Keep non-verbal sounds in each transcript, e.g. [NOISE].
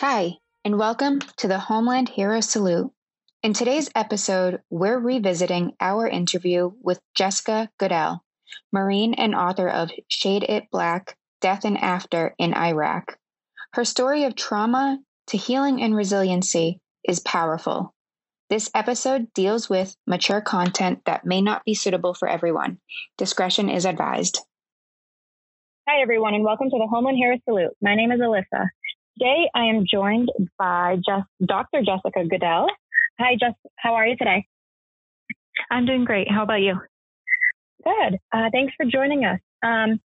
Hi, and welcome to the Homeland Hero Salute. In today's episode, we're revisiting our interview with Jessica Goodell, Marine and author of Shade It Black Death and After in Iraq. Her story of trauma to healing and resiliency is powerful. This episode deals with mature content that may not be suitable for everyone. Discretion is advised. Hi, everyone, and welcome to the Homeland Hero Salute. My name is Alyssa. Today, I am joined by just Dr. Jessica Goodell. Hi, Jess. How are you today? I'm doing great. How about you? Good. Uh, thanks for joining us. Um,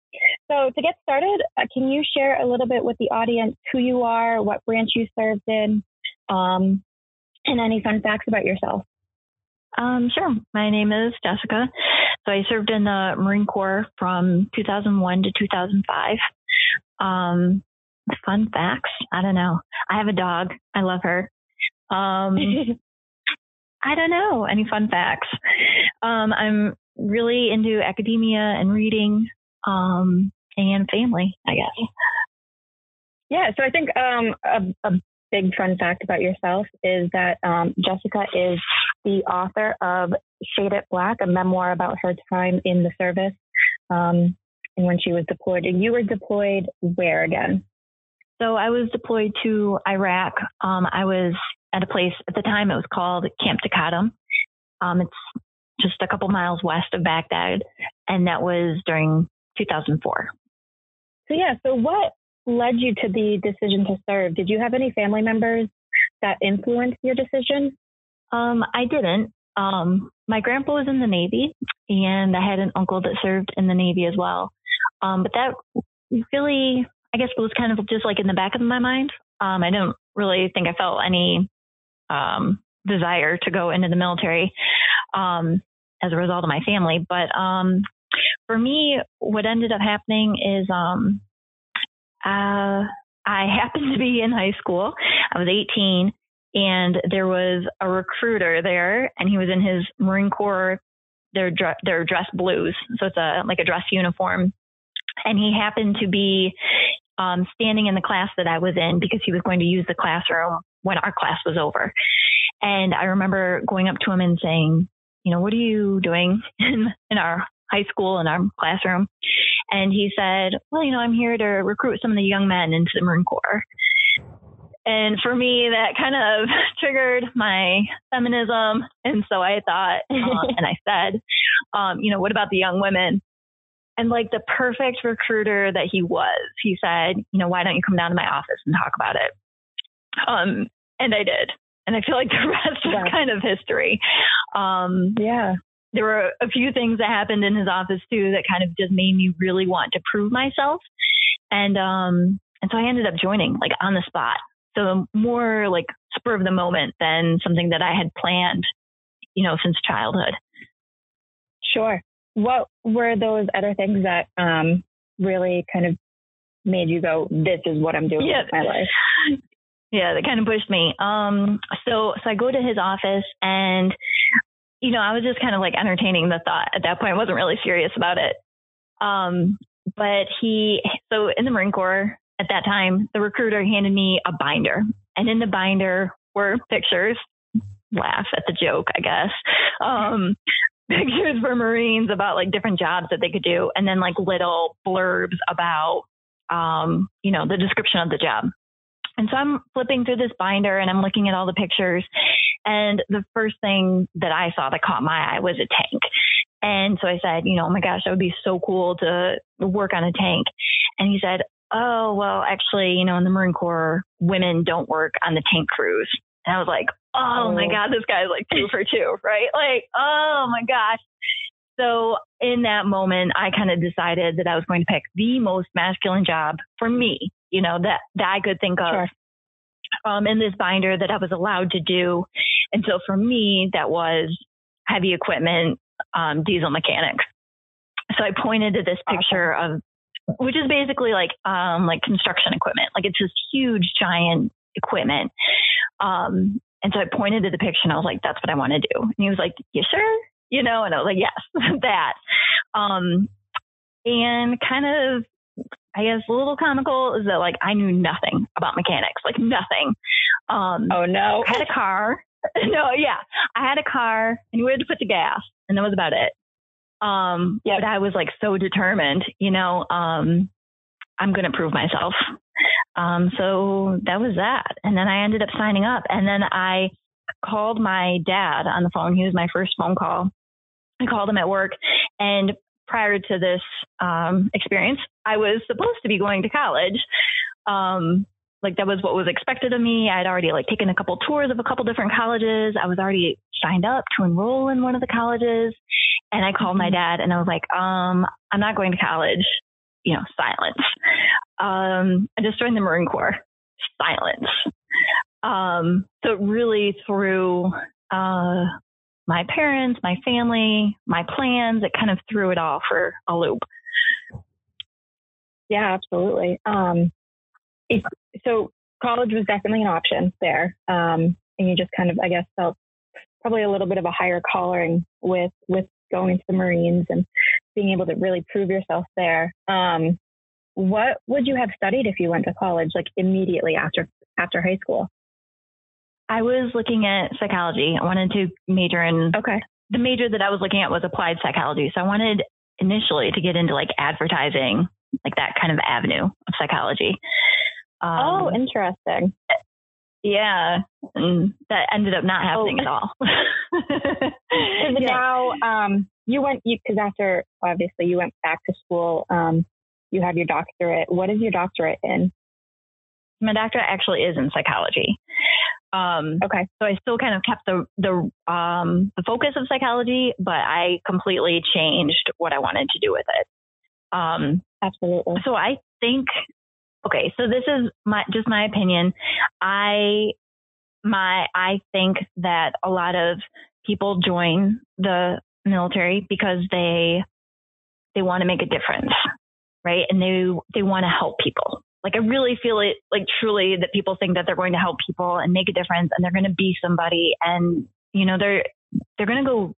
so, to get started, uh, can you share a little bit with the audience who you are, what branch you served in, um, and any fun facts about yourself? Um, sure. My name is Jessica. So, I served in the Marine Corps from 2001 to 2005. Um, fun facts. I don't know. I have a dog. I love her. Um, [LAUGHS] I don't know any fun facts. Um, I'm really into academia and reading um, and family, I guess. Yeah, so I think um, a, a, big fun fact about yourself is that um, Jessica is the author of Shade It Black, a memoir about her time in the service um, and when she was deployed. And you were deployed where again? So I was deployed to Iraq. Um, I was at a place at the time it was called Camp Taqadum. Um, it's just a couple miles west of Baghdad, and that was during 2004. So yeah, so what led you to the decision to serve? Did you have any family members that influenced your decision? Um, I didn't. Um, my grandpa was in the Navy, and I had an uncle that served in the Navy as well. Um, but that really I guess it was kind of just like in the back of my mind. Um, I didn't really think I felt any um, desire to go into the military um, as a result of my family. But um, for me, what ended up happening is um, uh, I [LAUGHS] happened to be in high school. I was 18, and there was a recruiter there, and he was in his Marine Corps. Their their dress blues, so it's a like a dress uniform and he happened to be um, standing in the class that I was in because he was going to use the classroom when our class was over. And I remember going up to him and saying, you know, what are you doing [LAUGHS] in, in our high school in our classroom? And he said, well, you know, I'm here to recruit some of the young men into the Marine Corps. And for me, that kind of [LAUGHS] triggered my feminism. And so I thought, uh, [LAUGHS] and I said, um, you know, what about the young women? And like the perfect recruiter that he was, he said, you know, why don't you come down to my office and talk about it? Um, and I did. And I feel like the [LAUGHS] rest yeah. is kind of history. Um, yeah. There were a few things that happened in his office too that kind of just made me really want to prove myself. And, um, and so I ended up joining like on the spot. So more like spur of the moment than something that I had planned, you know, since childhood. Sure what were those other things that um, really kind of made you go, "This is what I'm doing yeah. with my life"? Yeah, that kind of pushed me. Um, so so I go to his office and you know, I was just kind of like entertaining the thought at that point. I wasn't really serious about it. Um, but he, so in the Marine Corps at that time, the recruiter handed me a binder, and in the binder were pictures. Laugh at the joke, I guess. Um, [LAUGHS] pictures for Marines about like different jobs that they could do, and then like little blurbs about, um, you know, the description of the job. And so I'm flipping through this binder and I'm looking at all the pictures. And the first thing that I saw that caught my eye was a tank. And so I said, you know, oh my gosh, that would be so cool to work on a tank. And he said, oh, well, actually, you know, in the Marine Corps, women don't work on the tank crews. And I was like, oh, oh my God, this guy's like two for two, [LAUGHS] right? Like, oh my gosh. So in that moment, I kind of decided that I was going to pick the most masculine job for me, you know, that, that I could think of. Sure. Um, in this binder that I was allowed to do. And so for me, that was heavy equipment, um, diesel mechanics. So I pointed to this picture awesome. of, which is basically like, um, like construction equipment. Like it's this huge, giant equipment. Um, and so I pointed to the picture and I was like, that's what I want to do. And he was like, you sure? You know, and I was like, yes, [LAUGHS] that. Um, and kind of I guess a little comical is that like I knew nothing about mechanics, like nothing. Um, oh no! I had a car. [LAUGHS] no, yeah, I had a car. I knew where to put the gas, and that was about it. Um, yep. but I was like so determined, you know. Um, I'm going to prove myself. Um, so that was that, and then I ended up signing up, and then I called my dad on the phone. He was my first phone call. I called him at work, and prior to this um, experience, I was supposed to be going to college. Um, like that was what was expected of me. I'd already like taken a couple tours of a couple different colleges. I was already signed up to enroll in one of the colleges. And I called my mm-hmm. dad and I was like, um, I'm not going to college. You know, silence. Um, I just joined the Marine Corps. Silence. Um, so really through uh, my parents, my family, my plans. It kind of threw it all for a loop. Yeah, absolutely. Um, it, so college was definitely an option there, um, and you just kind of, I guess, felt probably a little bit of a higher calling with with going to the Marines and being able to really prove yourself there. Um, what would you have studied if you went to college, like immediately after after high school? I was looking at psychology. I wanted to major in okay. The major that I was looking at was applied psychology. So I wanted initially to get into like advertising, like that kind of avenue of psychology. Um, oh, interesting. Yeah, and that ended up not happening oh. at all. [LAUGHS] yeah. Now, um, you went because after obviously you went back to school. Um, you have your doctorate. What is your doctorate in? My doctorate actually is in psychology. Um, okay. So I still kind of kept the the um, the focus of psychology, but I completely changed what I wanted to do with it. Um, Absolutely. So I think, okay, so this is my just my opinion. I my I think that a lot of people join the military because they they want to make a difference, right? And they they want to help people. Like I really feel it like truly that people think that they're going to help people and make a difference and they're going to be somebody and you know they're they're going to go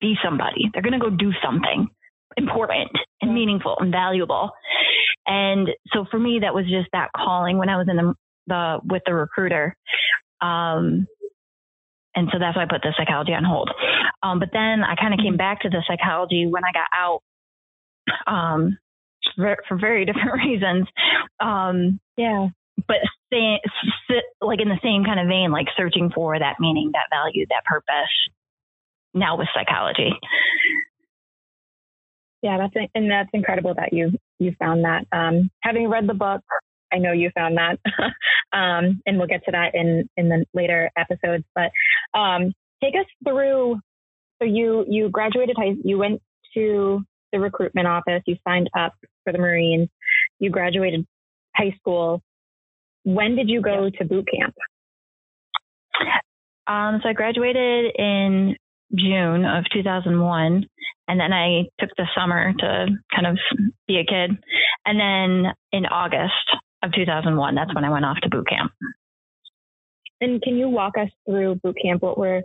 be somebody. They're going to go do something important and meaningful and valuable. And so for me that was just that calling when I was in the the with the recruiter. Um and so that's why I put the psychology on hold. Um, but then I kind of came back to the psychology when I got out. Um, for, very [LAUGHS] different reasons. Um, yeah. But sit, like in the same kind of vein, like searching for that meaning, that value, that purpose. Now with psychology. Yeah, that's and that's incredible that you you found that. Um, having read the book, I know you found that, [LAUGHS] um, and we'll get to that in in the later episodes. But um, take us through. So you you graduated high. You went to the recruitment office. You signed up for the Marines. You graduated high school. When did you go to boot camp? Um, so I graduated in June of 2001, and then I took the summer to kind of be a kid. And then in August of 2001, that's when I went off to boot camp. And can you walk us through boot camp? What were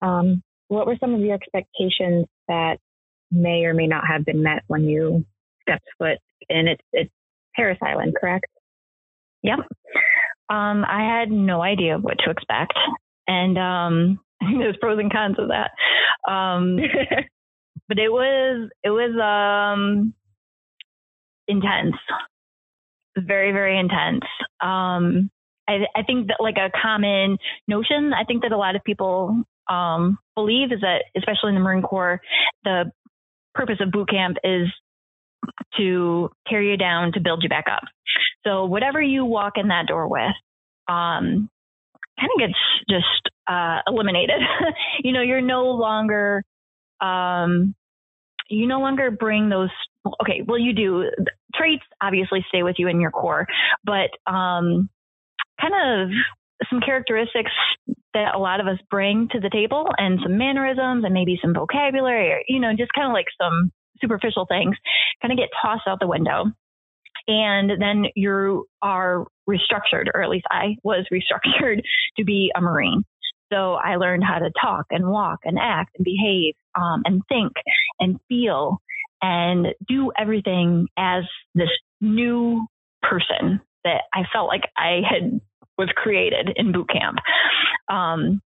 um, what were some of your expectations that may or may not have been met when you stepped foot and it's it's Parris Island, correct? Yep. Um, I had no idea what to expect, and um, [LAUGHS] there's pros and cons of that. Um, [LAUGHS] but it was it was um, intense, very very intense. Um, I, I think that like a common notion, I think that a lot of people um, believe is that, especially in the Marine Corps, the purpose of boot camp is to tear you down to build you back up. So whatever you walk in that door with, um, kind of gets just uh, eliminated. [LAUGHS] you know, you're no longer, um, you no longer bring those. Okay, well, you do traits obviously stay with you in your core, but um, kind of some characteristics that a lot of us bring to the table and some mannerisms and maybe some vocabulary or, you know, just kind of like some superficial things kind of get tossed out the window. And then you are restructured, or at least I was [LAUGHS] restructured to be a Marine. So I learned how to talk and walk and act and behave um, and think and feel and do everything as this new person that I felt like I had was created in boot camp. Um,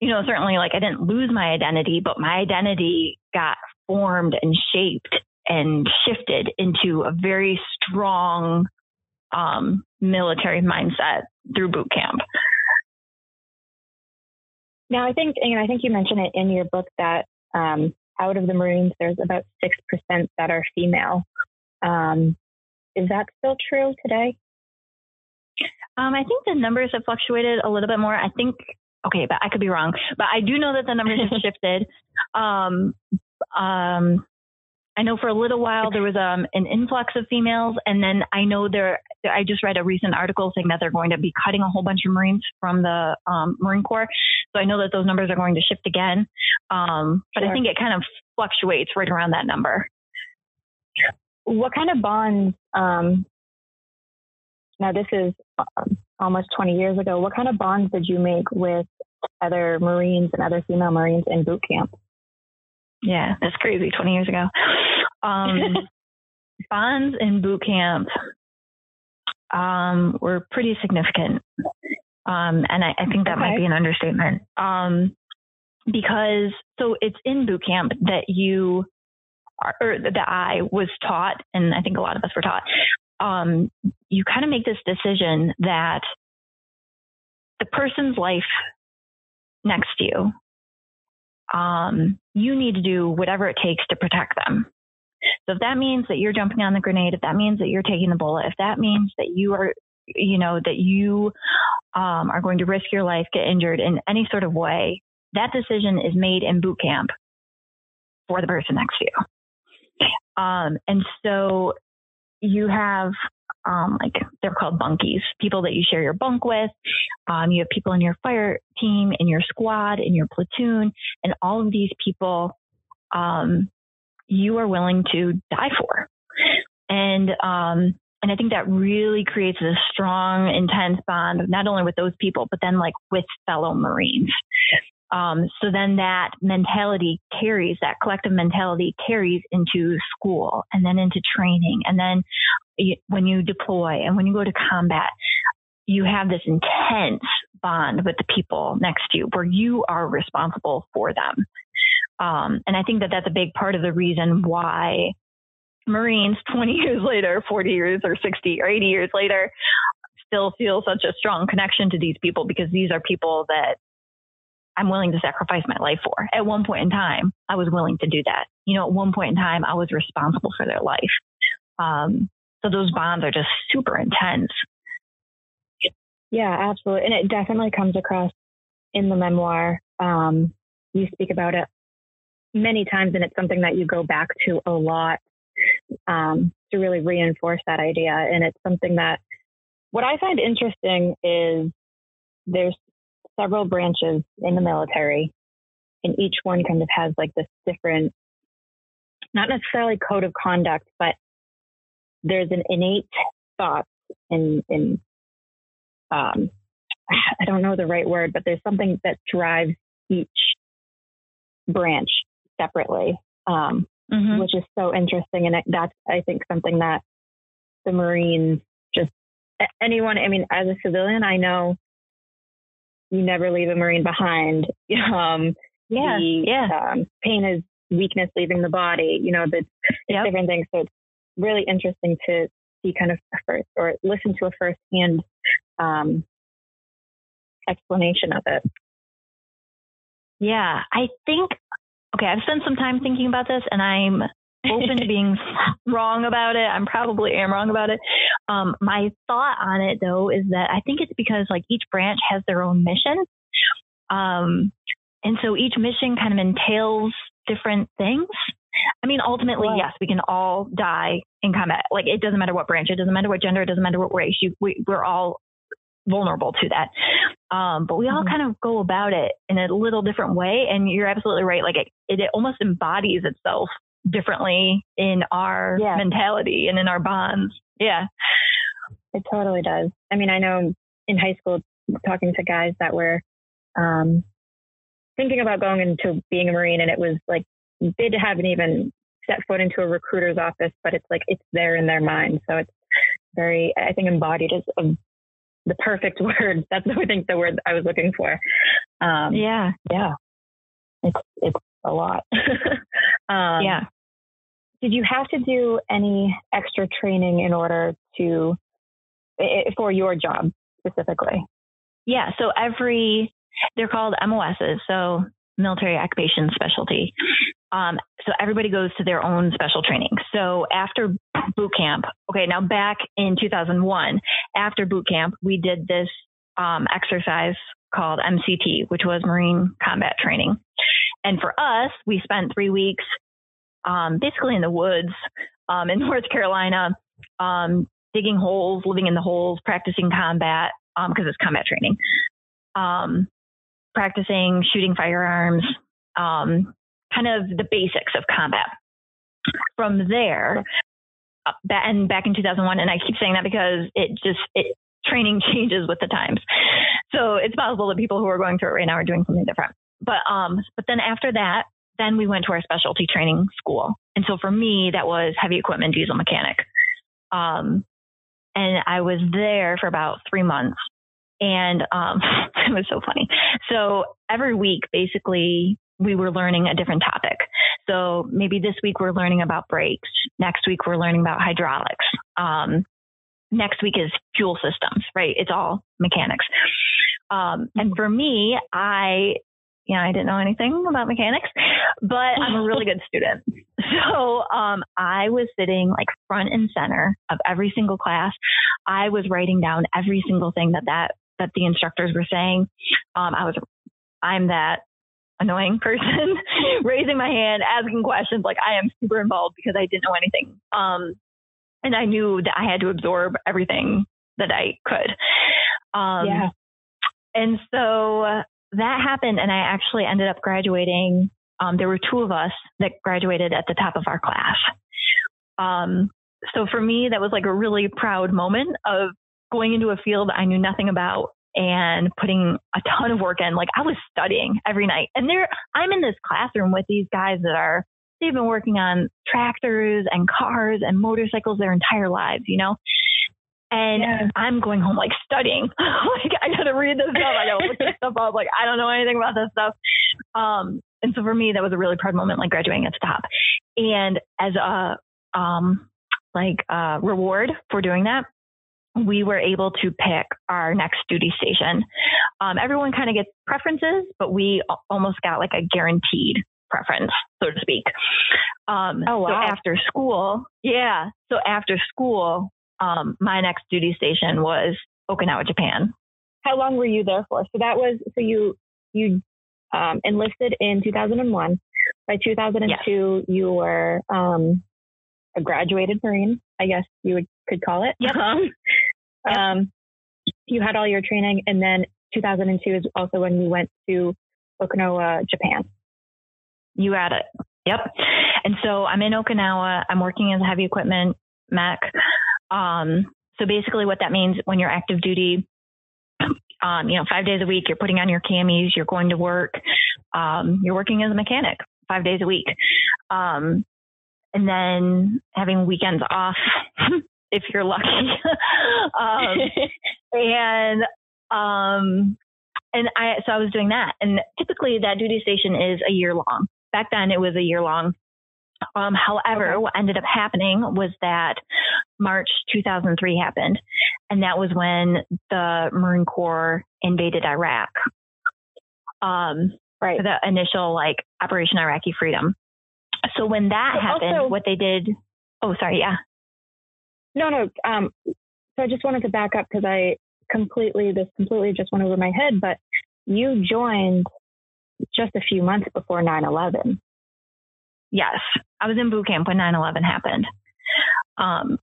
you know, certainly like I didn't lose my identity, but my identity got formed and shaped and shifted into a very strong um, military mindset through boot camp. Now, I think, and I think you mentioned it in your book that um, out of the Marines, there's about 6% that are female. Um, is that still true today? Um, I think the numbers have fluctuated a little bit more. I think, okay, but I could be wrong. But I do know that the numbers have [LAUGHS] shifted. Um, um, I know for a little while there was um, an influx of females, and then I know there. I just read a recent article saying that they're going to be cutting a whole bunch of Marines from the um, Marine Corps. So I know that those numbers are going to shift again. Um, but sure. I think it kind of fluctuates right around that number. What kind of bonds? Um, now this is um, almost 20 years ago. What kind of bonds did you make with other Marines and other female Marines in boot camp? Yeah, that's crazy. 20 years ago. Um, [LAUGHS] bonds in boot camp um, were pretty significant. Um, and I, I, think that okay. might be an understatement. Um, because, so it's in boot camp that you, are, or that I was taught, and I think a lot of us were taught, um, you kind of make this decision that the person's life next to you um, you need to do whatever it takes to protect them. So if that means that you're jumping on the grenade, if that means that you're taking the bullet, if that means that you are, you know, that you um, are going to risk your life, get injured in any sort of way, that decision is made in boot camp for the person next to you. Um, and so you have um, like they're called bunkies, people that you share your bunk with. Um, you have people in your fire team, in your squad, in your platoon, and all of these people um, you are willing to die for. And um, and I think that really creates a strong, intense bond, not only with those people, but then like with fellow Marines. Um, so then that mentality carries, that collective mentality carries into school and then into training. And then when you deploy and when you go to combat, you have this intense bond with the people next to you where you are responsible for them. Um, and I think that that's a big part of the reason why Marines 20 [LAUGHS] years later, 40 years or 60 or 80 years later, still feel such a strong connection to these people because these are people that I'm willing to sacrifice my life for. At one point in time, I was willing to do that. You know, at one point in time, I was responsible for their life. Um, so those bonds are just super intense. Yeah, absolutely. And it definitely comes across in the memoir. Um, you speak about it many times, and it's something that you go back to a lot um, to really reinforce that idea. And it's something that what I find interesting is there's several branches in the military, and each one kind of has like this different, not necessarily code of conduct, but there's an innate thought in in um, [SIGHS] I don't know the right word, but there's something that drives each branch separately, um, mm-hmm. which is so interesting. And that's, I think, something that the Marines just anyone. I mean, as a civilian, I know you never leave a Marine behind. [LAUGHS] Um, yeah, the, yeah. Um, pain is weakness leaving the body. You know, the yep. different things. So it's really interesting to see kind of a first or listen to a firsthand um, explanation of it. Yeah, I think. Okay, I've spent some time thinking about this, and I'm open to [LAUGHS] being wrong about it. I'm probably am wrong about it. Um, my thought on it though is that I think it's because like each branch has their own mission. Um, and so each mission kind of entails different things. I mean, ultimately, yes, we can all die in combat. Like it doesn't matter what branch, it doesn't matter what gender, it doesn't matter what race. You, we, we're all vulnerable to that. Um, but we all mm-hmm. kind of go about it in a little different way. And you're absolutely right. Like it, it, it almost embodies itself differently in our yeah. mentality and in our bonds. Yeah. It totally does. I mean, I know in high school, talking to guys that were um, thinking about going into being a Marine, and it was like they haven't even set foot into a recruiter's office, but it's like it's there in their mind. So it's very, I think, embodied is a, the perfect [LAUGHS] word. That's I think the word I was looking for. Um, yeah, yeah, it's it's a lot. [LAUGHS] um, yeah. Did you have to do any extra training in order to for your job specifically? Yeah. So every they're called MOSs, so military occupation specialty. Um, so everybody goes to their own special training. So after boot camp, okay, now back in 2001, after boot camp, we did this um, exercise called MCT, which was Marine Combat Training. And for us, we spent three weeks um, basically in the woods um, in [LAUGHS] North Carolina, um, digging holes, living in the holes, practicing combat because um, it's combat training, practicing shooting firearms, um, kind of the basics of combat. From there, uh, and back in 2001, and I keep saying that because it just it training [LAUGHS] changes with the times. So it's possible that people who are going through it right now are doing something different. But um, but then after that, then we went to our specialty training school. And so for me, that was heavy equipment diesel mechanic. Um, and I was there for about three months. And um, [LAUGHS] it was so funny. So every week, basically, we were learning a different topic. So maybe this week we're learning about brakes. Next week we're learning about hydraulics. Um, next week is fuel systems, right? It's all mechanics. Um, and for me, I, you know, I didn't know anything about mechanics, but I'm a really good student. [LAUGHS] So um, I was sitting like front and center of every single class. I was writing down every single thing that that that the instructors were saying. Um, I was, I'm that annoying [LAUGHS] person [LAUGHS] raising my hand, asking questions. Like I am super involved because I didn't know anything. Um, and I knew that I had to absorb everything that I could. Um, yeah. And so that happened, and I actually ended up graduating. Um, there were two of us that graduated at the top of our class. Um, so for me, that was like a really proud moment of going into a field I knew nothing about and putting a ton of work in. Like I was studying every night. And there I'm in this classroom with these guys that are they've been working on tractors and cars and motorcycles their entire lives, you know? And yeah. I'm going home like studying. [LAUGHS] like I gotta read this stuff. I gotta look this stuff up. Like I don't know anything about this stuff. Um, and so for me, that was a really proud moment, like graduating at the top. And as a um, like uh, reward for doing that, we were able to pick our next duty station. Um, everyone kind of gets preferences, but we almost got like a guaranteed preference, so to speak. Um, oh, wow. So after school, yeah. So after school, um, my next duty station was Okinawa, Japan. How long were you there for? So that was so you you um, enlisted in 2001. By 2002, yes. you were um, a graduated Marine, I guess you would could call it. Yep. Um, yep. um, you had all your training, and then 2002 is also when you went to Okinawa, Japan. You had it. Yep. And so I'm in Okinawa. I'm working as a heavy equipment mech. Um, so basically, what that means when you're active duty, um, you know, five days a week, you're putting on your camis, you're going to work, um, you're working as a mechanic five days a week. Um, and then having weekends off [LAUGHS] if you're lucky. [LAUGHS] um, [LAUGHS] and um, and I so I was doing that, and typically that duty station is a year long. Back then, it was a year long. Um, however, okay. what ended up happening was that March 2003 happened, and that was when the Marine Corps invaded Iraq. Um, right. The initial like Operation Iraqi Freedom. So when that happened, also, what they did, oh, sorry, yeah. No, no. Um, so I just wanted to back up because I completely, this completely just went over my head, but you joined just a few months before 9 11. Yes. I was in boot camp when 9 11 happened. Um,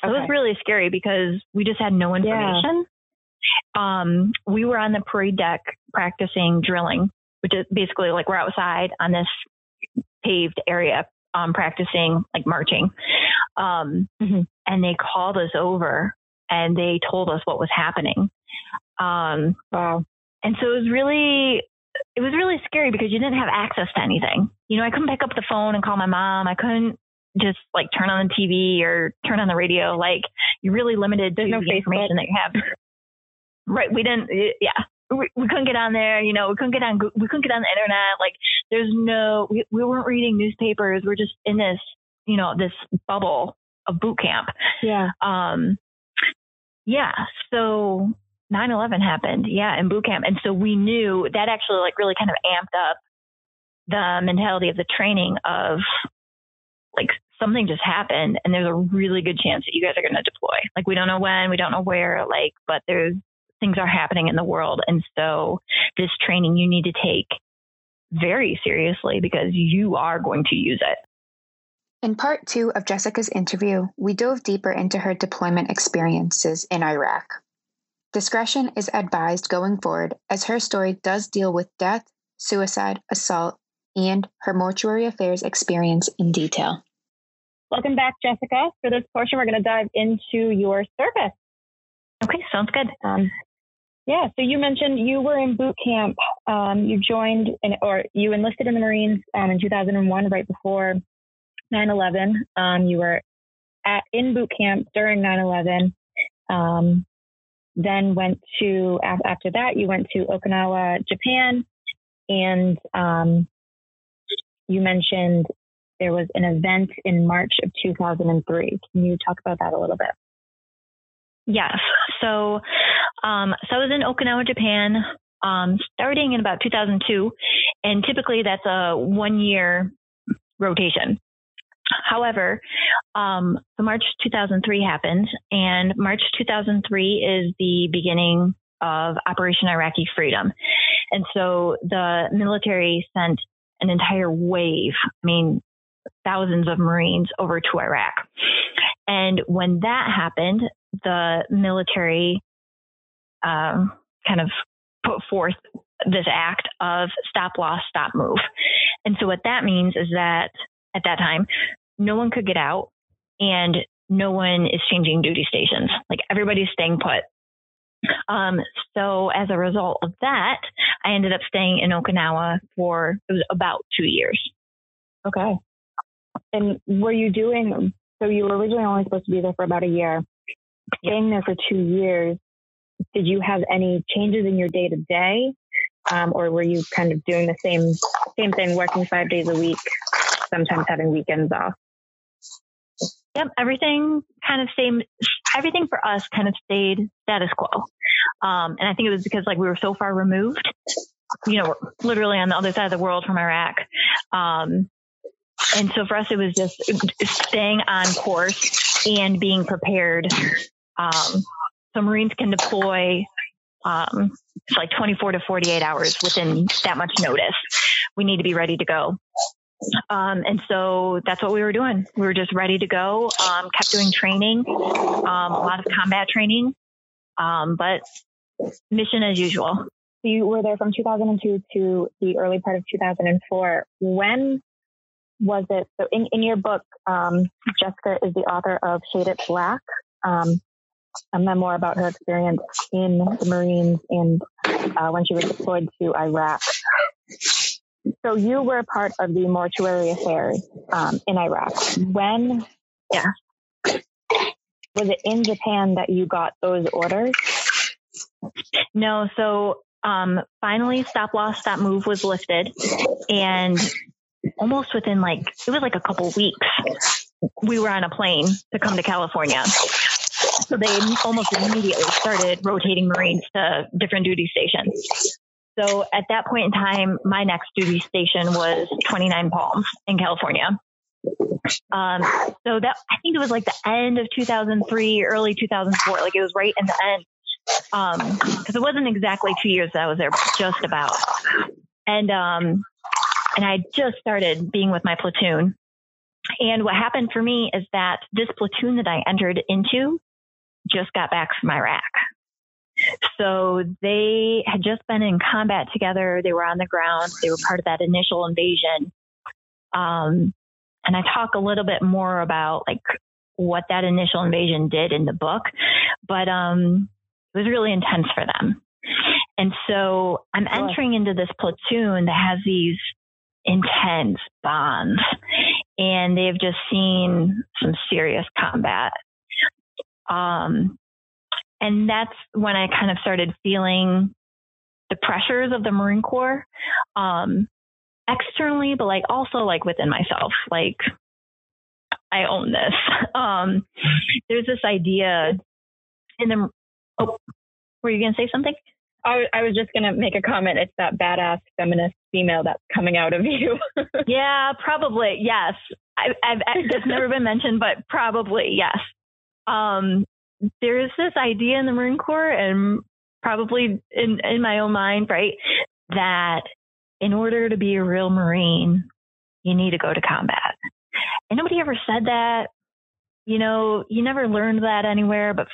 so okay. it was really scary because we just had no information. Yeah. Um, we were on the parade deck practicing drilling, which is basically like we're outside on this paved area um, practicing like marching. Um, mm-hmm. And they called us over and they told us what was happening. Um, wow. And so it was really it was really scary because you didn't have access to anything. You know, I couldn't pick up the phone and call my mom. I couldn't just like turn on the TV or turn on the radio. Like you're really limited There's to no the information that you have. Right. We didn't, yeah. We, we couldn't get on there, you know, we couldn't get on, we couldn't get on the internet. Like there's no, we, we weren't reading newspapers. We're just in this, you know, this bubble of boot camp. Yeah. Um, yeah. So 9-11 happened. Yeah. In boot camp. And so we knew that actually like really kind of amped up the mentality of the training of like something just happened and there's a really good chance that you guys are going to deploy. Like we don't know when, we don't know where, like, but there's things are happening in the world. And so this training you need to take very seriously because you are going to use it. In part two of Jessica's interview, we dove deeper into her deployment experiences in Iraq. Discretion is advised going forward as her story does deal with death, suicide, assault, and her mortuary affairs experience in detail. Welcome back, Jessica. For this portion, we're going to dive into your service. Okay, sounds good. Um, yeah, so you mentioned you were in boot camp. Um, you joined in, or you enlisted in the Marines um, in 2001, right before 9/11. Um, you were at in boot camp during 9/11. Um, then went to after that, you went to Okinawa, Japan, and um, you mentioned there was an event in March of 2003. Can you talk about that a little bit? Yes. So, um, so I was in Okinawa, Japan, um, starting in about 2002, and typically that's a one year rotation. However, um, March 2003 happened, and March 2003 is the beginning of Operation Iraqi Freedom. And so the military sent an entire wave. I mean, thousands of Marines over to Iraq. And when that happened, the military um, kind of put forth this act of stop loss, stop move. And so what that means is that at that time, no one could get out and no one is changing duty stations. Like everybody's staying put. Um, so as a result of that, I ended up staying in Okinawa for it was about two years. Okay. And were you doing, so you were originally only supposed to be there for about a year. Staying there for two years, did you have any changes in your day to day? or were you kind of doing the same, same thing, working five days a week, sometimes having weekends off? Yep, everything kind of stayed. Everything for us kind of stayed status quo, um, and I think it was because like we were so far removed, you know, literally on the other side of the world from Iraq, um, and so for us, it was just staying on course and being prepared. Um, so Marines can deploy um, it's like 24 to 48 hours within that much notice. We need to be ready to go. Um, and so that's what we were doing. We were just ready to go. Um, kept doing training, um, a lot of combat training, um, but mission as usual. You were there from 2002 to the early part of 2004. When was it? So in, in your book, um, Jessica is the author of Shade It Black, um, a memoir about her experience in the Marines and uh, when she was deployed to Iraq. So you were part of the mortuary affairs um, in Iraq. When, yeah, was it in Japan that you got those orders? No. So um, finally, stop loss, stop move was lifted, and almost within like it was like a couple weeks we were on a plane to come to california so they almost immediately started rotating marines to different duty stations. So at that point in time my next duty station was 29 palms in california. Um, so that i think it was like the end of 2003 early 2004 like it was right in the end. Um because it wasn't exactly two years that i was there just about. And um and I just started being with my platoon. And what happened for me is that this platoon that I entered into just got back from Iraq. So they had just been in combat together. They were on the ground. They were part of that initial invasion. Um, and I talk a little bit more about like what that initial invasion did in the book, but um, it was really intense for them. And so I'm entering into this platoon that has these intense bonds and they've just seen some serious combat. Um, and that's when I kind of started feeling the pressures of the Marine Corps, um, externally, but like also like within myself, like I own this. [LAUGHS] Um, there's this idea in the, oh, were you going to say something? I, I was just going to make a comment. It's that badass feminist female that's coming out of you. [LAUGHS] yeah, probably. Yes. I, I've, it's never been mentioned, but probably yes. Um, there's this idea in the Marine Corps and probably in, in my own mind, right? That in order to be a real Marine, you need to go to combat. And nobody ever said that. You know, you never learned that anywhere, but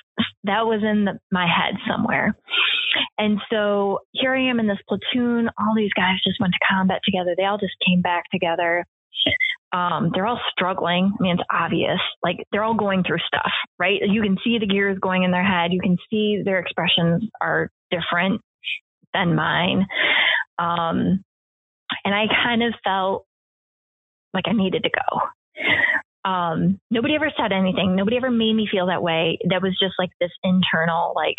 that was in the, my head somewhere. And so here I am in this platoon. All these guys just went to combat together. They all just came back together. Um, they're all struggling. I mean, it's obvious. Like they're all going through stuff, right? You can see the gears going in their head. You can see their expressions are different than mine. Um, and I kind of felt like I needed to go. Um, nobody ever said anything. Nobody ever made me feel that way. That was just like this internal, like,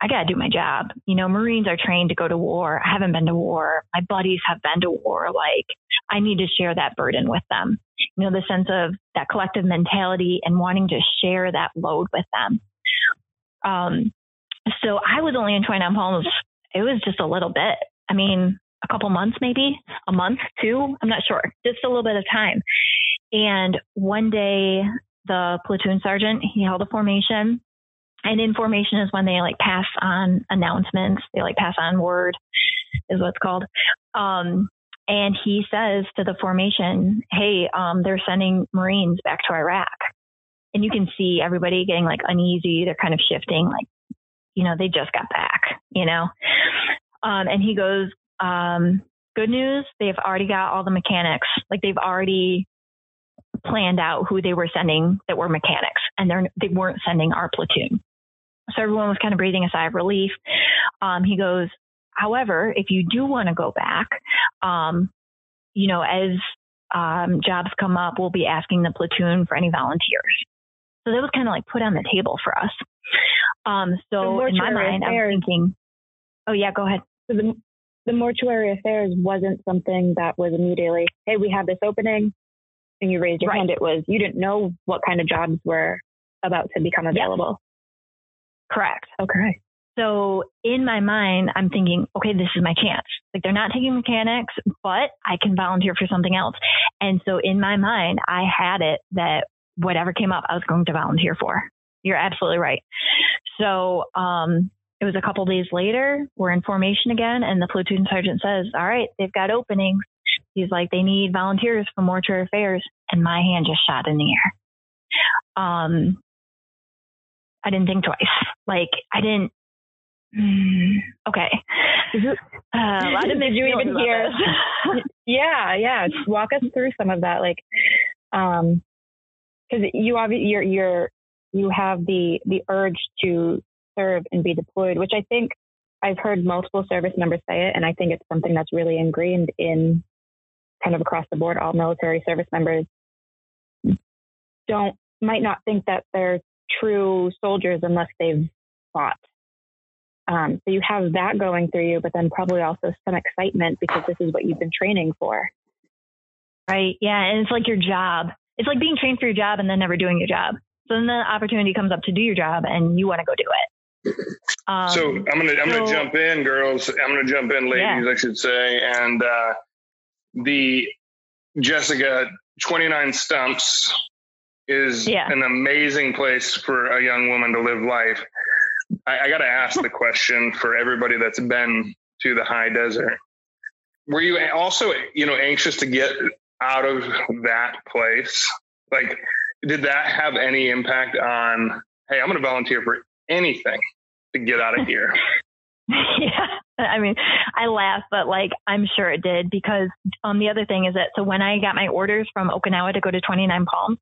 I got to do my job. You know, Marines are trained to go to war. I haven't been to war. My buddies have been to war. Like, I need to share that burden with them. You know, the sense of that collective mentality and wanting to share that load with them. Um, so I was only in 29 Palms. It was just a little bit. I mean, a couple months, maybe a month, two. I'm not sure. Just a little bit of time. And one day, the platoon sergeant he held a formation and information is when they like pass on announcements. They like pass on word is what it's called. Um, and he says to the formation, Hey, um, they're sending Marines back to Iraq. And you can see everybody getting like uneasy. They're kind of shifting, like, you know, they just got back, you know? Um, and he goes, um, good news. They've already got all the mechanics. Like they've already planned out who they were sending that were mechanics and they're, they weren't sending our platoon. So everyone was kind of breathing a sigh of relief. Um, he goes, however, if you do want to go back, um, you know, as um, jobs come up, we'll be asking the platoon for any volunteers. So that was kind of like put on the table for us. Um, so in my mind, affairs, I'm thinking, oh yeah, go ahead. So the, the mortuary affairs wasn't something that was immediately, hey, we have this opening, and you raised your right. hand. It was you didn't know what kind of jobs were about to become available. Correct. Okay. So in my mind, I'm thinking, okay, this is my chance. Like they're not taking mechanics, but I can volunteer for something else. And so in my mind, I had it that whatever came up, I was going to volunteer for. You're absolutely right. So, um, it was a couple days later, we're in formation again, and the platoon sergeant says, All right, they've got openings. He's like, They need volunteers for mortuary affairs. And my hand just shot in the air. Um, I didn't think twice. Like I didn't. Mm, okay. Uh, a lot of [LAUGHS] Did you even hear? [LAUGHS] yeah, yeah. Walk us through some of that, like, um, because you obviously you're you're you have the the urge to serve and be deployed, which I think I've heard multiple service members say it, and I think it's something that's really ingrained in kind of across the board. All military service members don't might not think that they're true soldiers unless they've fought. Um, so you have that going through you, but then probably also some excitement because this is what you've been training for. Right. Yeah. And it's like your job. It's like being trained for your job and then never doing your job. So then the opportunity comes up to do your job and you want to go do it. Um, so I'm gonna I'm so, gonna jump in, girls. I'm gonna jump in, ladies, yeah. I should say. And uh, the Jessica 29 stumps is yeah. an amazing place for a young woman to live life. I, I got to ask the question for everybody that's been to the high desert. Were you also, you know, anxious to get out of that place? Like, did that have any impact on, hey, I'm going to volunteer for anything to get out of here? [LAUGHS] yeah. I mean, I laugh, but like I'm sure it did because um the other thing is that so when I got my orders from Okinawa to go to 29 Palms,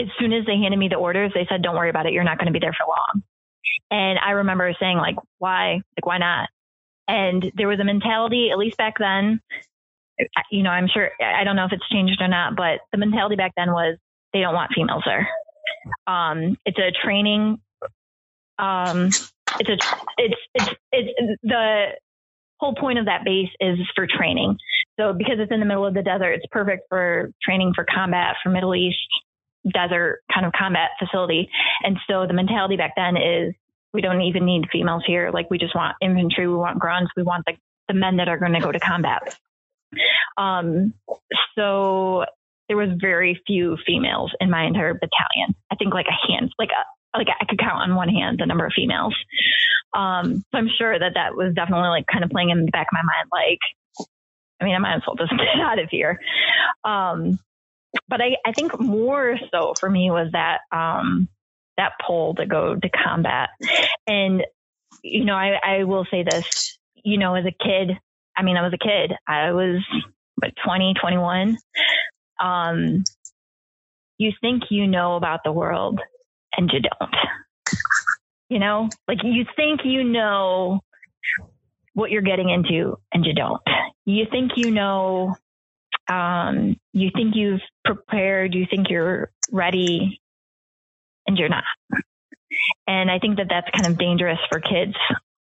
as soon as they handed me the orders, they said, "Don't worry about it. You're not going to be there for long." And I remember saying, "Like, why? Like, why not?" And there was a mentality, at least back then, you know, I'm sure, I don't know if it's changed or not, but the mentality back then was they don't want females there. Um, it's a training, um, it's a, it's, it's, it's the whole point of that base is for training. So because it's in the middle of the desert, it's perfect for training for combat for Middle East desert kind of combat facility. And so the mentality back then is we don't even need females here. Like we just want infantry, we want grunts, we want the, the men that are going to go to combat. Um, so there was very few females in my entire battalion. I think like a hand, like a, like I could count on one hand the number of females. Um, so I'm sure that that was definitely like kind of playing in the back of my mind. Like, I mean, I might as well just [LAUGHS] get out of here. Um, but I, I think more so for me was that, um, that pull to go to combat. And, you know, I, I will say this, you know, as a kid, I mean, I was a kid. I was what 20, 21. Um, you think you know about the world and you don't. You know, like you think you know what you're getting into and you don't. You think you know, um, you think you've prepared, you think you're ready, and you're not. And I think that that's kind of dangerous for kids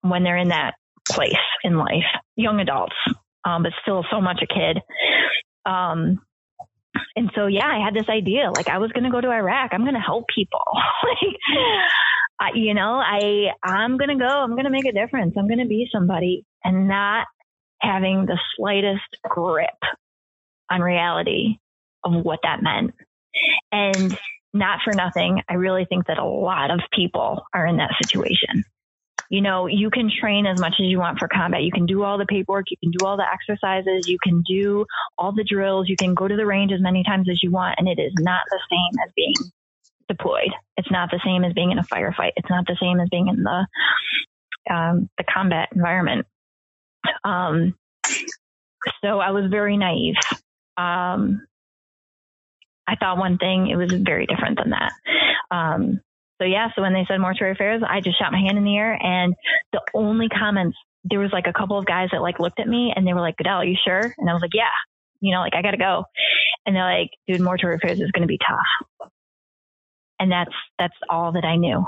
when they're in that place in life, young adults, um, but still so much a kid. Um, and so, yeah, I had this idea, like I was going to go to Iraq. I'm going to help people. [LAUGHS] like, I, you know, I, I'm going to go, I'm going to make a difference. I'm going to be somebody and not having the slightest grip on reality of what that meant. And not for nothing, I really think that a lot of people are in that situation you know, you can train as much as you want for combat. You can do all the paperwork, you can do all the exercises, you can do all the drills, you can go to the range as many times as you want, and it is not the same as being deployed. It's not the same as being in a firefight. It's not the same as being in the um, the combat environment. Um, so I was very naive. Um, I thought one thing, it was very different than that. Um, so yeah, so when they said mortuary affairs, I just shot my hand in the air and the only comments, there was like a couple of guys that like looked at me and they were like, Goodell, are you sure? And I was like, yeah, you know, like I got to go. And they're like, dude, mortuary affairs is going to be tough. And that's, that's all that I knew.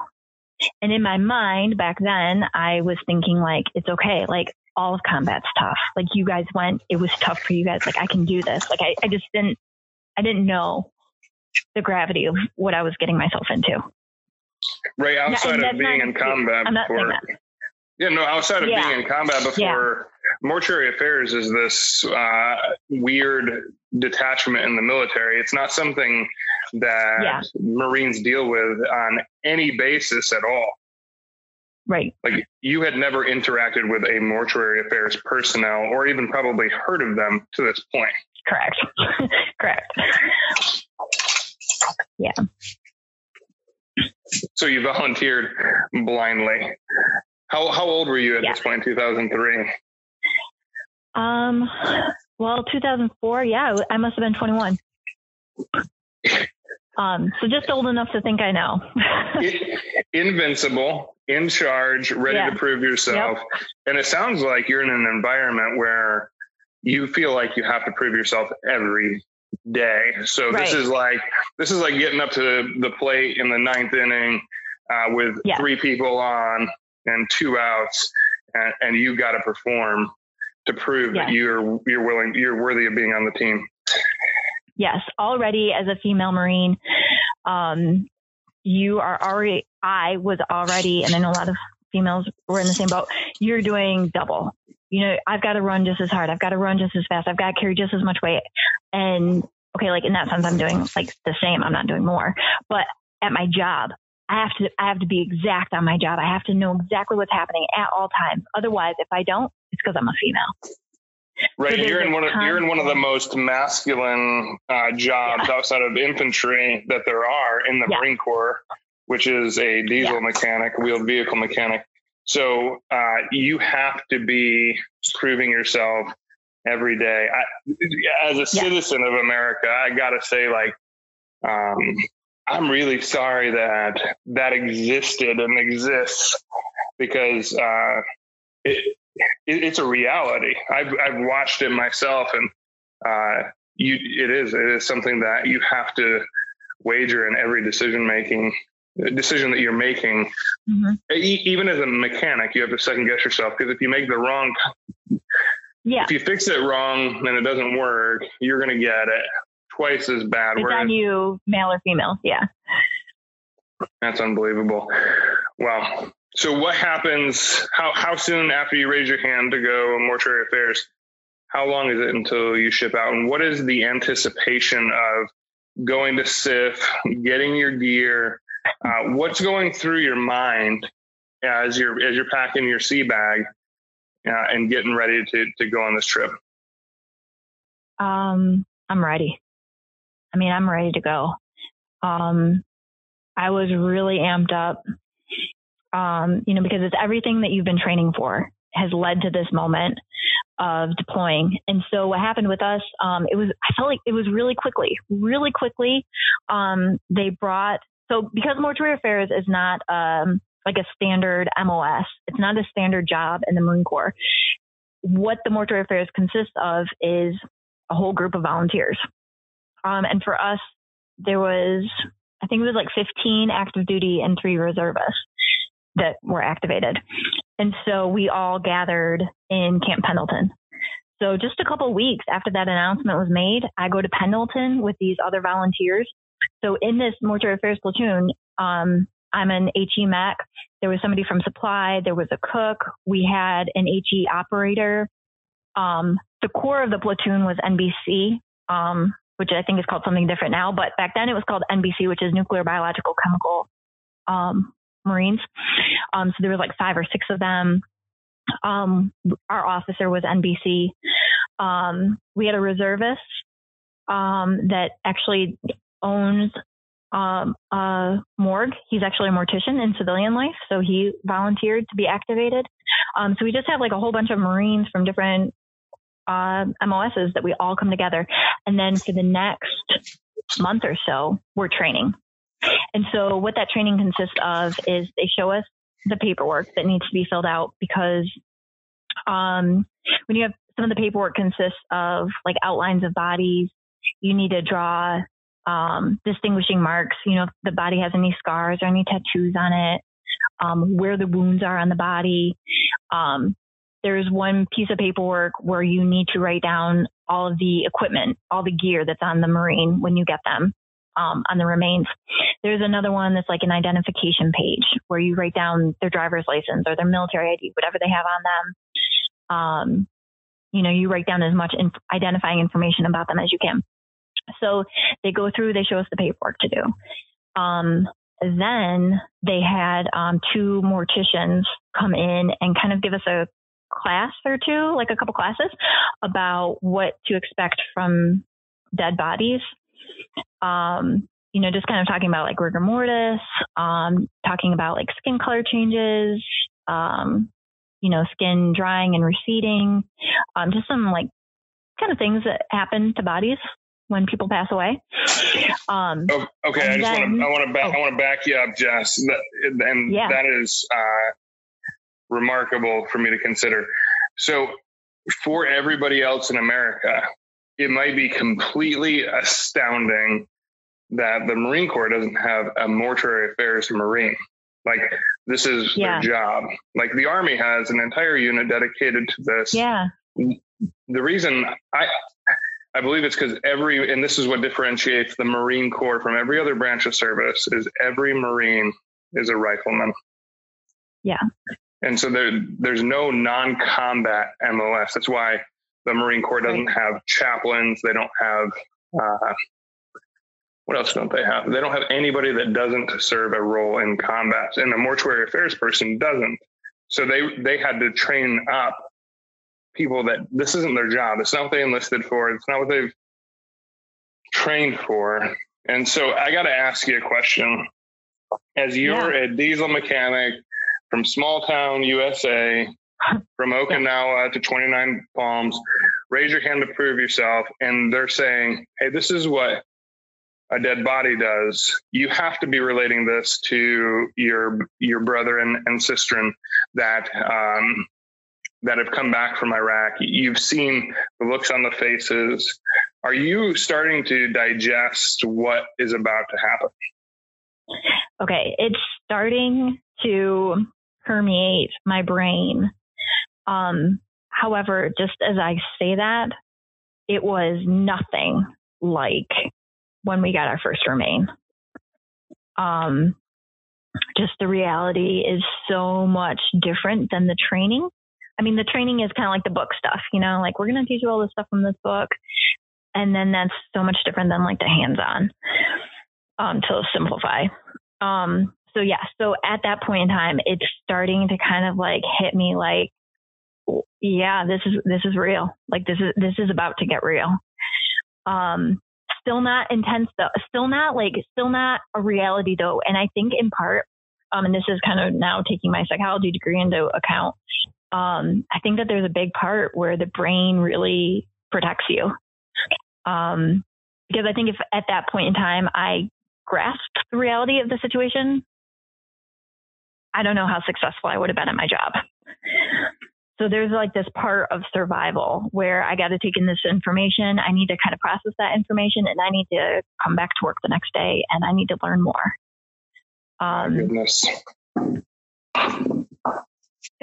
And in my mind back then, I was thinking like, it's okay. Like all of combat's tough. Like you guys went, it was tough for you guys. Like I can do this. Like I, I just didn't, I didn't know the gravity of what I was getting myself into. Right outside of being in combat before. Yeah, no, outside of yeah. being in combat before, yeah. mortuary affairs is this uh, weird detachment in the military. It's not something that. Marines deal with on any basis at all. Right. Like you had never interacted with a mortuary affairs personnel or even probably heard of them to this point. Correct. [LAUGHS] Correct. Yeah. So you volunteered blindly. How how old were you at yeah. this point in 2003? Um, well, 2004. Yeah, I must have been 21. [LAUGHS] Um, so just old enough to think I know. [LAUGHS] Invincible, in charge, ready yeah. to prove yourself. Yep. And it sounds like you're in an environment where you feel like you have to prove yourself every day. So right. this is like this is like getting up to the plate in the ninth inning uh, with yeah. three people on and two outs, and, and you got to perform to prove yes. that you're you're willing you're worthy of being on the team. Yes, already as a female Marine, um, you are already. I was already, and I know a lot of females were in the same boat. You're doing double you know, I've got to run just as hard. I've got to run just as fast. I've got to carry just as much weight. And okay, like in that sense, I'm doing like the same. I'm not doing more. But at my job, I have to I have to be exact on my job. I have to know exactly what's happening at all times. Otherwise, if I don't, it's because I'm a female. Right, so you're in one of you're in one of the most masculine uh, jobs yeah. outside of infantry that there are in the yeah. Marine Corps, which is a diesel yeah. mechanic, wheeled vehicle mechanic. So uh, you have to be proving yourself every day. I, as a citizen of America, I gotta say, like, um, I'm really sorry that that existed and exists because uh, it, it, it's a reality. I've I've watched it myself, and uh, you it is it is something that you have to wager in every decision making decision that you're making. Mm-hmm. E- even as a mechanic, you have to second guess yourself because if you make the wrong yeah. If you fix it wrong and it doesn't work, you're going to get it twice as bad. It's on you, male or female. Yeah. That's unbelievable. Wow. So what happens? How how soon after you raise your hand to go mortuary affairs? How long is it until you ship out? And what is the anticipation of going to SIF, getting your gear? Uh, what's going through your mind as you're as you're packing your sea bag uh, and getting ready to to go on this trip? Um, I'm ready. I mean, I'm ready to go. Um, I was really amped up, um, you know, because it's everything that you've been training for has led to this moment of deploying. And so what happened with us, um, it was, I felt like it was really quickly, really quickly. Um, they brought, so because mortuary affairs is not, um, like a standard MOS, it's not a standard job in the Marine Corps. What the mortuary affairs consists of is a whole group of volunteers. Um, and for us, there was, I think it was like 15 active duty and three reservists that were activated. And so we all gathered in Camp Pendleton. So just a couple weeks after that announcement was made, I go to Pendleton with these other volunteers. So in this mortuary affairs platoon, um, I'm an HE mech. There was somebody from supply. There was a cook. We had an HE operator. Um, the core of the platoon was NBC. Um, which I think is called something different now. But back then it was called NBC, which is Nuclear Biological Chemical um, Marines. Um, so there was like five or six of them. Um, our officer was NBC. Um, we had a reservist um, that actually owns um, a morgue. He's actually a mortician in civilian life, so he volunteered to be activated. Um, so we just have like a whole bunch of Marines from different uh, MOSs that we all come together. And then for the next month or so, we're training. And so what that training consists of is they show us the paperwork that needs to be filled out because um, when you have some of the paperwork consists of like outlines of bodies, you need to draw um, distinguishing marks. You know, if the body has any scars or any tattoos on it, um, where the wounds are on the body. Um, there's one piece of paperwork where you need to write down all of the equipment, all the gear that's on the Marine when you get them um, on the remains. There's another one that's like an identification page where you write down their driver's license or their military ID, whatever they have on them. Um, you know, you write down as much inf- identifying information about them as you can. So they go through, they show us the paperwork to do. Um, then they had um, two morticians come in and kind of give us a class or two, like a couple classes about what to expect from dead bodies. Um, you know, just kind of talking about like rigor mortis, um, talking about like skin color changes, um, you know, skin drying and receding, um, just some like kind of things that happen to bodies when people pass away. Um, oh, okay, I just want to I want to back oh. I want to back you up, Jess, that, and yeah. that is uh, remarkable for me to consider. So, for everybody else in America, it might be completely astounding that the Marine Corps doesn't have a mortuary affairs Marine. Like this is yeah. their job. Like the Army has an entire unit dedicated to this. Yeah. The reason I I believe it's because every and this is what differentiates the Marine Corps from every other branch of service is every Marine is a rifleman. Yeah. And so there, there's no non-combat MOS. That's why the Marine Corps doesn't right. have chaplains. They don't have, uh, what else don't they have? They don't have anybody that doesn't serve a role in combat. And a mortuary affairs person doesn't. So they, they had to train up people that this isn't their job. It's not what they enlisted for. It's not what they've trained for. And so I got to ask you a question. As you're yeah. a diesel mechanic, from small town USA, [LAUGHS] from Okinawa to 29 Palms. Raise your hand to prove yourself. And they're saying, hey, this is what a dead body does. You have to be relating this to your your brother and, and sister that um, that have come back from Iraq. You've seen the looks on the faces. Are you starting to digest what is about to happen? Okay, it's starting to permeate my brain. Um, however, just as I say that, it was nothing like when we got our first remain. Um, just the reality is so much different than the training. I mean, the training is kind of like the book stuff, you know, like we're going to teach you all this stuff from this book. And then that's so much different than like the hands on um, to simplify. Um, so yeah, so at that point in time, it's starting to kind of like hit me like, yeah, this is, this is real. Like this is, this is about to get real. Um, still not intense though, still not like, still not a reality though. And I think in part, um, and this is kind of now taking my psychology degree into account. Um, I think that there's a big part where the brain really protects you. Um, because I think if at that point in time I grasped the reality of the situation, I don't know how successful I would have been at my job. So there's like this part of survival where I got to take in this information. I need to kind of process that information and I need to come back to work the next day and I need to learn more. Um, goodness. It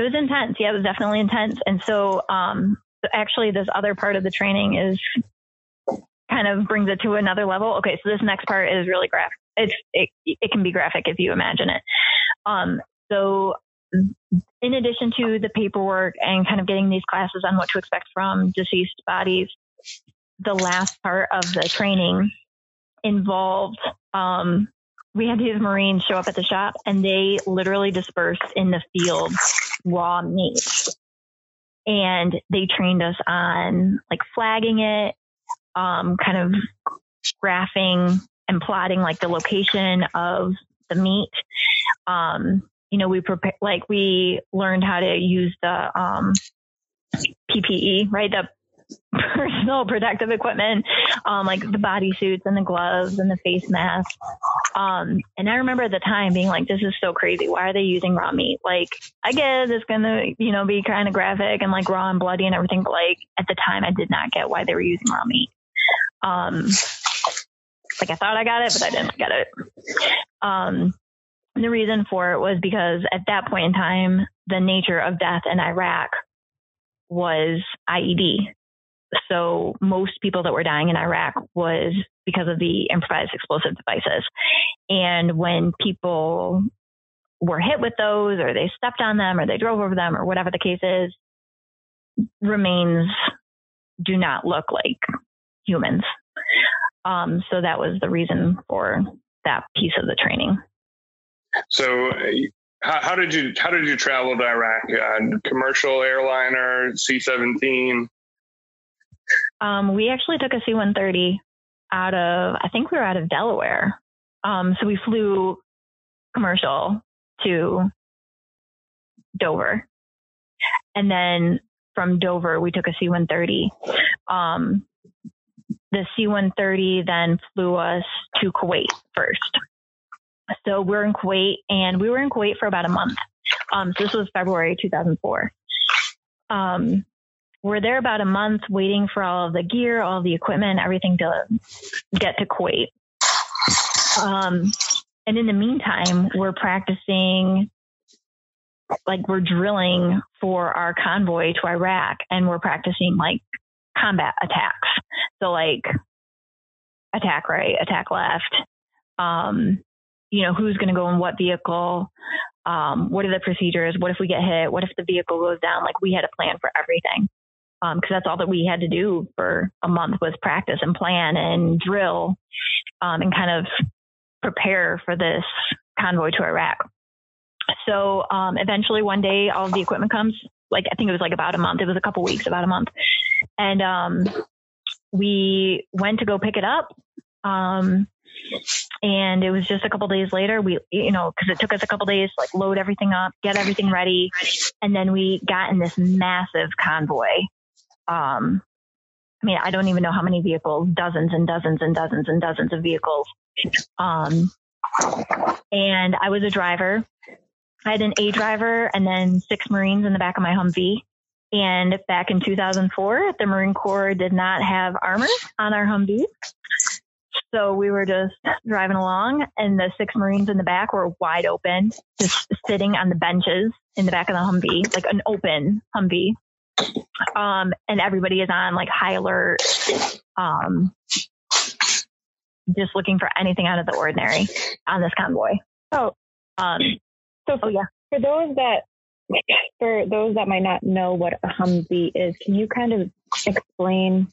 was intense. Yeah, it was definitely intense. And so, um, actually, this other part of the training is kind of brings it to another level. Okay, so this next part is really graphic. It's it, it can be graphic if you imagine it. Um, so in addition to the paperwork and kind of getting these classes on what to expect from deceased bodies, the last part of the training involved um, we had these Marines show up at the shop and they literally dispersed in the field raw meat. And they trained us on like flagging it, um, kind of graphing and plotting like the location of the meat. Um, you know, we prepare, like we learned how to use the, um, PPE, right? The personal protective equipment, um, like the body suits and the gloves and the face mask. Um, and I remember at the time being like, this is so crazy. Why are they using raw meat? Like, I guess it's going to, you know, be kind of graphic and like raw and bloody and everything. But like at the time, I did not get why they were using raw meat. Um, like I thought I got it, but I didn't get it. Um, the reason for it was because at that point in time, the nature of death in Iraq was IED. So most people that were dying in Iraq was because of the improvised explosive devices. And when people were hit with those or they stepped on them or they drove over them or whatever the case is, remains do not look like humans. Um, so that was the reason for that piece of the training. So, how, how did you how did you travel to Iraq? Uh, commercial airliner, C seventeen. Um, we actually took a C one thirty out of I think we were out of Delaware. Um, so we flew commercial to Dover, and then from Dover we took a C one thirty. Um, the C one thirty then flew us to Kuwait first. So we're in Kuwait, and we were in Kuwait for about a month. Um, so this was February 2004. Um, we're there about a month waiting for all of the gear, all the equipment, everything to get to Kuwait. Um, and in the meantime, we're practicing, like we're drilling for our convoy to Iraq, and we're practicing like combat attacks. So like attack right, attack left. Um, you know, who's going to go in what vehicle? Um, what are the procedures? What if we get hit? What if the vehicle goes down? Like we had a plan for everything because um, that's all that we had to do for a month was practice and plan and drill um, and kind of prepare for this convoy to Iraq. So um, eventually, one day, all of the equipment comes. Like I think it was like about a month. It was a couple weeks, about a month, and um, we went to go pick it up. And it was just a couple days later we you know because it took us a couple days to like load everything up get everything ready and then we got in this massive convoy um, I mean, I don't even know how many vehicles, dozens and dozens and dozens and dozens of vehicles. Um, and I was a driver. I had an A driver and then six Marines in the back of my Humvee. And back in 2004, the Marine Corps did not have armor on our Humvee. So we were just driving along, and the six Marines in the back were wide open, just sitting on the benches in the back of the Humvee, like an open Humvee. Um, and everybody is on like high alert, um, just looking for anything out of the ordinary on this convoy. Oh, um, so oh yeah. For those that for those that might not know what a Humvee is, can you kind of explain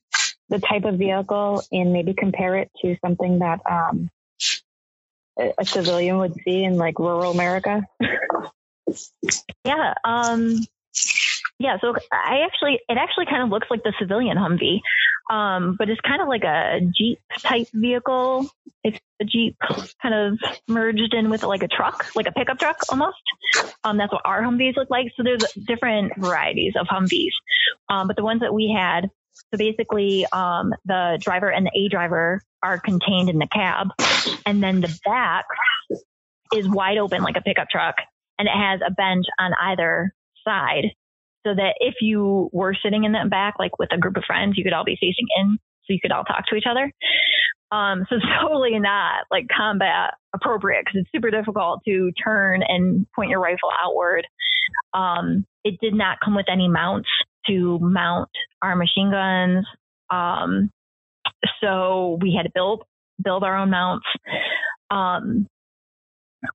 the type of vehicle and maybe compare it to something that um, a civilian would see in like rural America? yeah. Um, yeah, so I actually, it actually kind of looks like the civilian Humvee, um, but it's kind of like a Jeep type vehicle. It's a Jeep kind of merged in with like a truck, like a pickup truck almost. Um, that's what our Humvees look like. So there's different varieties of Humvees, um, but the ones that we had, so basically, um, the driver and the A driver are contained in the cab, and then the back is wide open like a pickup truck, and it has a bench on either side so that if you were sitting in the back, like with a group of friends, you could all be facing in so you could all talk to each other. Um, so it's [LAUGHS] totally not like combat appropriate because it's super difficult to turn and point your rifle outward. Um, it did not come with any mounts to mount our machine guns. Um, so we had to build build our own mounts. Um,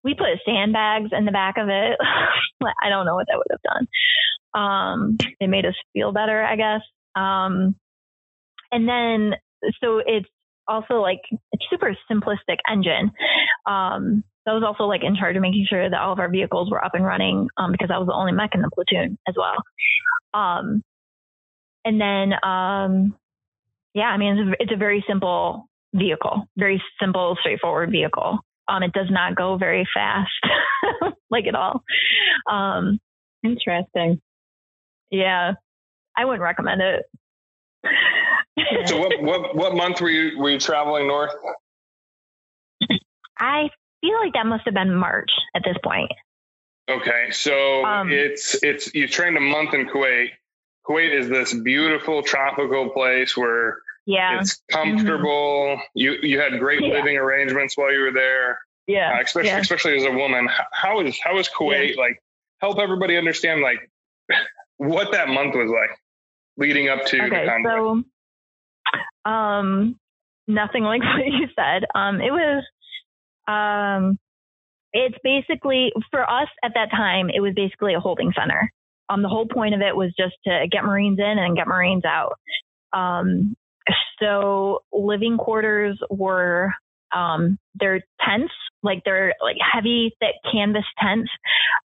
we put sandbags in the back of it. [LAUGHS] I don't know what that would have done. Um, it made us feel better, I guess. Um, and then, so it's also like it's super simplistic engine. Um, so I was also like in charge of making sure that all of our vehicles were up and running um, because I was the only mech in the platoon as well. Um, and then, um, yeah, I mean, it's a, it's a, very simple vehicle, very simple, straightforward vehicle. Um, it does not go very fast, [LAUGHS] like at all. Um, Interesting. Yeah, I wouldn't recommend it. so what, what what month were you were you traveling north? [LAUGHS] I feel like that must have been March at this point. Okay, so um, it's it's you trained a month in Kuwait. Kuwait is this beautiful tropical place where yeah. it's comfortable. Mm-hmm. You you had great yeah. living arrangements while you were there. Yeah, uh, especially yeah. especially as a woman. How is how is Kuwait yeah. like? Help everybody understand like [LAUGHS] what that month was like leading up to okay, So, um, nothing like [LAUGHS] what you said. Um, it was, um, it's basically for us at that time. It was basically a holding center. Um, the whole point of it was just to get Marines in and get Marines out. Um, so living quarters were um, they're tents, like they're like heavy, thick canvas tents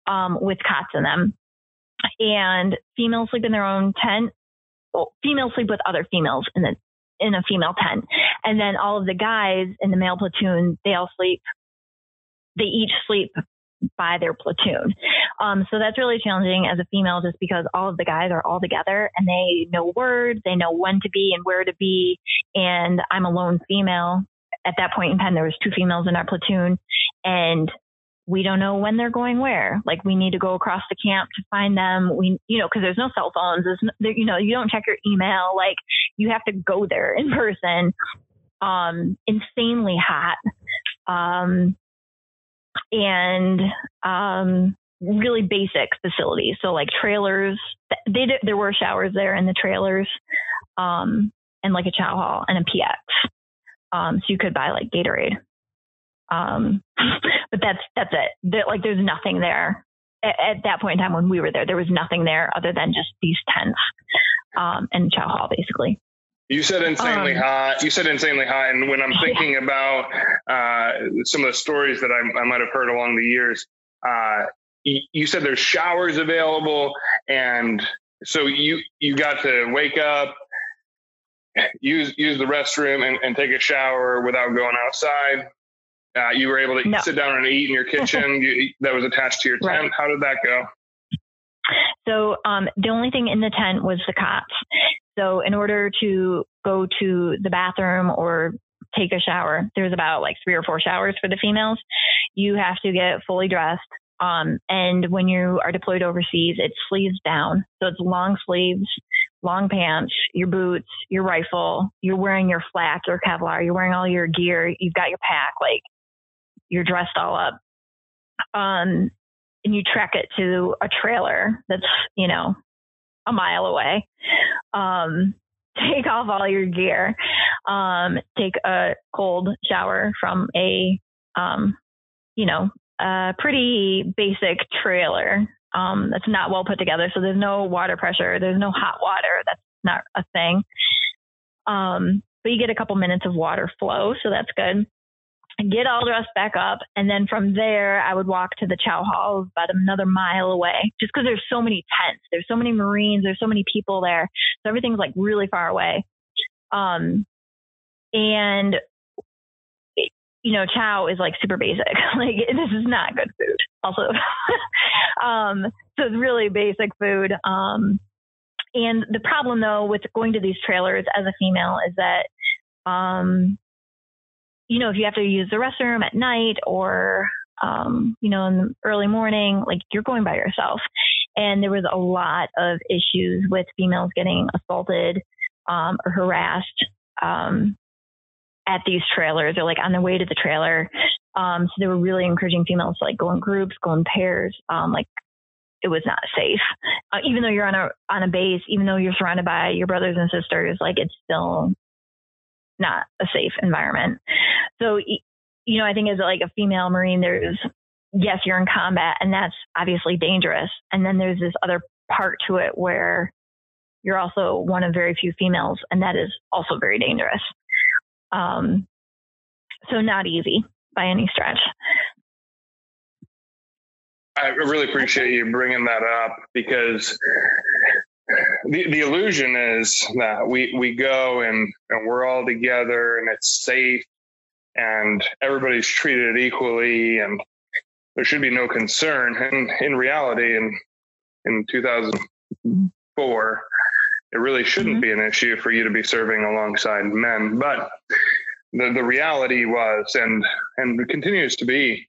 um, with cots in them and females sleep in their own tent. Well, females sleep with other females in the in a female tent, and then all of the guys in the male platoon they all sleep. They each sleep by their platoon. Um, so that's really challenging as a female just because all of the guys are all together and they know words, they know when to be and where to be. And I'm a lone female. At that point in time, there was two females in our platoon and we don't know when they're going where. Like we need to go across the camp to find them. We, you know, because there's no cell phones. There's, no, you know, you don't check your email. Like you have to go there in person. Um, insanely hot. Um, and um, really basic facilities. So like trailers. They did, there were showers there in the trailers, um, and like a chow hall and a PX. Um, so you could buy like Gatorade. Um, [LAUGHS] but that's that's it. like there's nothing there at, at, that point in time when we were there. There was nothing there other than just these tents um, and chow hall, basically. You said insanely um, hot. You said insanely hot, and when I'm [LAUGHS] thinking yeah. about uh, some of the stories that I, I might have heard along the years, uh, you said there's showers available, and so you you got to wake up, use use the restroom, and, and take a shower without going outside. Uh, you were able to no. sit down and eat in your kitchen [LAUGHS] you, that was attached to your tent. Right. How did that go? So um, the only thing in the tent was the cots. So in order to go to the bathroom or take a shower, there's about like three or four showers for the females. You have to get fully dressed, Um, and when you are deployed overseas, it's sleeves down. So it's long sleeves, long pants, your boots, your rifle, you're wearing your flak or Kevlar, you're wearing all your gear, you've got your pack, like you're dressed all up. Um, and you trek it to a trailer that's, you know, a mile away. Um, [LAUGHS] take off all your gear, um, take a cold shower from a, um, you know, a pretty basic trailer um, that's not well put together. So there's no water pressure, there's no hot water. That's not a thing. Um, but you get a couple minutes of water flow, so that's good. Get all dressed back up, and then from there, I would walk to the chow hall, about another mile away, just because there's so many tents, there's so many Marines, there's so many people there, so everything's like really far away. Um, and you know, chow is like super basic. [LAUGHS] like this is not good food. Also, [LAUGHS] um, so it's really basic food. Um, and the problem though with going to these trailers as a female is that, um, you know, if you have to use the restroom at night or, um, you know, in the early morning, like you're going by yourself. And there was a lot of issues with females getting assaulted um, or harassed um, at these trailers or like on their way to the trailer. Um, so they were really encouraging females to like go in groups, go in pairs. Um, like it was not safe. Uh, even though you're on a on a base, even though you're surrounded by your brothers and sisters, like it's still not a safe environment. So you know, I think as like a female marine, there's yes, you're in combat, and that's obviously dangerous. And then there's this other part to it where you're also one of very few females, and that is also very dangerous. Um, so not easy by any stretch. I really appreciate you bringing that up because the, the illusion is that we, we go and, and we're all together and it's safe and everybody's treated equally and there should be no concern. And in reality, in, in 2004, it really shouldn't mm-hmm. be an issue for you to be serving alongside men. But the, the reality was and and continues to be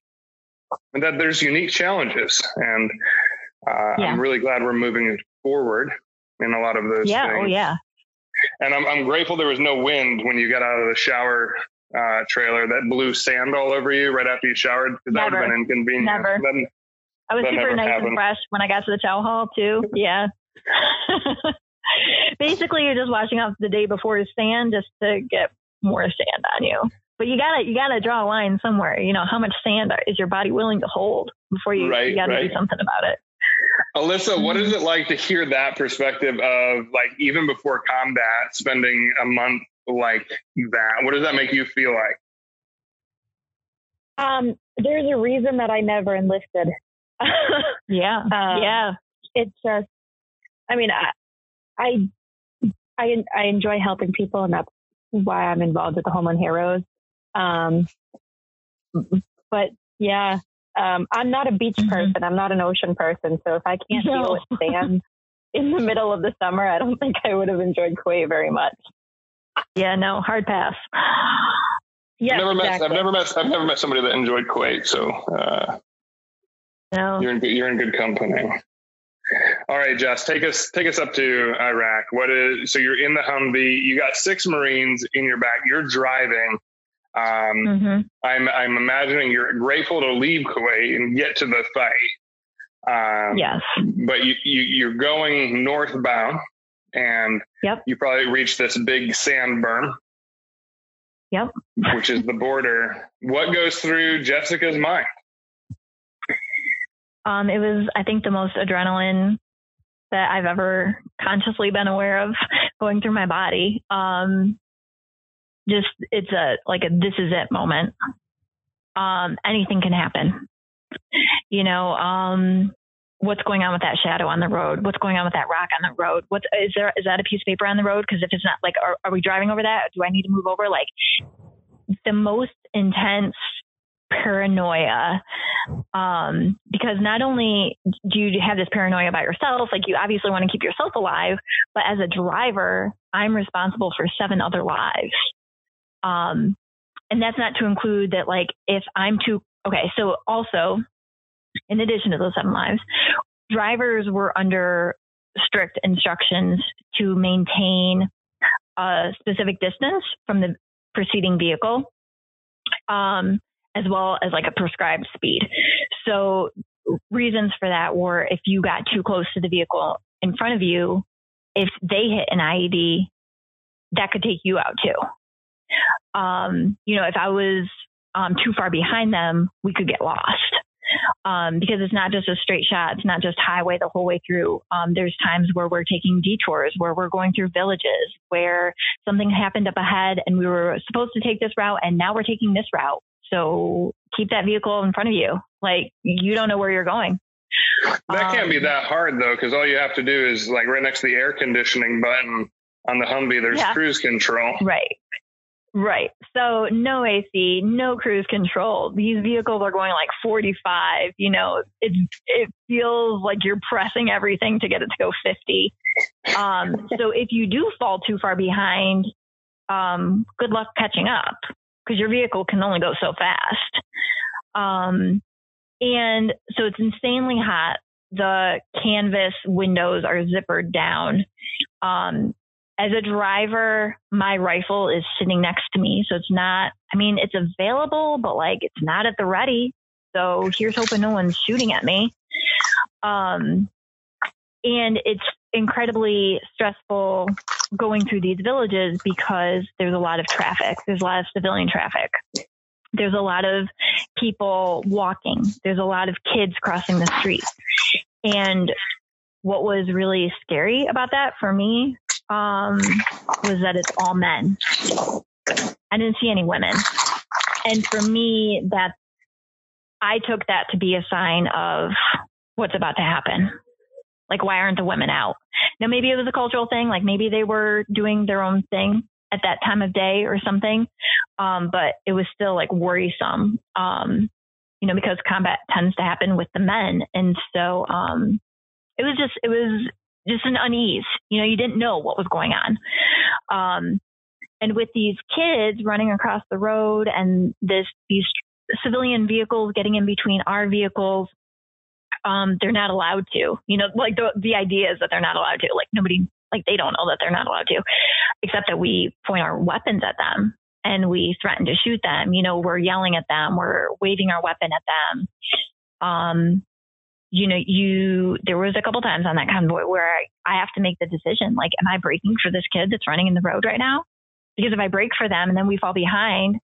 that there's unique challenges. And uh, yeah. I'm really glad we're moving forward in a lot of those yeah, oh, things. Oh, yeah. And I'm, I'm grateful there was no wind when you got out of the shower uh, trailer that blew sand all over you right after you showered because that would have been inconvenient. Never. Then, I was super nice happened. and fresh when I got to the chow hall too. [LAUGHS] Yeah. [LAUGHS] Basically, you're just washing off the day before sand just to get more sand on you. But you gotta you gotta draw a line somewhere. You know how much sand is your body willing to hold before you, right, you gotta right. do something about it. Alyssa, what is it like to hear that perspective of like even before combat, spending a month like that? What does that make you feel like? Um, there's a reason that I never enlisted. [LAUGHS] yeah, um, yeah. It's just, I mean, I, I, I, I enjoy helping people, and that's why I'm involved with the Homeland Heroes. Um, but yeah, um, I'm not a beach mm-hmm. person. I'm not an ocean person. So if I can't no. deal with sand in the middle of the summer, I don't [LAUGHS] think I would have enjoyed Kuwait very much. Yeah, no, hard pass. Yeah, I've never exactly. met. I've never met. I've never met somebody that enjoyed Kuwait. So, uh, no, you're in good. You're in good company. All right, Jess, take us take us up to Iraq. What is so you're in the Humvee, you got six Marines in your back, you're driving. Um, mm-hmm. I'm I'm imagining you're grateful to leave Kuwait and get to the fight. Um, yes, but you, you you're going northbound, and yep. you probably reach this big sand berm. Yep, which is the border. What goes through Jessica's mind? Um, it was, I think, the most adrenaline that I've ever consciously been aware of [LAUGHS] going through my body. Um, just it's a like a this is it moment. Um, anything can happen. You know, um, what's going on with that shadow on the road? What's going on with that rock on the road? What's is there is that a piece of paper on the road? Because if it's not, like, are, are we driving over that? Do I need to move over? Like, the most intense paranoia um, because not only do you have this paranoia about yourself like you obviously want to keep yourself alive but as a driver i'm responsible for seven other lives um, and that's not to include that like if i'm too okay so also in addition to those seven lives, drivers were under strict instructions to maintain a specific distance from the preceding vehicle, um, as well as like a prescribed speed. So reasons for that were if you got too close to the vehicle in front of you, if they hit an IED, that could take you out too. Um, you know, if I was um, too far behind them, we could get lost. Um, because it's not just a straight shot. It's not just highway the whole way through. Um, there's times where we're taking detours, where we're going through villages, where something happened up ahead and we were supposed to take this route and now we're taking this route. So keep that vehicle in front of you. Like you don't know where you're going. That can't be um, that hard though, because all you have to do is like right next to the air conditioning button on the Humvee, there's yeah. cruise control. Right. Right. So no AC, no cruise control. These vehicles are going like 45. You know, it it feels like you're pressing everything to get it to go 50. Um, so if you do fall too far behind, um, good luck catching up because your vehicle can only go so fast. Um, and so it's insanely hot. The canvas windows are zippered down. Um, as a driver, my rifle is sitting next to me. So it's not, I mean, it's available, but like it's not at the ready. So here's hoping no one's shooting at me. Um, and it's incredibly stressful going through these villages because there's a lot of traffic. There's a lot of civilian traffic. There's a lot of people walking. There's a lot of kids crossing the street. And what was really scary about that for me um, was that it's all men. I didn't see any women. And for me, that I took that to be a sign of what's about to happen. Like, why aren't the women out? Now, maybe it was a cultural thing. Like, maybe they were doing their own thing at that time of day or something. Um, but it was still like worrisome, um, you know, because combat tends to happen with the men. And so, um, it was just, it was just an unease. You know, you didn't know what was going on. Um, and with these kids running across the road and this, these civilian vehicles getting in between our vehicles, um, they're not allowed to. You know, like the the idea is that they're not allowed to. Like nobody, like they don't know that they're not allowed to, except that we point our weapons at them and we threaten to shoot them. You know, we're yelling at them, we're waving our weapon at them. Um, you know, you there was a couple times on that convoy where I, I have to make the decision, like, am I braking for this kid that's running in the road right now? Because if I brake for them and then we fall behind,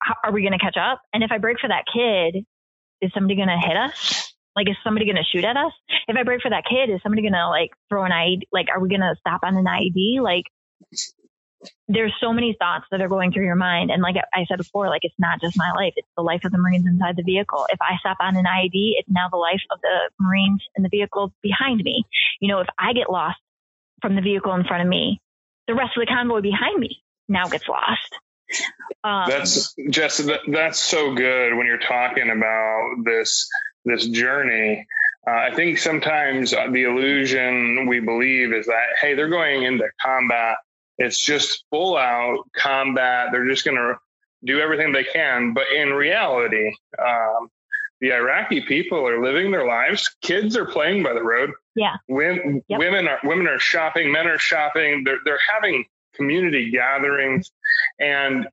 how, are we going to catch up? And if I brake for that kid, is somebody going to hit us? Like, is somebody going to shoot at us? If I break for that kid, is somebody going to like throw an IED? Like, are we going to stop on an IED? Like, there's so many thoughts that are going through your mind. And like I said before, like it's not just my life, it's the life of the Marines inside the vehicle. If I stop on an IED, it's now the life of the Marines in the vehicle behind me. You know, if I get lost from the vehicle in front of me, the rest of the convoy behind me now gets lost. Um, that's just that's so good when you're talking about this this journey. Uh, I think sometimes the illusion we believe is that hey, they're going into combat. It's just full out combat. They're just going to do everything they can. But in reality, um, the Iraqi people are living their lives. Kids are playing by the road. Yeah. Women, yep. women are women are shopping. Men are shopping. They're they're having community gatherings, and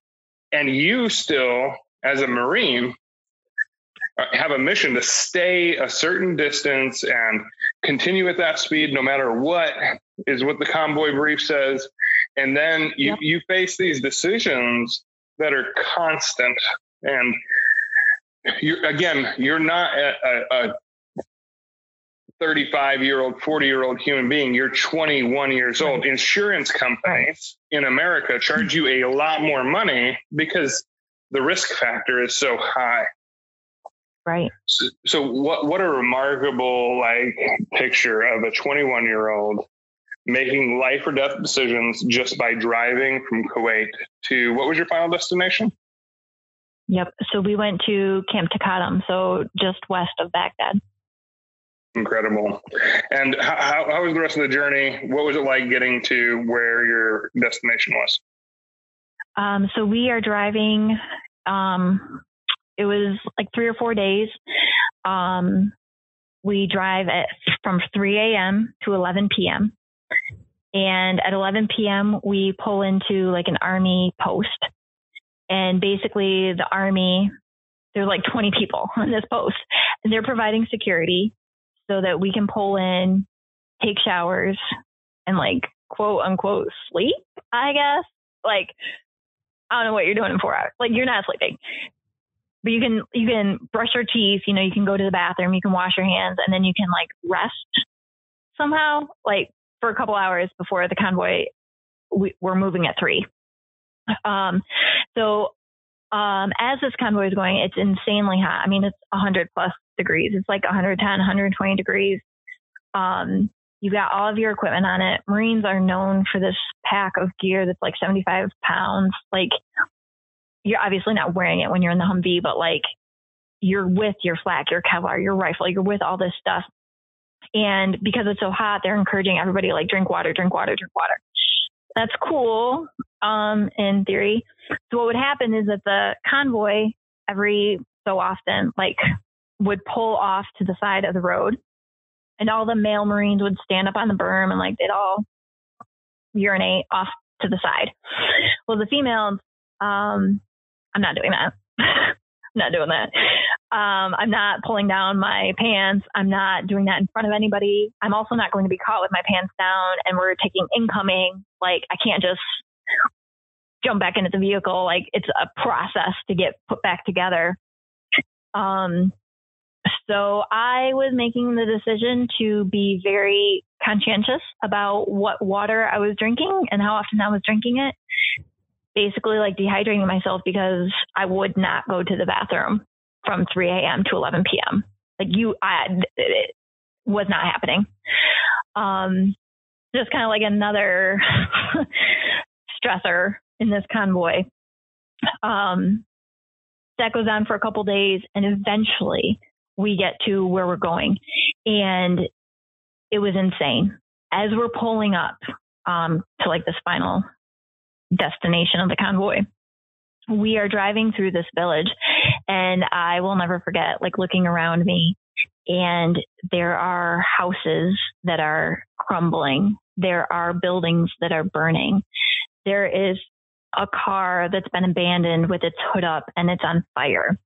and you still as a Marine uh, have a mission to stay a certain distance and continue at that speed no matter what is what the convoy brief says and then you, yep. you face these decisions that are constant. And you again you're not a, a, 35 year old 40 year old human being. You're 21 years old. Insurance companies in america charge you a mm-hmm. lot more money because the risk factor is so high. Right. So, so what what a remarkable like picture of a 21 year old making life or death decisions just by driving from Kuwait to what was your final destination? Yep. So we went to Camp Taqaddum, so just west of Baghdad. Incredible. And how, how was the rest of the journey? What was it like getting to where your destination was? Um, so we are driving um, it was like three or four days. um, we drive at from 3 a.m. to 11 p.m. And at 11 p.m., we pull into like an army post. And basically, the army, there's like 20 people [LAUGHS] on this post, and they're providing security so that we can pull in, take showers, and like quote unquote sleep, I guess. Like, I don't know what you're doing in four hours. Like, you're not sleeping but you can you can brush your teeth you know you can go to the bathroom you can wash your hands and then you can like rest somehow like for a couple hours before the convoy we, we're moving at three. Um so um as this convoy is going it's insanely hot. I mean it's 100 plus degrees. It's like 110 120 degrees. Um you've got all of your equipment on it. Marines are known for this pack of gear that's like 75 pounds. Like you're obviously not wearing it when you're in the Humvee, but like you're with your flak, your Kevlar, your rifle, you're with all this stuff. And because it's so hot, they're encouraging everybody like drink water, drink water, drink water. That's cool, um, in theory. So what would happen is that the convoy every so often like would pull off to the side of the road and all the male Marines would stand up on the berm and like they'd all urinate off to the side. Well, the females, um, I'm not doing that. [LAUGHS] I'm not doing that. Um, I'm not pulling down my pants. I'm not doing that in front of anybody. I'm also not going to be caught with my pants down and we're taking incoming. Like I can't just jump back into the vehicle. Like it's a process to get put back together. Um, so I was making the decision to be very conscientious about what water I was drinking and how often I was drinking it basically like dehydrating myself because I would not go to the bathroom from 3 a.m. to 11 p.m. Like you, I, it was not happening. Um, just kind of like another [LAUGHS] stressor in this convoy. Um, that goes on for a couple days and eventually we get to where we're going. And it was insane. As we're pulling up um, to like this final destination of the convoy. We are driving through this village and I will never forget like looking around me and there are houses that are crumbling. There are buildings that are burning. There is a car that's been abandoned with its hood up and it's on fire.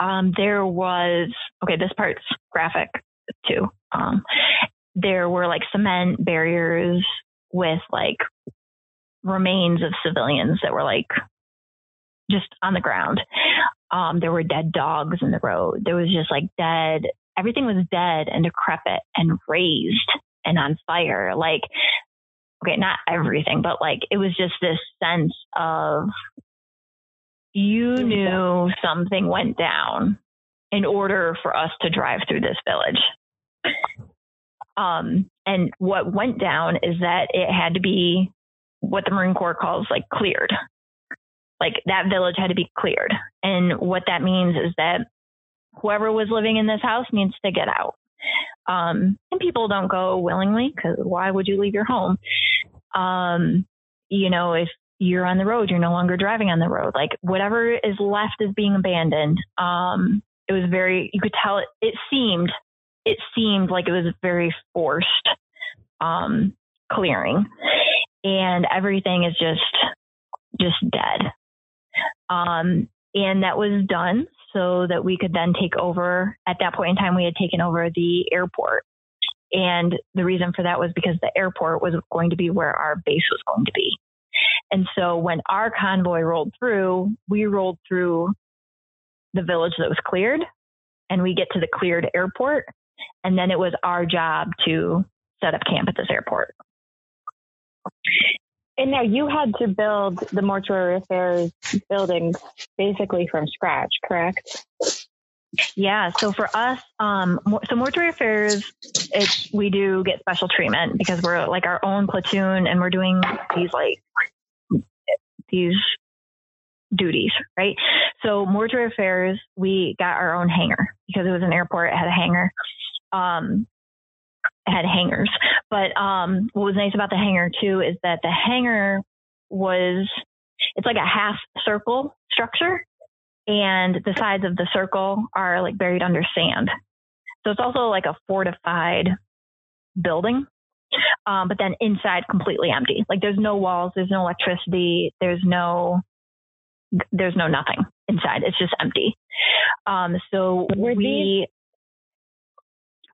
Um, there was, okay, this part's graphic too. Um, there were like cement barriers with like remains of civilians that were like just on the ground. Um, there were dead dogs in the road. There was just like dead, everything was dead and decrepit and razed and on fire. Like, okay, not everything, but like it was just this sense of you knew something went down in order for us to drive through this village. Um, and what went down is that it had to be what the Marine Corps calls like cleared. Like that village had to be cleared. And what that means is that whoever was living in this house needs to get out. Um, and people don't go willingly because why would you leave your home? Um, you know, if you're on the road, you're no longer driving on the road. Like whatever is left is being abandoned. Um, it was very, you could tell it, it seemed, it seemed like it was very forced, um, clearing and everything is just just dead. Um, and that was done so that we could then take over. At that point in time, we had taken over the airport. And the reason for that was because the airport was going to be where our base was going to be. And so when our convoy rolled through, we rolled through the village that was cleared and we get to the cleared airport. And then it was our job to set up camp at this airport. And now you had to build the mortuary affairs building basically from scratch, correct? Yeah. So for us, um, so mortuary affairs, we do get special treatment because we're like our own platoon and we're doing these like these duties, right? So mortuary affairs, we got our own hangar because it was an airport. It had a hangar. Um, had hangars. But um, what was nice about the hangar too is that the hangar was it's like a half circle structure. and the sides of the circle are like buried under sand. So it's also like a fortified building. Um, but then inside completely empty. Like there's no walls, there's no electricity, there's no there's no nothing inside. It's just empty. Um, so were we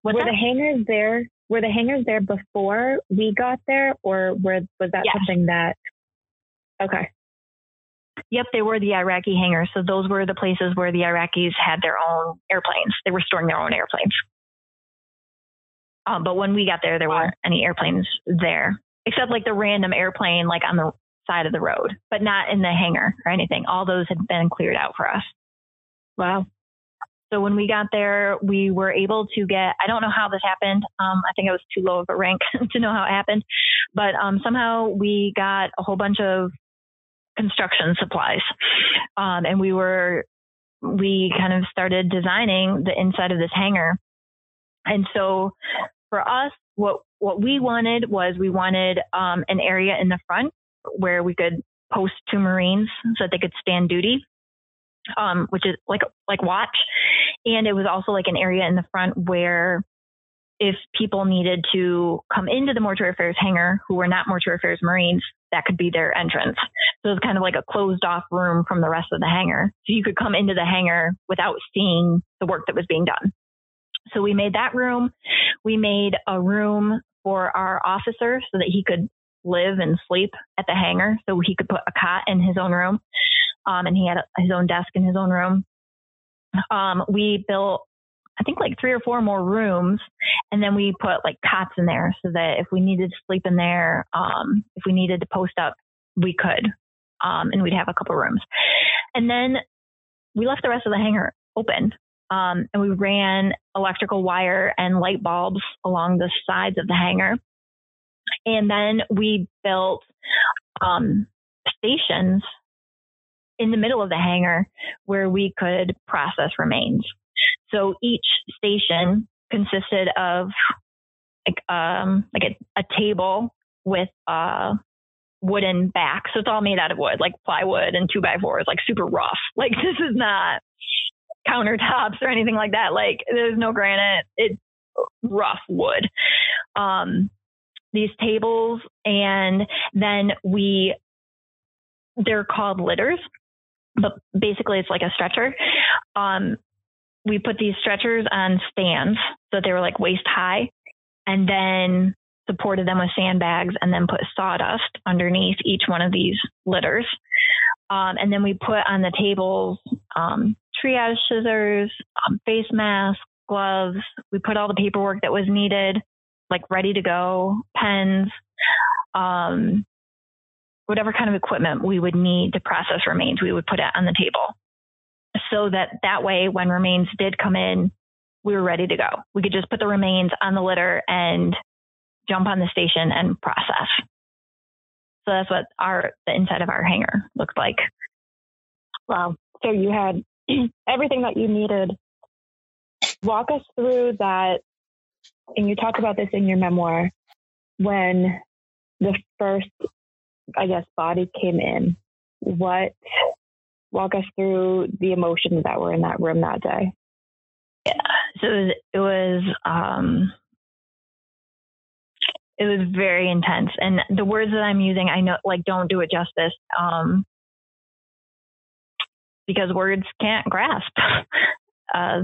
were that? the hangars there? Were the hangars there before we got there, or were was that yes. something that? Okay. Yep, they were the Iraqi hangars. So those were the places where the Iraqis had their own airplanes. They were storing their own airplanes. Um, but when we got there, there weren't any airplanes there, except like the random airplane like on the side of the road, but not in the hangar or anything. All those had been cleared out for us. Wow. So when we got there, we were able to get, I don't know how this happened. Um, I think I was too low of a rank [LAUGHS] to know how it happened, but um, somehow we got a whole bunch of construction supplies. Um, and we were, we kind of started designing the inside of this hangar. And so for us, what, what we wanted was we wanted um, an area in the front where we could post two Marines so that they could stand duty, um, which is like like watch. And it was also like an area in the front where if people needed to come into the mortuary affairs hangar who were not mortuary affairs Marines, that could be their entrance. So it was kind of like a closed off room from the rest of the hangar. So you could come into the hangar without seeing the work that was being done. So we made that room. We made a room for our officer so that he could live and sleep at the hangar. So he could put a cot in his own room. Um, and he had his own desk in his own room. Um, we built, I think like three or four more rooms. And then we put like cots in there so that if we needed to sleep in there, um, if we needed to post up, we could. Um, and we'd have a couple rooms. And then we left the rest of the hangar open. Um, and we ran electrical wire and light bulbs along the sides of the hangar. And then we built um, stations in the middle of the hangar where we could process remains. So each station consisted of like um like a, a table with a wooden back. So it's all made out of wood, like plywood and two by fours, like super rough. [LAUGHS] Like this is not countertops or anything like that. Like there's no granite. It's rough wood. Um these tables and then we they're called litters but basically it's like a stretcher. Um, we put these stretchers on stands so they were like waist high and then supported them with sandbags and then put sawdust underneath each one of these litters. Um, and then we put on the tables um, triage scissors um, face masks gloves. We put all the paperwork that was needed like ready to go, pens, um, whatever kind of equipment we would need to process remains, we would put it on the table. So that that way, when remains did come in, we were ready to go. We could just put the remains on the litter and jump on the station and process. So that's what our the inside of our hangar looked like. Wow. So you had [CLEARS THROAT] everything that you needed. Walk us through that and you talk about this in your memoir, when the first, I guess, body came in, what, walk us through the emotions that were in that room that day. Yeah. So it was, it was, um, it was very intense. And the words that I'm using, I know, like, don't do it justice. Um, because words can't grasp [LAUGHS] uh,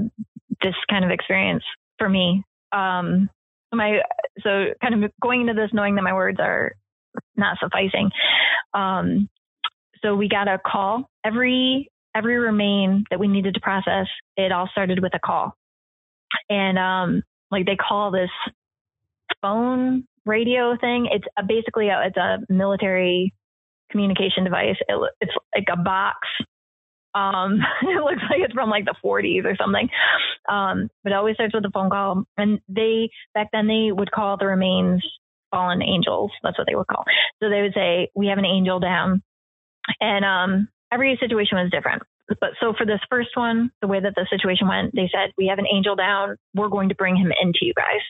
this kind of experience for me um, my so kind of going into this knowing that my words are not sufficing. Um, so we got a call every every remain that we needed to process. It all started with a call, and um, like they call this phone radio thing. It's a, basically a, it's a military communication device. It, it's like a box um, [LAUGHS] it looks like it's from like the 40s or something. Um, but it always starts with a phone call. And they, back then, they would call the remains fallen angels. That's what they would call. So they would say, We have an angel down. And um, every situation was different. But so for this first one, the way that the situation went, they said, We have an angel down. We're going to bring him into you guys.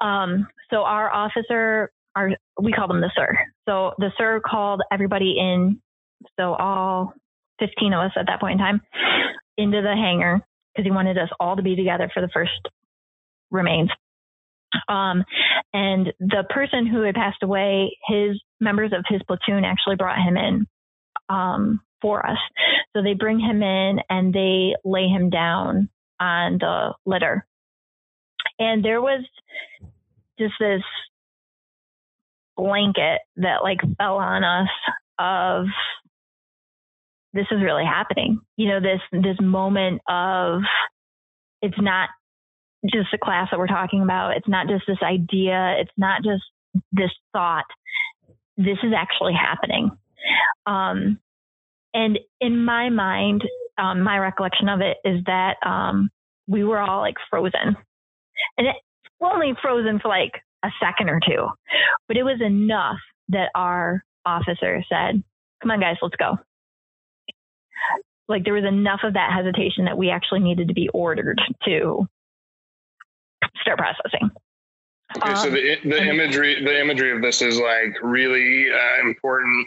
Um, so our officer, our we call them the sir. So the sir called everybody in. So all 15 of us at that point in time, into the hangar because he wanted us all to be together for the first remains. Um, and the person who had passed away, his members of his platoon actually brought him in um, for us. So they bring him in and they lay him down on the litter. And there was just this blanket that like fell on us of this is really happening. You know, this this moment of it's not just the class that we're talking about. It's not just this idea. It's not just this thought. This is actually happening. Um, and in my mind, um, my recollection of it is that um, we were all like frozen, and it, only frozen for like a second or two, but it was enough that our officer said, "Come on, guys, let's go." Like there was enough of that hesitation that we actually needed to be ordered to start processing. Okay, so the um, the imagery the imagery of this is like really uh, important.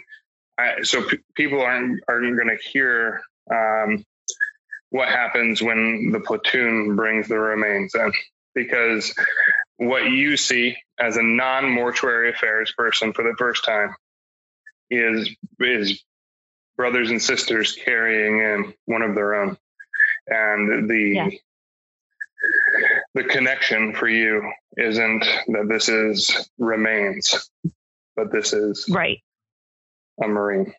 I, so p- people aren't aren't going to hear um, what happens when the platoon brings the remains in, because what you see as a non mortuary affairs person for the first time is is brothers and sisters carrying in one of their own, and the yeah the connection for you isn't that this is remains, but this is right a marine.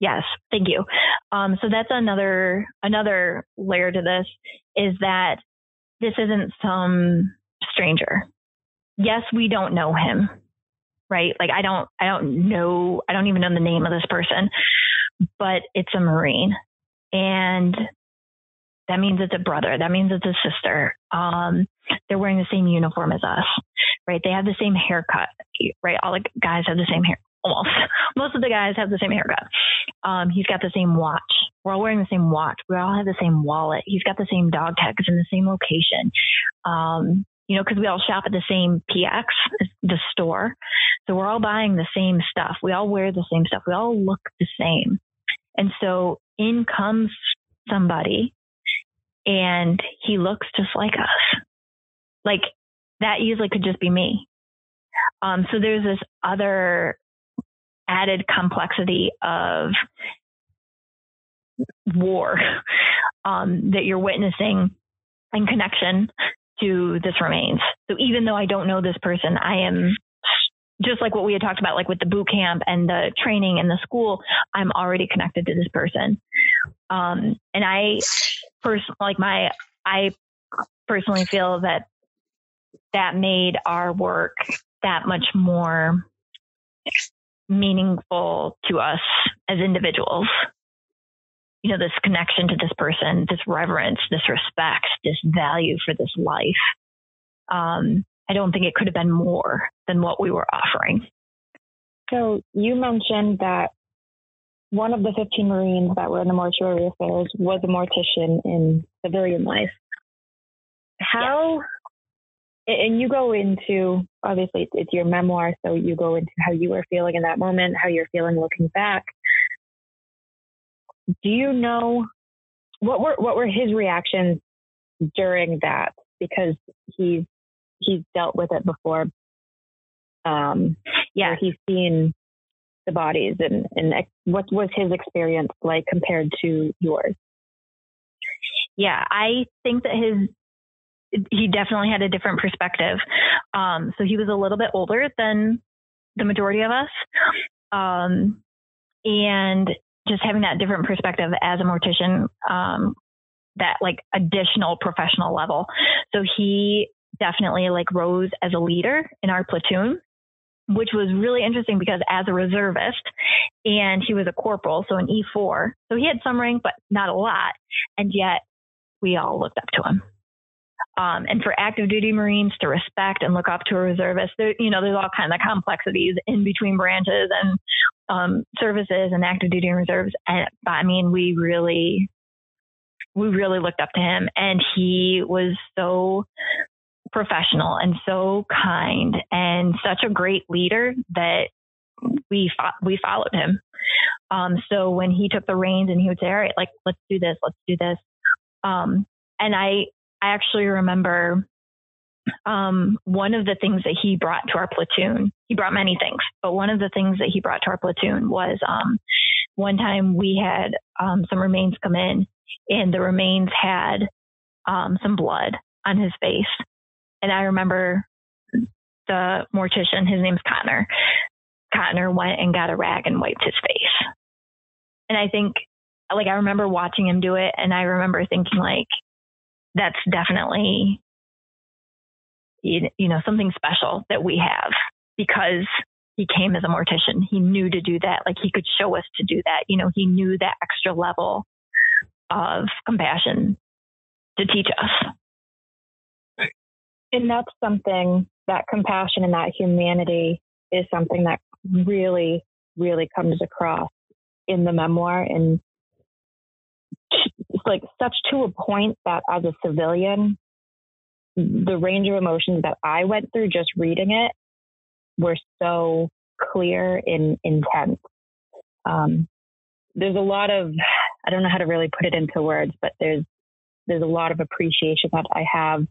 Yes, thank you. Um, so that's another another layer to this is that this isn't some stranger. Yes, we don't know him, right? Like I don't I don't know I don't even know the name of this person, but it's a marine, and that means it's a brother. That means it's a sister. Um, they're wearing the same uniform as us, right? They have the same haircut, right? All the guys have the same hair. Almost. Most of the guys have the same haircut. Um, he's got the same watch. We're all wearing the same watch. We all have the same wallet. He's got the same dog tags in the same location. Um, you know, because we all shop at the same PX, the store. So we're all buying the same stuff. We all wear the same stuff. We all look the same. And so in comes somebody and he looks just like us. Like that easily could just be me. Um, so there's this other added complexity of war um, that you're witnessing in connection to this remains. So even though I don't know this person, I am just like what we had talked about, like with the boot camp and the training and the school, I'm already connected to this person. Um, and I personally, like my, I personally feel that that made our work that much more meaningful to us as individuals. You know, this connection to this person, this reverence, this respect, this value for this life. Um, I don't think it could have been more than what we were offering. So you mentioned that one of the 15 Marines that were in the mortuary affairs was a mortician in civilian life. How, yes. and you go into, obviously, it's your memoir, so you go into how you were feeling in that moment, how you're feeling looking back. Do you know what were what were his reactions during that? Because he's he's dealt with it before. Um, yeah, he's seen the bodies and, and what was his experience like compared to yours? Yeah, I think that his he definitely had a different perspective. Um, so he was a little bit older than the majority of us. Um, and just having that different perspective as a mortician, um, that like additional professional level. So he definitely like rose as a leader in our platoon which was really interesting because as a reservist and he was a corporal, so an E4, so he had some rank, but not a lot. And yet we all looked up to him. Um, and for active duty Marines to respect and look up to a reservist, there, you know, there's all kinds of complexities in between branches and um, services and active duty and reserves. And but, I mean, we really, we really looked up to him, and he was so professional and so kind and such a great leader that we fo- we followed him. Um, so when he took the reins and he would say, "All right, like let's do this, let's do this," um, and I I actually remember um, one of the things that he brought to our platoon. He brought many things, but one of the things that he brought to our platoon was um, one time we had um, some remains come in, and the remains had um, some blood on his face, and I remember the mortician. His name's Connor. Connor went and got a rag and wiped his face. And I think, like, I remember watching him do it, and I remember thinking, like, that's definitely, you know, something special that we have because he came as a mortician. He knew to do that. Like, he could show us to do that. You know, he knew that extra level of compassion to teach us. And that's something that compassion and that humanity is something that really, really comes across in the memoir. And it's like such to a point that as a civilian, the range of emotions that I went through just reading it were so clear and intense. Um, there's a lot of, I don't know how to really put it into words, but there's, there's a lot of appreciation that I have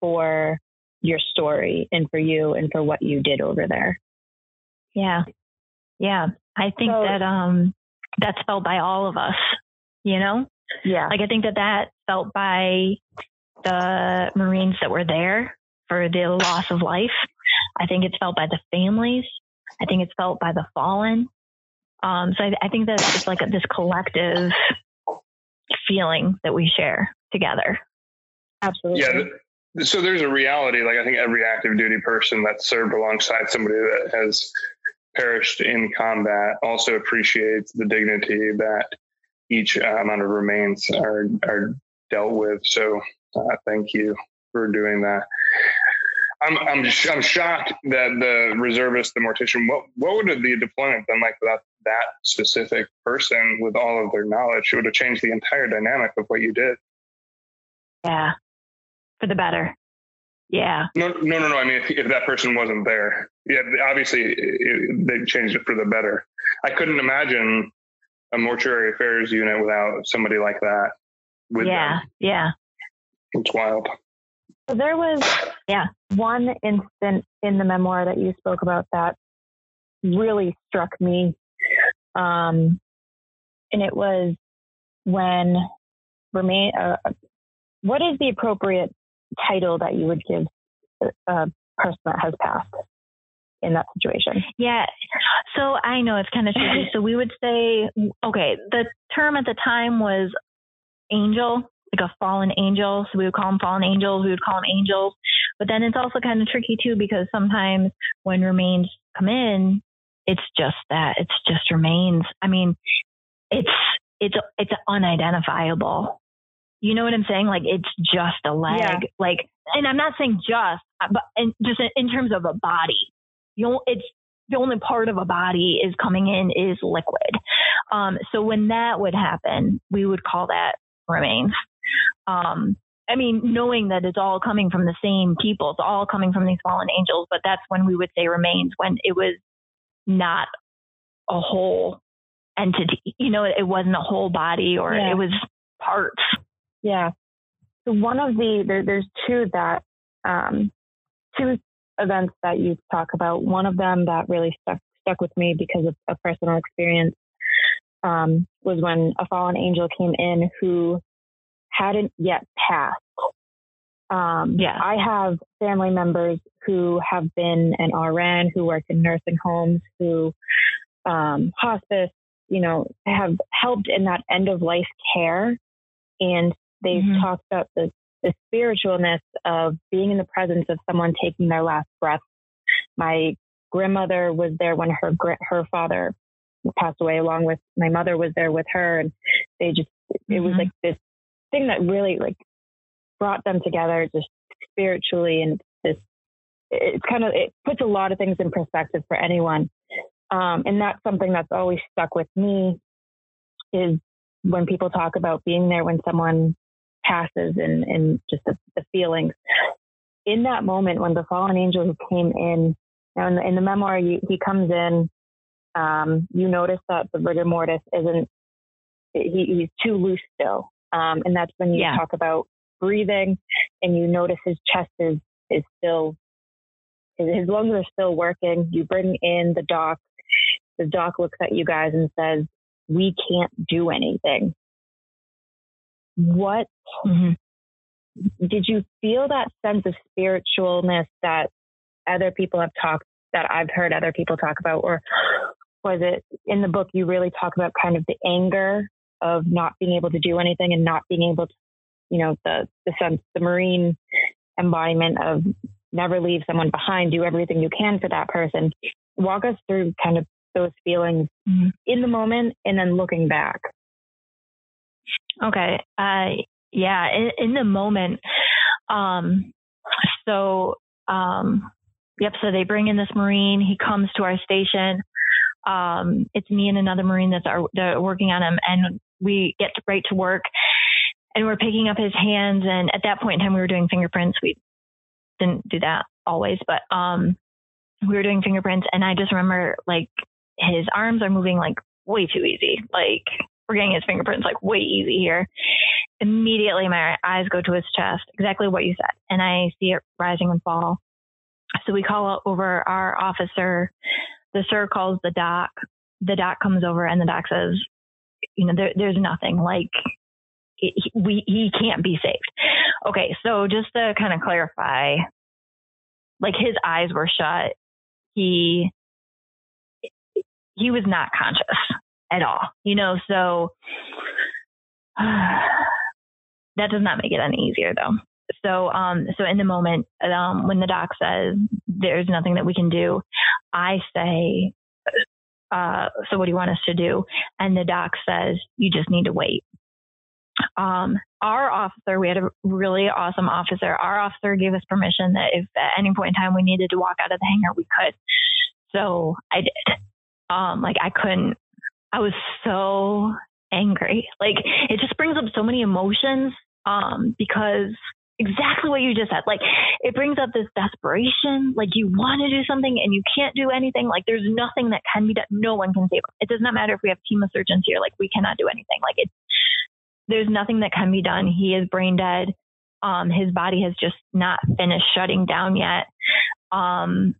for your story and for you and for what you did over there. Yeah. Yeah. I think so, that um that's felt by all of us, you know? Yeah. Like I think that that felt by the Marines that were there for the loss of life. I think it's felt by the families. I think it's felt by the fallen. Um, so I, I think that it's like a, this collective feeling that we share together. Absolutely. Yeah so there's a reality like i think every active duty person that's served alongside somebody that has perished in combat also appreciates the dignity that each uh, amount of remains are are dealt with so uh, thank you for doing that I'm I'm I'm shocked that the reservist, the mortician, what what would the deployment been like without that specific person with all of their knowledge? It would have changed the entire dynamic of what you did. Yeah, for the better. Yeah. No, no, no, no. I mean, if, if that person wasn't there, yeah, obviously it, they changed it for the better. I couldn't imagine a mortuary affairs unit without somebody like that. With yeah, them. yeah. It's wild. So there was yeah one instant in the memoir that you spoke about that really struck me, um, and it was when remain. Uh, what is the appropriate title that you would give uh, a person that has passed in that situation? Yeah. So I know it's kind of tricky. [LAUGHS] so we would say, okay, the term at the time was angel, like a fallen angel. So we would call them fallen angels. We would call them angels. But then it's also kind of tricky too because sometimes when remains come in, it's just that it's just remains. I mean, it's it's it's unidentifiable. You know what I'm saying? Like it's just a leg. Yeah. Like, and I'm not saying just, but in, just in terms of a body, you know, it's the only part of a body is coming in is liquid. Um, so when that would happen, we would call that remains. Um, I mean, knowing that it's all coming from the same people, it's all coming from these fallen angels, but that's when we would say remains when it was not a whole entity. You know, it wasn't a whole body or yeah. it was parts. Yeah. So one of the there, there's two that um, two events that you talk about. One of them that really stuck stuck with me because of a personal experience um, was when a fallen angel came in who hadn't yet passed. Um, yeah. I have family members who have been an RN, who work in nursing homes, who um, hospice, you know, have helped in that end of life care. And They've mm-hmm. talked about the, the spiritualness of being in the presence of someone taking their last breath. My grandmother was there when her her father passed away, along with my mother was there with her, and they just mm-hmm. it was mm-hmm. like this thing that really like brought them together, just spiritually, and this it's kind of it puts a lot of things in perspective for anyone, um, and that's something that's always stuck with me is when people talk about being there when someone passes and, and just the, the feelings. In that moment when the fallen angel who came in, now in the, in the memoir, he, he comes in Um, you notice that the rigor mortis isn't, he, he's too loose still. Um, and that's when you yeah. talk about breathing and you notice his chest is, is still, his, his lungs are still working. You bring in the doc. The doc looks at you guys and says, we can't do anything. What mm-hmm. did you feel that sense of spiritualness that other people have talked that I've heard other people talk about, or was it in the book you really talk about kind of the anger of not being able to do anything and not being able to, you know, the the sense, the marine embodiment of never leave someone behind, do everything you can for that person. Walk us through kind of those feelings mm-hmm. in the moment and then looking back. Okay. Uh, yeah. In, in the moment, um, so, um, yep. So they bring in this Marine. He comes to our station. Um, it's me and another Marine that's are, that working on him, and we get right to work. And we're picking up his hands. And at that point in time, we were doing fingerprints. We didn't do that always, but um, we were doing fingerprints. And I just remember like his arms are moving like way too easy. Like we're getting his fingerprints like way easy here. Immediately, my eyes go to his chest, exactly what you said, and I see it rising and fall. So we call over our officer. The sir calls the doc. The doc comes over, and the doc says, "You know, there, there's nothing like." It, we he can't be saved. Okay, so just to kind of clarify, like his eyes were shut. He he was not conscious at all, you know, so [SIGHS] that does not make it any easier though. So, um, so in the moment, um, when the doc says there's nothing that we can do, I say, uh, so what do you want us to do? And the doc says, you just need to wait. Um, our officer, we had a really awesome officer. Our officer gave us permission that if at any point in time we needed to walk out of the hangar, we could. So I did. Um, like I couldn't, I was so angry. Like it just brings up so many emotions. Um, because exactly what you just said, like it brings up this desperation. Like you want to do something and you can't do anything. Like there's nothing that can be done. No one can save. It does not matter if we have team of surgeons here. Like we cannot do anything. Like it, there's nothing that can be done. He is brain dead. Um, his body has just not finished shutting down yet. Um,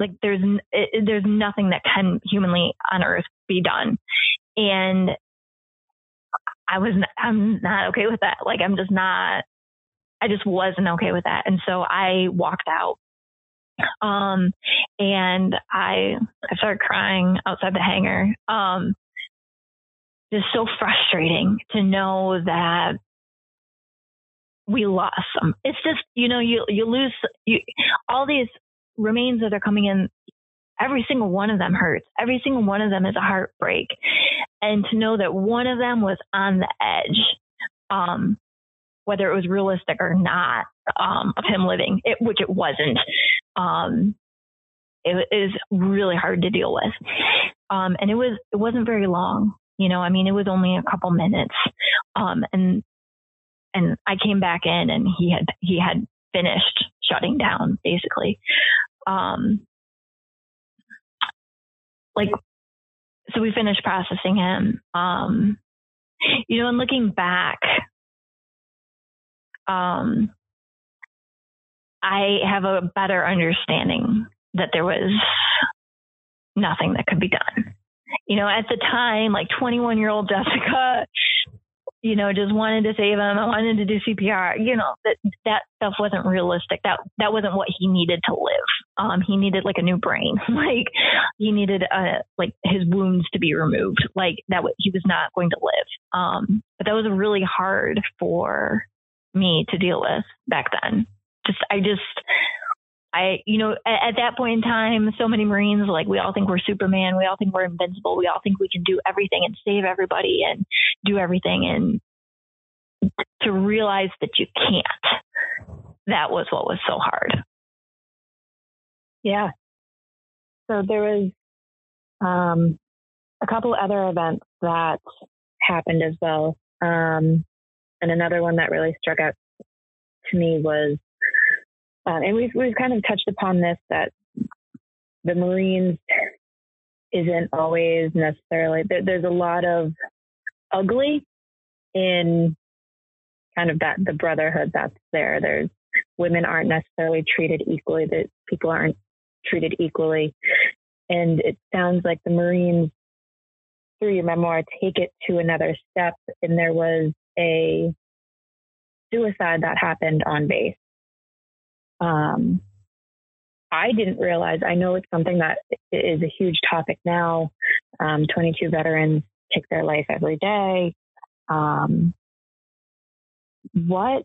like there's it, there's nothing that can humanly on earth be done. And i was not, i'm not okay with that. Like i'm just not i just wasn't okay with that. And so i walked out. Um and i i started crying outside the hangar. Um just so frustrating to know that we lost. It's just, you know, you, you lose you, all these remains that are coming in, every single one of them hurts. Every single one of them is a heartbreak. And to know that one of them was on the edge, um, whether it was realistic or not, um, of him living, it, which it wasn't, um, it is really hard to deal with. Um, and it was, it wasn't very long. You know, I mean, it was only a couple minutes. Um, and, and I came back in and he had, he had finished shutting down basically um, like, so we finished processing him. Um, you know, and looking back, um, I have a better understanding that there was nothing that could be done. You know, at the time, like 21 year old Jessica you know, just wanted to save him. I wanted to do CPR. You know, that that stuff wasn't realistic. That that wasn't what he needed to live. Um, he needed like a new brain. [LAUGHS] like he needed uh like his wounds to be removed. Like that he was not going to live. Um, but that was really hard for me to deal with back then. Just I just I, you know, at, at, that point in time, so many Marines, like we all think we're Superman. We all think we're invincible. We all think we can do everything and save everybody and do everything. And to realize that you can't, that was what was so hard. Yeah. So there was um, a couple other events that happened as well. Um, and another one that really struck out to me was um, and we've we've kind of touched upon this that the Marines isn't always necessarily there, there's a lot of ugly in kind of that the brotherhood that's there. There's women aren't necessarily treated equally, that people aren't treated equally. And it sounds like the Marines, through your memoir, take it to another step. And there was a suicide that happened on base. Um, I didn't realize, I know it's something that is a huge topic now. Um, 22 veterans take their life every day. Um, what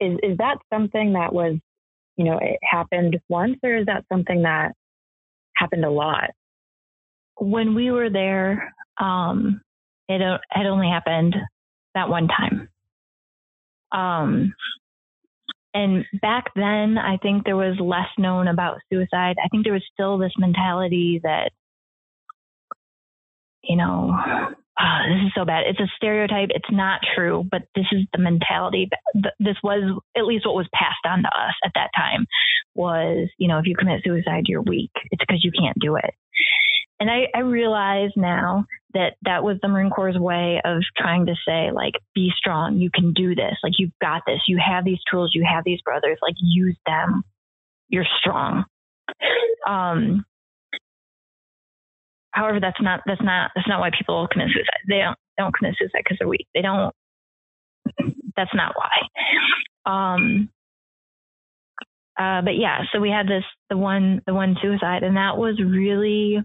is is that something that was, you know, it happened once, or is that something that happened a lot? When we were there, um, it had only happened that one time. Um, and back then, I think there was less known about suicide. I think there was still this mentality that, you know, oh, this is so bad. It's a stereotype. It's not true, but this is the mentality. This was at least what was passed on to us at that time was, you know, if you commit suicide, you're weak. It's because you can't do it. And I, I realize now that that was the Marine Corps' way of trying to say, like, be strong. You can do this. Like, you've got this. You have these tools. You have these brothers. Like, use them. You're strong. Um, However, that's not that's not that's not why people commit suicide. They don't they don't commit suicide because they're weak. They don't. That's not why. Um. Uh, but yeah, so we had this the one the one suicide, and that was really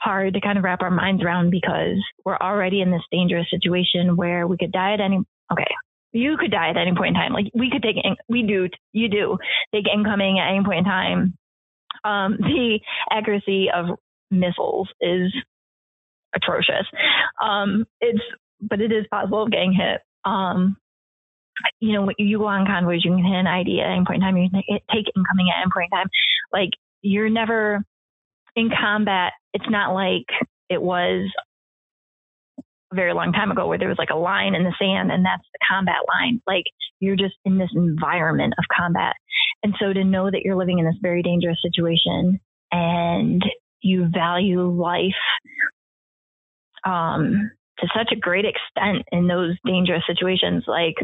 hard to kind of wrap our minds around because we're already in this dangerous situation where we could die at any okay you could die at any point in time like we could take in, we do you do take incoming at any point in time um, [LAUGHS] the accuracy of missiles is atrocious. Um, it's, but it is possible of getting hit. Um, you know, you go on convoys, you can hit an IED at any point in time. You can take incoming at any point in time. Like you're never in combat. It's not like it was a very long time ago where there was like a line in the sand and that's the combat line. Like you're just in this environment of combat. And so to know that you're living in this very dangerous situation and you value life um, to such a great extent in those dangerous situations, like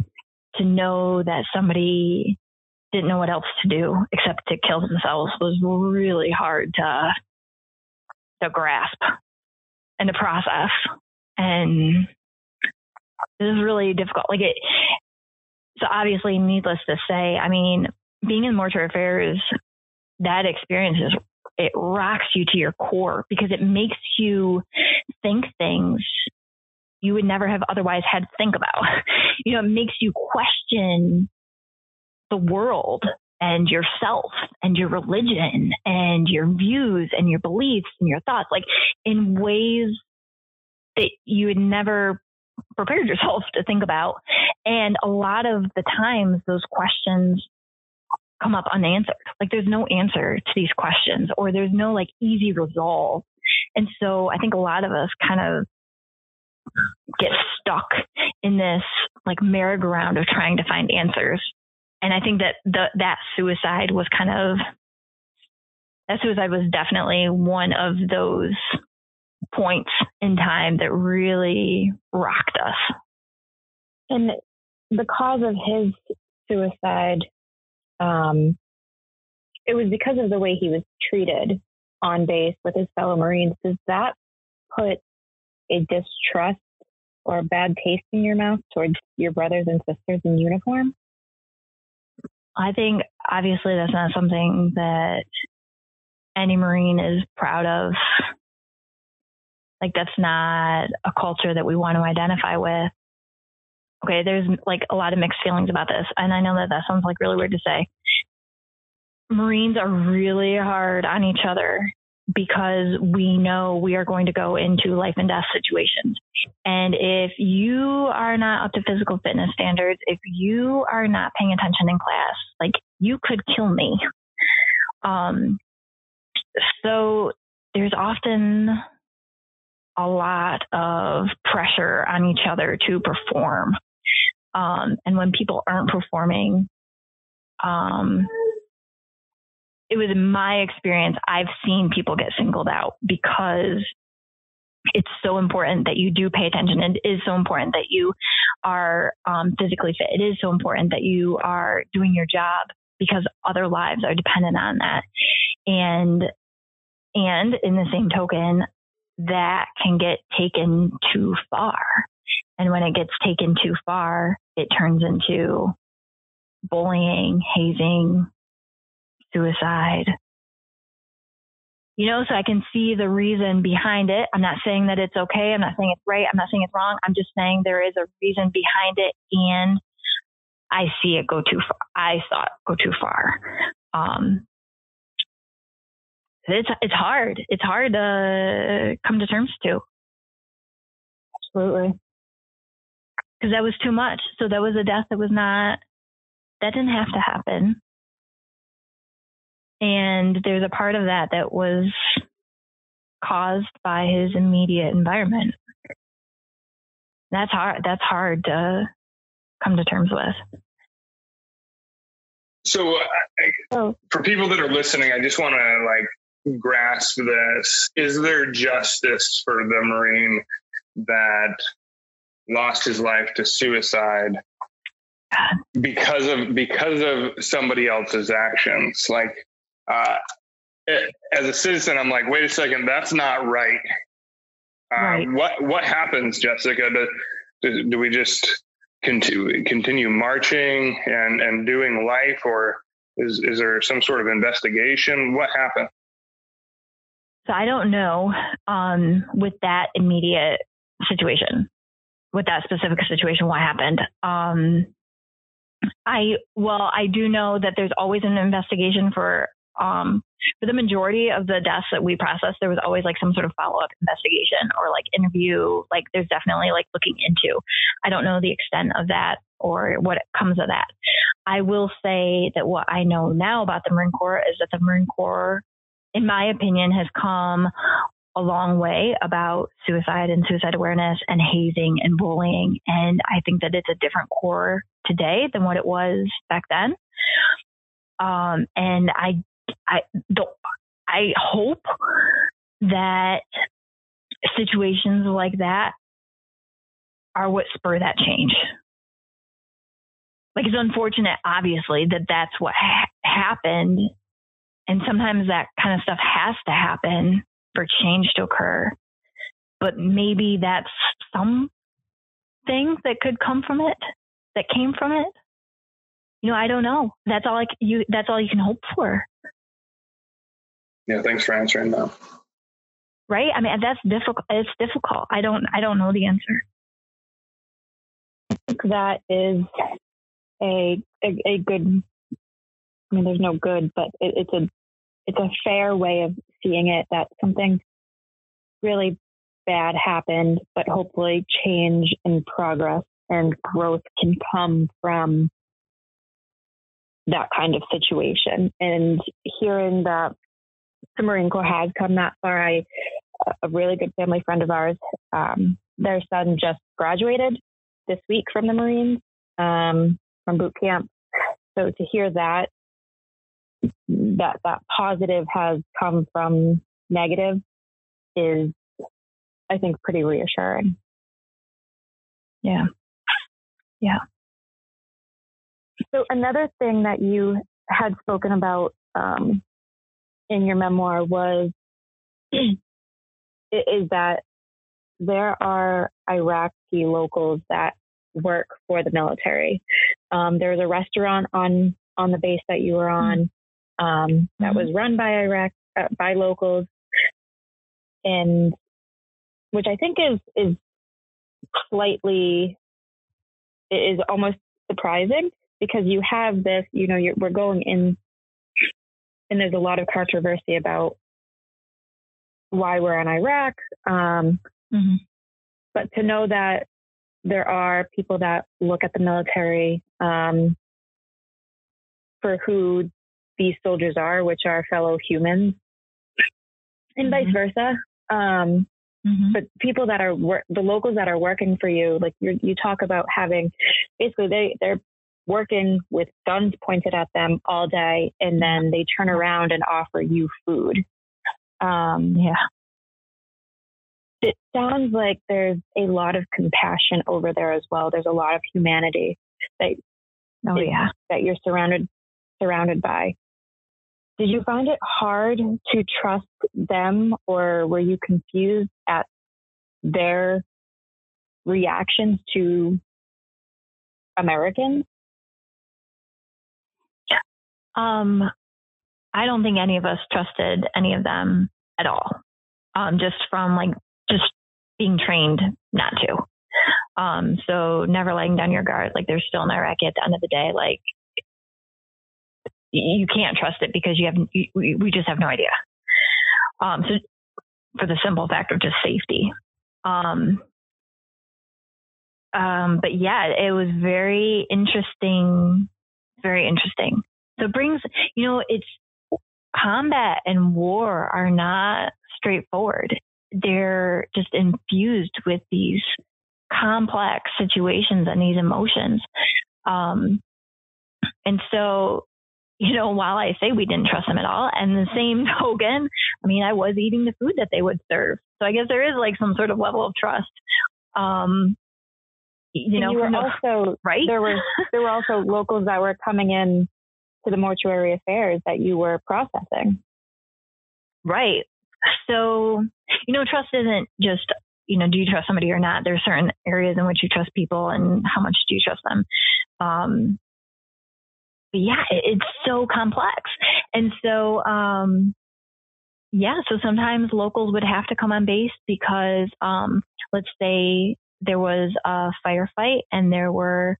to know that somebody didn't know what else to do except to kill themselves was really hard to to grasp and the process. And this is really difficult. Like it so obviously needless to say, I mean, being in mortuary affairs, that experience is it rocks you to your core because it makes you think things you would never have otherwise had to think about. [LAUGHS] You know, it makes you question the world and yourself and your religion and your views and your beliefs and your thoughts, like in ways that you had never prepared yourself to think about. And a lot of the times, those questions come up unanswered. Like there's no answer to these questions or there's no like easy resolve. And so I think a lot of us kind of get stuck in this like merry-go-round of trying to find answers. And I think that the, that suicide was kind of, that suicide was definitely one of those points in time that really rocked us. And the cause of his suicide um, it was because of the way he was treated on base with his fellow Marines. Does that put a distrust or a bad taste in your mouth towards your brothers and sisters in uniform? I think obviously that's not something that any Marine is proud of. Like that's not a culture that we want to identify with okay, there's like a lot of mixed feelings about this. And I know that that sounds like really weird to say. Marines are really hard on each other because we know we are going to go into life and death situations. And if you are not up to physical fitness standards, if you are not paying attention in class, like you could kill me. Um, so there's often a lot of pressure on each other to perform. Um, and when people aren't performing, um, it was my experience. I've seen people get singled out because it's so important that you do pay attention. It is so important that you are um, physically fit. It is so important that you are doing your job because other lives are dependent on that. And and in the same token, that can get taken too far. And when it gets taken too far, it turns into bullying, hazing, suicide. You know, so I can see the reason behind it. I'm not saying that it's okay. I'm not saying it's right. I'm not saying it's wrong. I'm just saying there is a reason behind it. And I see it go too far. I saw it go too far. Um, it's it's hard. It's hard to come to terms to. Absolutely. Because that was too much. So that was a death that was not that didn't have to happen. And there's a part of that that was caused by his immediate environment. That's hard. That's hard to come to terms with. So, oh. for people that are listening, I just want to like grasp this. Is there justice for the Marine that lost his life to suicide because of because of somebody else's actions? Like, uh, as a citizen, I'm like, wait a second, that's not right. Uh, right. What what happens, Jessica? Do, do we just continue continue marching and and doing life, or is is there some sort of investigation? What happened? So I don't know um, with that immediate situation, with that specific situation, what happened. Um, I well, I do know that there's always an investigation for um, for the majority of the deaths that we processed, there was always like some sort of follow up investigation or like interview. Like there's definitely like looking into. I don't know the extent of that or what comes of that. I will say that what I know now about the Marine Corps is that the Marine Corps, in my opinion, has come a long way about suicide and suicide awareness and hazing and bullying. And I think that it's a different corps today than what it was back then. Um, and I I don't, I hope that situations like that are what spur that change. Like it's unfortunate, obviously, that that's what ha- happened. And sometimes that kind of stuff has to happen for change to occur. But maybe that's something that could come from it, that came from it. You know, I don't know. That's all I, you, that's all you can hope for. Yeah, thanks for answering that. Right? I mean, that's difficult. It's difficult. I don't. I don't know the answer. I think that is a a, a good. I mean, there's no good, but it, it's a it's a fair way of seeing it that something really bad happened, but hopefully change and progress and growth can come from that kind of situation. And hearing that the Marine Corps has come that far. I, a really good family friend of ours, um, their son just graduated this week from the Marines, um, from boot camp. So to hear that, that that positive has come from negative is, I think, pretty reassuring. Yeah. Yeah. So another thing that you had spoken about um, in your memoir was [CLEARS THROAT] is that there are Iraqi locals that work for the military. Um, there was a restaurant on on the base that you were on um, that mm-hmm. was run by Iraq uh, by locals, and which I think is is slightly is almost surprising because you have this. You know, we're going in and there's a lot of controversy about why we're in Iraq. Um, mm-hmm. But to know that there are people that look at the military um, for who these soldiers are, which are fellow humans, and mm-hmm. vice versa. Um, mm-hmm. But people that are wor- the locals that are working for you, like you talk about having, basically they they're working with guns pointed at them all day, and then they turn around and offer you food. Um, yeah. It sounds like there's a lot of compassion over there as well. There's a lot of humanity that oh yeah that you're surrounded surrounded by. Did you find it hard to trust them, or were you confused at their reactions to Americans? Um, I don't think any of us trusted any of them at all. Um, just from like just being trained not to. Um, so never letting down your guard. Like they're still in Iraqi at the end of the day. Like you can't trust it because you have you, we just have no idea. Um, so for the simple fact of just safety. Um, um, but yeah, it was very interesting. Very interesting. So it brings, you know, it's combat and war are not straightforward. They're just infused with these complex situations and these emotions. Um, and so, you know, while I say we didn't trust them at all, and the same [LAUGHS] token, I mean, I was eating the food that they would serve. So I guess there is like some sort of level of trust. Um, you know, you were also [LAUGHS] right. There were there were also locals that were coming in to the mortuary affairs that you were processing. Right. So, you know, trust isn't just, you know, do you trust somebody or not? There's certain areas in which you trust people and how much do you trust them. Um, but yeah, it, it's so complex. And so, um, yeah, so sometimes locals would have to come on base because, um, let's say there was a firefight and there were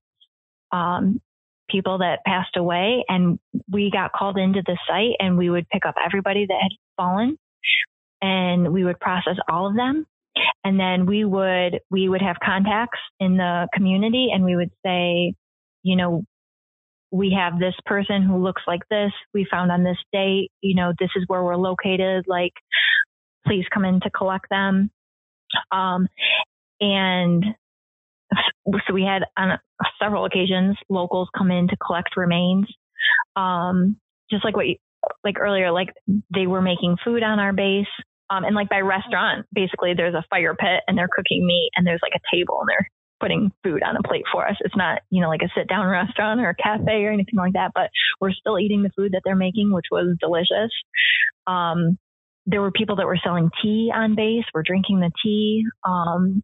um, people that passed away and we got called into the site and we would pick up everybody that had fallen and we would process all of them. And then we would we would have contacts in the community and we would say you know we have this person who looks like this. We found on this date you know this is where we're located. Like please come in to collect them. Um, and so we had on several occasions locals come in to collect remains. Um, just like what you, like earlier, like they were making food on our base. Um, and like by restaurant, basically there's a fire pit and they're cooking meat and there's like a table and they're putting food on a plate for us. It's not, you know, like a sit down [LAUGHS] restaurant or a cafe or anything like that, but we're still eating the food that they're making, which was delicious. Um, there were people that were selling tea on base. We're drinking the tea. Um,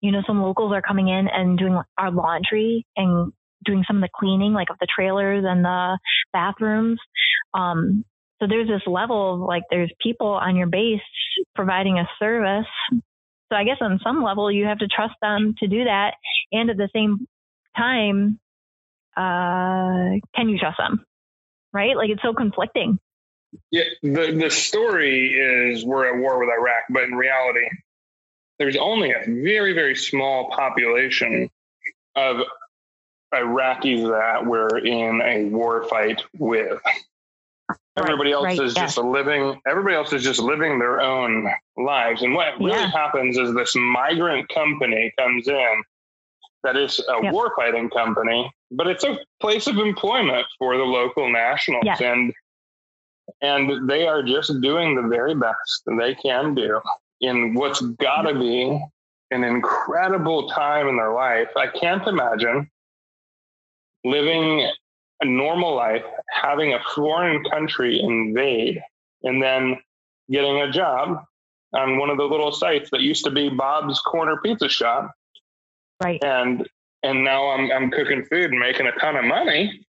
you know, some locals are coming in and doing our laundry and doing some of the cleaning, like of the trailers and the bathrooms. Um, so there's this level of like there's people on your base providing a service. So I guess on some level you have to trust them to do that, and at the same time, uh, can you trust them? Right? Like it's so conflicting. Yeah, the the story is we're at war with Iraq, but in reality, there's only a very, very small population of Iraqis that we're in a war fight with. Everybody else right, is yeah. just living. Everybody else is just living their own lives. And what really yeah. happens is this migrant company comes in, that is a yep. warfighting company, but it's a place of employment for the local nationals, yeah. and and they are just doing the very best they can do in what's got to be an incredible time in their life. I can't imagine living a normal life, having a foreign country invade, and then getting a job on one of the little sites that used to be Bob's Corner Pizza Shop. Right. And and now I'm I'm cooking food and making a ton of money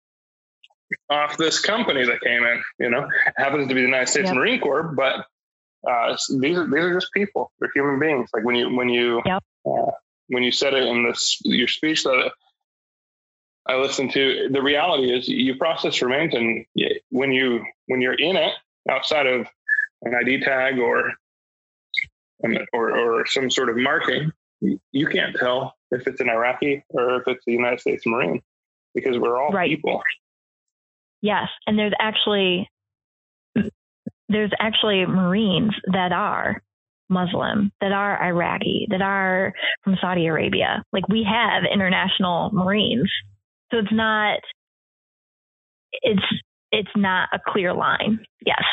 off this company that came in. You know, it happens to be the United States yep. Marine Corps, but uh, these are these are just people. They're human beings. Like when you when you yep. uh, when you said it in this your speech that I listened to, the reality is you process remains, and when you when you're in it outside of an ID tag or or or some sort of marking, you can't tell if it's an Iraqi or if it's a United States Marine because we're all right. people. Yes, and there's actually there's actually Marines that are Muslim, that are Iraqi, that are from Saudi Arabia. Like we have international Marines So it's not it's it's not a clear line. Yes.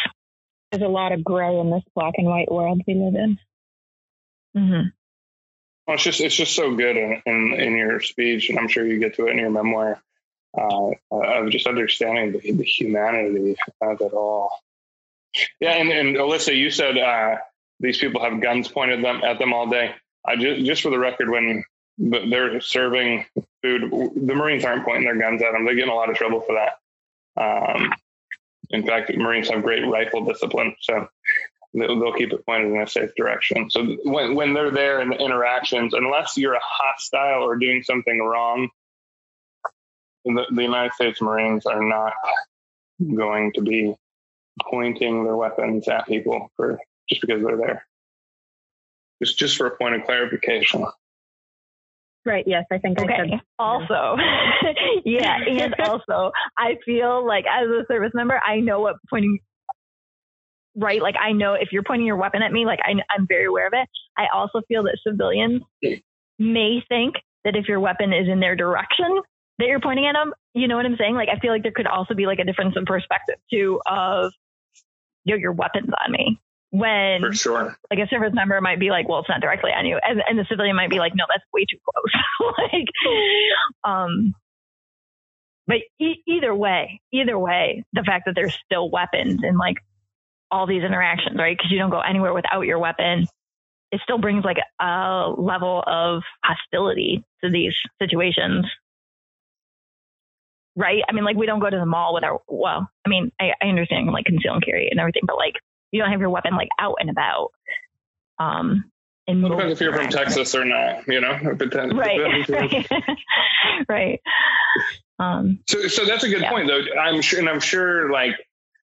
There's a lot of gray in this black and white world we live in. Mm-hmm. Well, it's just it's just so good in, in, in your speech, and I'm sure you get to it in your memoir uh, of just understanding the, the humanity of it all. Yeah, and, and Alyssa, you said uh, these people have guns pointed them at them all day. I just just for the record, when they're serving food, the Marines aren't pointing their guns at them. They get in a lot of trouble for that. Um, in fact, Marines have great rifle discipline, so they'll, they'll, keep it pointed in a safe direction. So when when they're there in the interactions, unless you're a hostile or doing something wrong, the, the United States Marines are not going to be pointing their weapons at people for just because they're there. Just just for a point of clarification. Right. Yes, I think okay. I said. Also, [LAUGHS] [LAUGHS] yeah, and also, I feel like as a service member, I know what pointing. Right, like I know if you're pointing your weapon at me, like I, I'm very aware of it. I also feel that civilians may think that if your weapon is in their direction, that you're pointing at them. You know what I'm saying? Like I feel like there could also be like a difference in perspective too of yo, your weapon's on me. When for sure. like a service member might be like well it's not directly on you. And, and the civilian might be like no that's way too close. [LAUGHS] Like um but e- either way either way the fact that there's still weapons and like all these interactions right? Because you don't go anywhere without your weapon it still brings like a level of hostility to these situations right i mean like we don't go to the mall with our well i mean i, I understand like conceal and carry and everything but like you don't have your weapon like out and about. Um, in well, depends if you're from Texas or not, you know. right, [LAUGHS] right, right. Um, so, so that's a good yeah. point, though. I'm sure, and I'm sure, like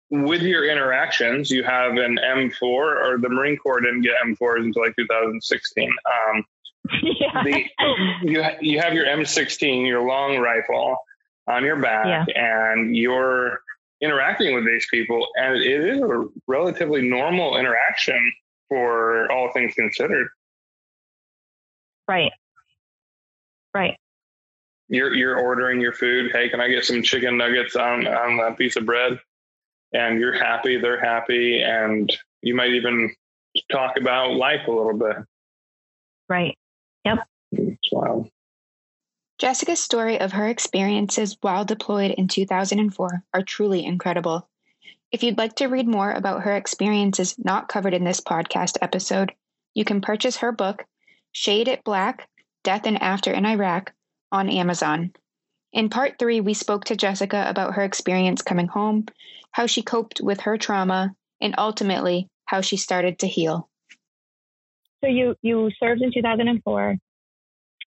with your interactions, you have an M4, or the Marine Corps didn't get M4s until like 2016. Um, [LAUGHS] yeah. The, you you have your M16, your long rifle on your back, yeah. and you're interacting with these people, and it is a relatively normal interaction for all things considered. Right. Right. You're you're ordering your food. Hey, can I get some chicken nuggets on on that piece of bread? And you're happy. They're happy, and you might even talk about life a little bit. Right. Yep. It's wild. Jessica's story of her experiences while deployed in 2004 are truly incredible. If you'd like to read more about her experiences not covered in this podcast episode, you can purchase her book, Shade It Black Death and After in Iraq, on Amazon. In part three, we spoke to Jessica about her experience coming home, how she coped with her trauma, and ultimately how she started to heal. So you you served in 2004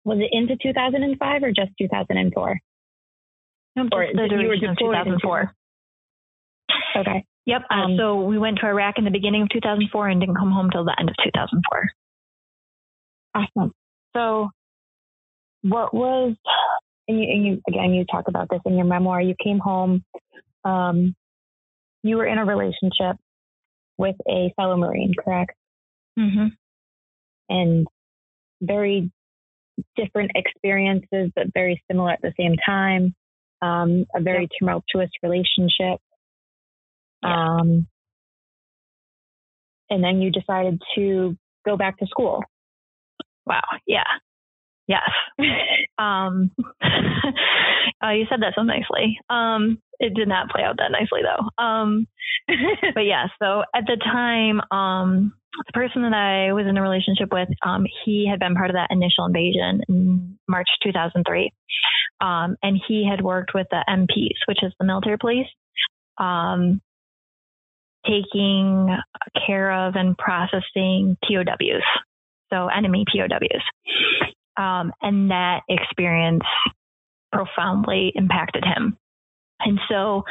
was it into 2005 or just 2004? No, or the duration of 2004. Okay. Yep. Uh, um, so we went to Iraq in the beginning of 2004 and didn't come home till the end of 2004. Awesome. So, what was, and you, and you again, you talk about this in your memoir. You came home. Um, you were in a relationship with a fellow Marine, correct? Mm-hmm. And very different experiences, but very similar at the same time. Um, a very tumultuous relationship. Yeah. Um, and then you decided to go back to school. Wow. Yeah. Yes. [LAUGHS] um, uh, [LAUGHS] you said that so nicely. Um, it did not play out that nicely though. Um, [LAUGHS] but yeah, so at the time, um, the person that I was in a relationship with, um, he had been part of that initial invasion in March 2003. Um, and he had worked with the MPs, which is the military police, um, taking care of and processing POWs, so enemy POWs. Um, and that experience profoundly impacted him. And so,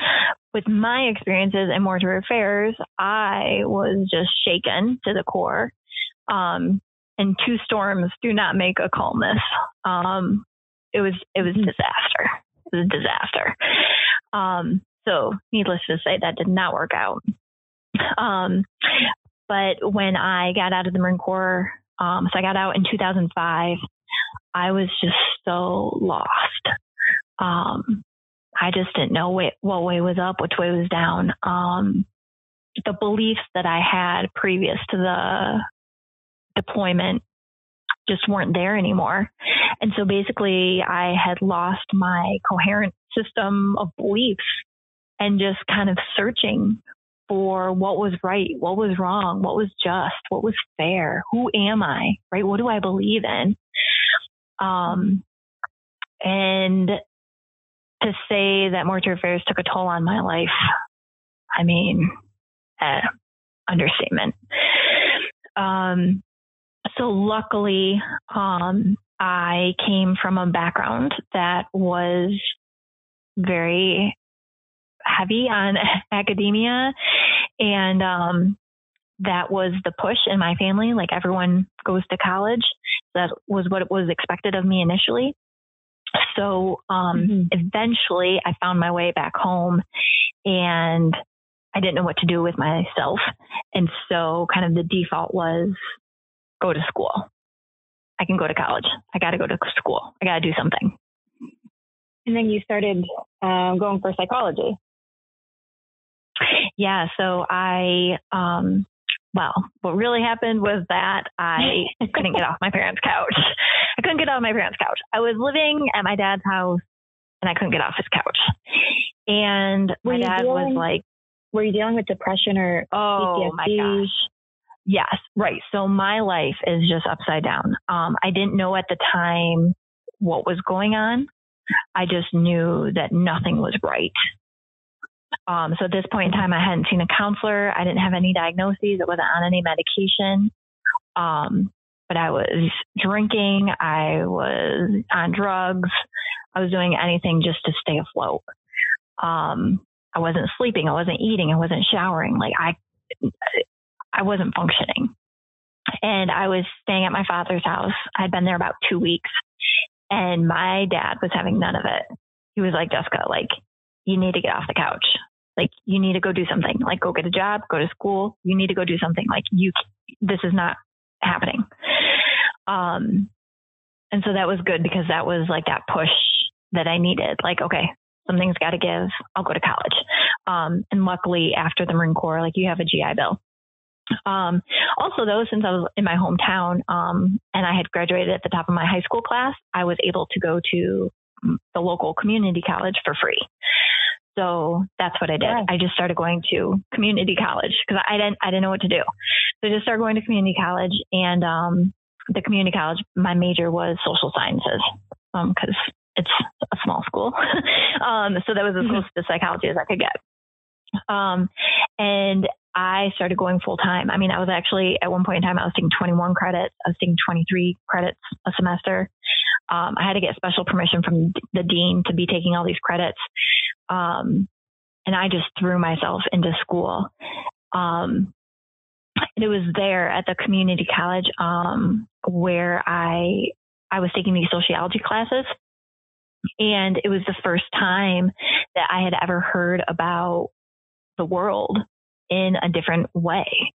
with my experiences in mortuary affairs, I was just shaken to the core. Um, and two storms do not make a calmness. Um, it was it was a disaster. It was a disaster. Um, so, needless to say, that did not work out. Um, but when I got out of the Marine Corps, um, so I got out in 2005. I was just so lost. Um, I just didn't know what, what way was up, which way was down. Um, the beliefs that I had previous to the deployment just weren't there anymore. And so basically, I had lost my coherent system of beliefs and just kind of searching for what was right, what was wrong, what was just, what was fair, who am I, right? What do I believe in? Um, and to say that mortuary affairs took a toll on my life, I mean, uh, understatement. Um, so luckily, um, I came from a background that was very heavy on [LAUGHS] academia and um, that was the push in my family like everyone goes to college that was what was expected of me initially so um, mm-hmm. eventually i found my way back home and i didn't know what to do with myself. And so kind of the default was go to school. I can go to college. I got to go to school. I got to do something. And then you started um, going for psychology. Yeah, so I, um, well, what really happened was that I couldn't get off my parents' couch. I couldn't get off my parents' couch. I was living at my dad's house and I couldn't get off his couch. And were my dad dealing, was like, Were you dealing with depression or Oh PTSD? my gosh. Yes, right. So my life is just upside down. Um, I didn't know at the time what was going on. I just knew that nothing was right. Um, so at this point in time, I hadn't seen a counselor. I didn't have any diagnoses. I wasn't on any medication. Um, but I was drinking. I was on drugs. I was doing anything just to stay afloat. Um, I wasn't sleeping. I wasn't eating. I wasn't showering. Like I, I wasn't functioning. And I was staying at my father's house. I'd been there about two weeks and my dad was having none of it. He was like, Jessica, like, you need to get off the couch. Like you need to go do something. Like go get a job, go to school. You need to go do something. Like you, this is not happening. Um, and so that was good because that was like that push that I needed. Like, okay, something's got to give. I'll go to college. Um, and luckily after the Marine Corps, like you have a GI Bill. Um, also though, since I was in my hometown, um, and I had graduated at the top of my high school class, I was able to go to the local community college for free. So that's what I did. I just started going to community college because I didn't I didn't know what to do. So I just started going to community college, and um, the community college, my major was social sciences because um, it's a small school. [LAUGHS] um, so that was as close to psychology as I could get. Um, and I started going full time. I mean, I was actually at one point in time, I was taking 21 credits. I was taking 23 credits a semester. Um, I had to get special permission from the dean to be taking all these credits. Um, and I just threw myself into school. Um, it was there at the community college um, where I I was taking these sociology classes, and it was the first time that I had ever heard about the world in a different way.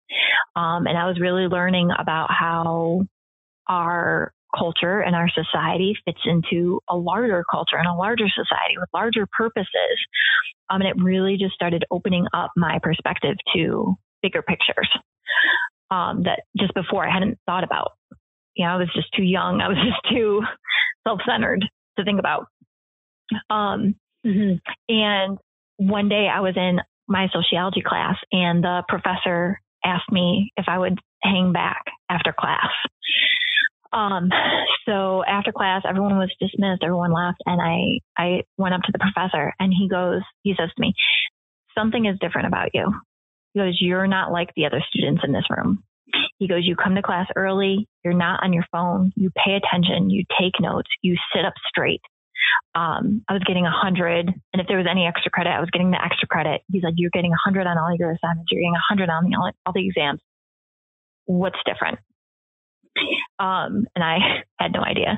Um, and I was really learning about how our culture and our society fits into a larger culture and a larger society with larger purposes. Um, and it really just started opening up my perspective to bigger pictures um, that just before I hadn't thought about. You know, I was just too young. I was [LAUGHS] just too self centered to think about. Um, mm-hmm. And one day I was in my sociology class and the professor asked me if I would hang back after class. Um, so after class, everyone was dismissed, everyone left, and I, I went up to the professor and he goes, he says to me, something is different about you. He goes, you're not like the other students in this room. He goes, you come to class early, you're not on your phone, you pay attention, you take notes, you sit up straight. Um, I was getting a hundred, and if there was any extra credit, I was getting the extra credit. He's like, you're getting a hundred on all your assignments, you're getting a hundred on the, all the exams. What's different? Um, and I [LAUGHS] had no idea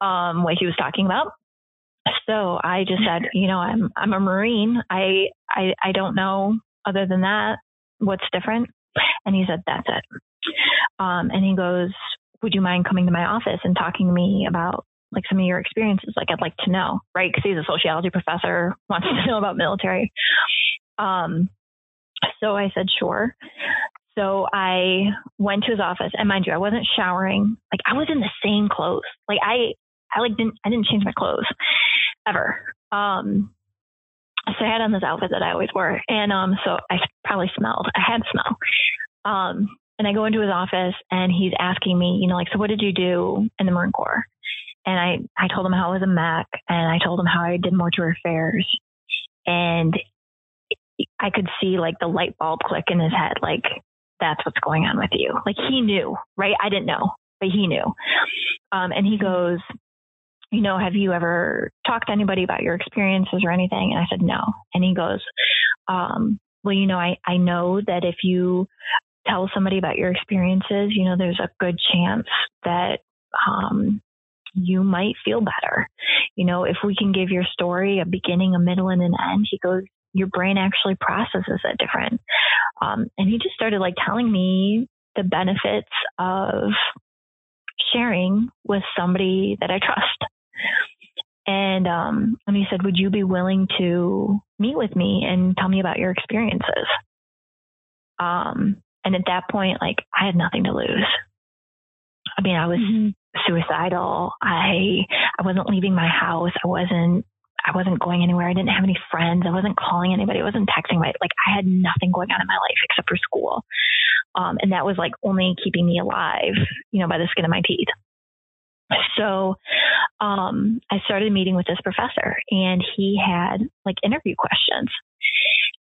um, what he was talking about. So I just said, you know, I'm I'm a Marine. I I I don't know other than that what's different. And he said, that's it. Um, and he goes, would you mind coming to my office and talking to me about like some of your experiences. Like I'd like to know, right? Because he's a sociology professor, [LAUGHS] wants to know about military. Um, so I said, sure. So I went to his office, and mind you, I wasn't showering. Like I was in the same clothes. Like I, I like didn't, I didn't change my clothes ever. Um, so I had on this outfit that I always wore, and um, so I probably smelled. I had smell. Um, and I go into his office, and he's asking me, you know, like, so what did you do in the Marine Corps? And I, I told him how I was a Mac, and I told him how I did mortuary affairs, and I could see like the light bulb click in his head, like that's what's going on with you. Like he knew, right? I didn't know, but he knew. Um, and he mm-hmm. goes, you know, have you ever talked to anybody about your experiences or anything? And I said, no. And he goes, um, well, you know, I, I know that if you tell somebody about your experiences, you know, there's a good chance that, um, you might feel better. You know, if we can give your story a beginning, a middle, and an end, he goes, your brain actually processes it different. Um, and he just started like telling me the benefits of sharing with somebody that I trust. And um, and he said, "Would you be willing to meet with me and tell me about your experiences?" Um, and at that point, like I had nothing to lose. I mean, I was mm-hmm. suicidal. I I wasn't leaving my house. I wasn't I wasn't going anywhere. I didn't have any friends. I wasn't calling anybody. I wasn't texting my like I had nothing going on in my life except for school. Um, and that was like only keeping me alive, you know, by the skin of my teeth. So um, I started meeting with this professor, and he had like interview questions.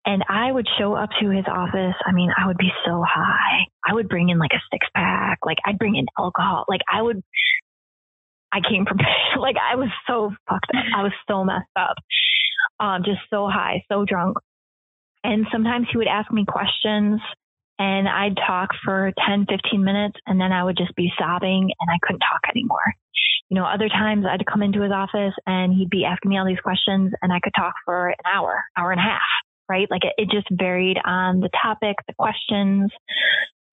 And I would show up to his office. I mean, I would be so high. I would bring in like a six pack. Like I'd bring in alcohol. Like I would I came from [LAUGHS] like I was so fucked up. I was so messed up. Um, just so high, so drunk. And sometimes he would ask me questions and I'd talk for 10, 15 minutes and then I would just be sobbing and I couldn't talk anymore. You know, other times I'd come into his office and he'd be asking me all these questions and I could talk for an hour, hour and a half, right? Like it, it just varied on the topic, the questions,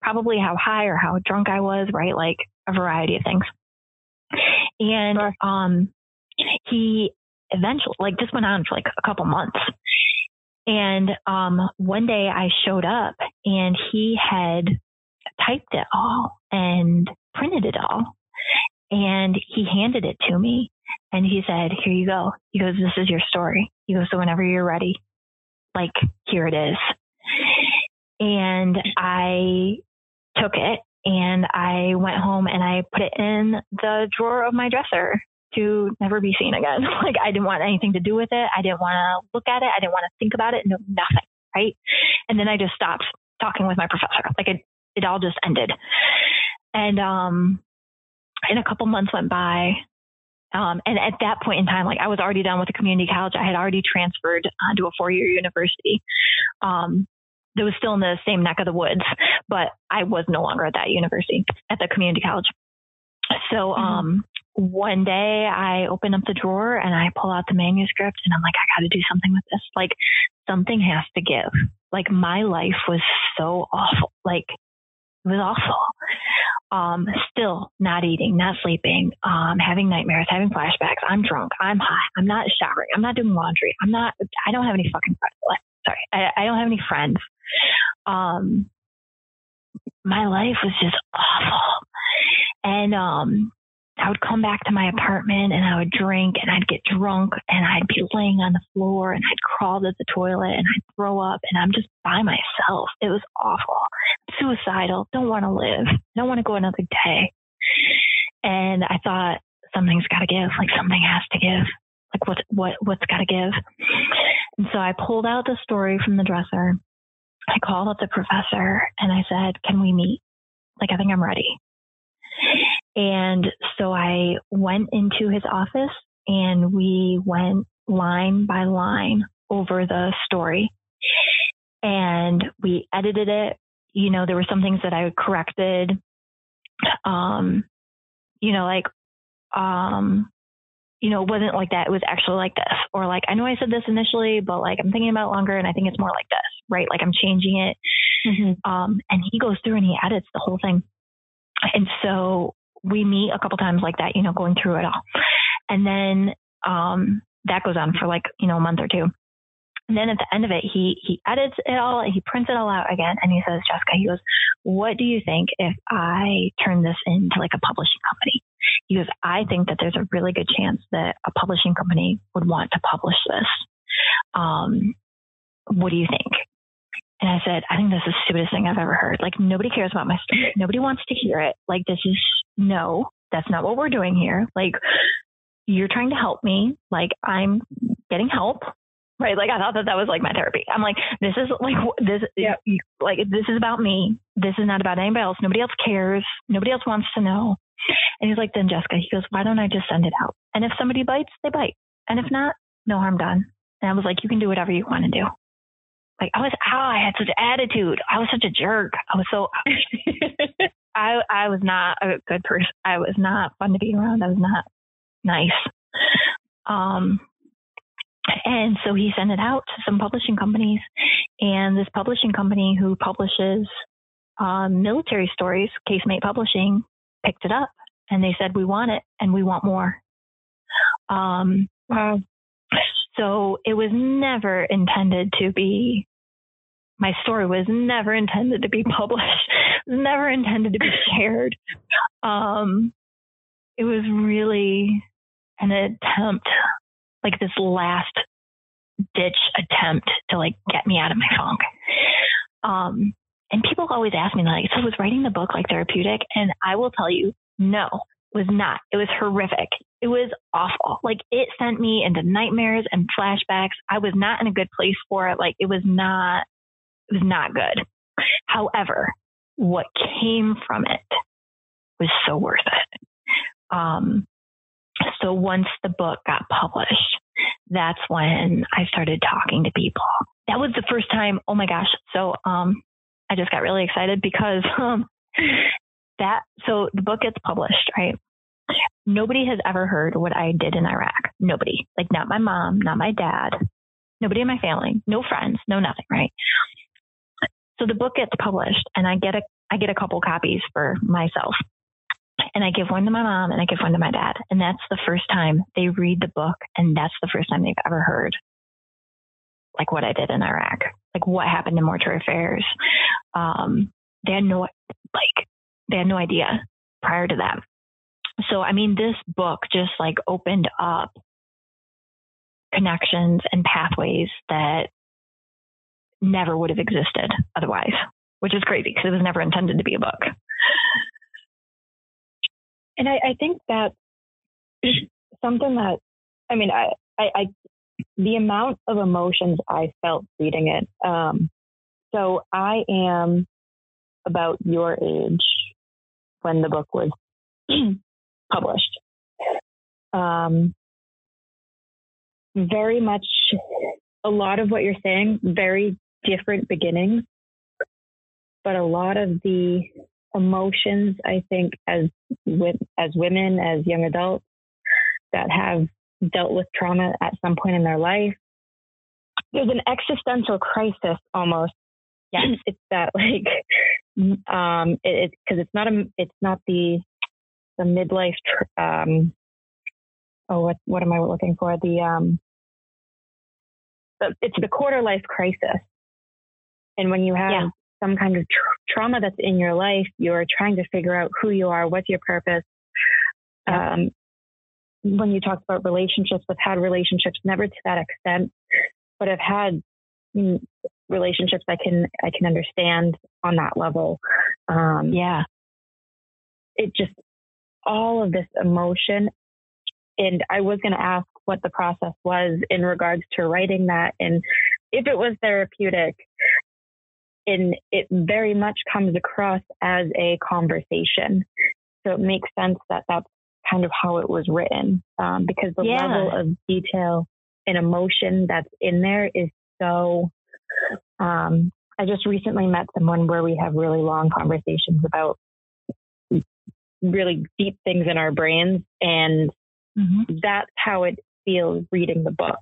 probably how high or how drunk I was, right? Like a variety of things. And sure. um, he eventually, like, this went on for like a couple months. And um, one day I showed up and he had typed it all and printed it all. And he handed it to me and he said, Here you go. He goes, This is your story. He goes, So whenever you're ready, like, here it is. And I took it and I went home and I put it in the drawer of my dresser to never be seen again. [LAUGHS] like I didn't want anything to do with it. I didn't want to look at it. I didn't want to think about it. No, nothing. Right. And then I just stopped talking with my professor. Like it, it all just ended. And, um, and a couple months went by. Um, and at that point in time, like I was already done with the community college. I had already transferred uh, to a four year university. Um, that was still in the same neck of the woods, but I was no longer at that university, at the community college. So, mm-hmm. um, one day I open up the drawer and I pull out the manuscript and I'm like, I got to do something with this. Like, something has to give. Like, my life was so awful. Like, was awful. Um, still not eating, not sleeping, um, having nightmares, having flashbacks. I'm drunk. I'm high. I'm not showering. I'm not doing laundry. I'm not, I don't have any fucking friends. Sorry. I, I don't have any friends. Um, my life was just awful. And um, I would come back to my apartment and I would drink and I'd get drunk and I'd be laying on the floor and I'd crawl to the toilet and I'd throw up and I'm just by myself. It was awful. Suicidal. Don't want to live. Don't want to go another day. And I thought something's got to give. Like something has to give. Like what what what's got to give? And so I pulled out the story from the dresser I called up the professor and I said, Can we meet? Like, I think I'm ready. And so I went into his office and we went line by line over the story and we edited it. You know, there were some things that I corrected. Um, you know, like, um, you know, it wasn't like that. It was actually like this. Or like, I know I said this initially, but like I'm thinking about longer and I think it's more like this, right? Like I'm changing it. Mm-hmm. Um, and he goes through and he edits the whole thing. And so we meet a couple times like that, you know, going through it all. And then um, that goes on for like, you know, a month or two. And then at the end of it, he he edits it all, he prints it all out again, and he says, Jessica, he goes, What do you think if I turn this into like a publishing company? He goes, I think that there's a really good chance that a publishing company would want to publish this. Um, what do you think? And I said, I think this is the stupidest thing I've ever heard. Like nobody cares about my story. [LAUGHS] Nobody wants to hear it. Like this is no, that's not what we're doing here. Like you're trying to help me. Like I'm getting help. Right. Like I thought that that was like my therapy. I'm like, this is like, this, yeah. like, this is about me. This is not about anybody else. Nobody else cares. Nobody else wants to know. And he's like, then Jessica, he goes, why don't I just send it out? And if somebody bites, they bite. And if not, no harm done. And I was like, you can do whatever you want to do. Like I was, oh, I had such attitude. I was such a jerk. I was so, [LAUGHS] I, I was not a good person. I was not fun to be around. I was not nice. Um, and so he sent it out to some publishing companies, and this publishing company who publishes um, military stories, Casemate Publishing, picked it up, and they said, "We want it, and we want more." Um, wow. So it was never intended to be. My story was never intended to be [LAUGHS] published. Never intended to be shared. Um, it was really an attempt like this last ditch attempt to like get me out of my funk. Um, and people always ask me like, so was writing the book like therapeutic? And I will tell you, no, it was not. It was horrific. It was awful. Like it sent me into nightmares and flashbacks. I was not in a good place for it. Like it was not, it was not good. However, what came from it was so worth it. Um, so once the book got published, that's when I started talking to people. That was the first time. Oh my gosh. So, um, I just got really excited because, [LAUGHS] um, that, so the book gets published, right? Nobody has ever heard what I did in Iraq. Nobody. Like, not my mom, not my dad, nobody in my family, no friends, no nothing, right? So the book gets published and I get a, I get a couple copies for myself and I give one to my mom and I give one to my dad. And that's the first time they read the book and that's the first time they've ever heard like what I did in Iraq, like what happened in mortuary affairs. Um, they had no, like, they had no idea prior to that. So, I mean, this book just like opened up connections and pathways that never would have existed otherwise, which is crazy because it was never intended to be a book. And I, I think that [CLEARS THROAT] something that, I mean, I, I, I, the amount of emotions I felt reading it. Um, so I am about your age when the book was [CLEARS THROAT] published. Um, very much a lot of what you're saying, very different beginnings, but a lot of the emotions, I think, as with as women, as young adults that have dealt with trauma at some point in their life. There's an existential crisis almost. Yes, it's that like, [LAUGHS] um, it, because it's not a, it's not the, the midlife, tr- um, oh, what, what am I looking for? The, um, the, it's the quarter life crisis. And when you have yeah some kind of tra- trauma that's in your life, you're trying to figure out who you are, what's your purpose. Um, when you talk about relationships, I've had relationships never to that extent, but I've had mm, relationships I can I can understand on that level. Um, yeah, it just all of this emotion, and I was going to ask what the process was in regards to writing that, and if it was therapeutic and it very much comes across as a conversation. So it makes sense that that's kind of how it was written um, because the yeah. level of detail and emotion that's in there is so. Um, I just recently met someone where we have really long conversations about really deep things in our brains, and mm-hmm. that's how it feels reading the book.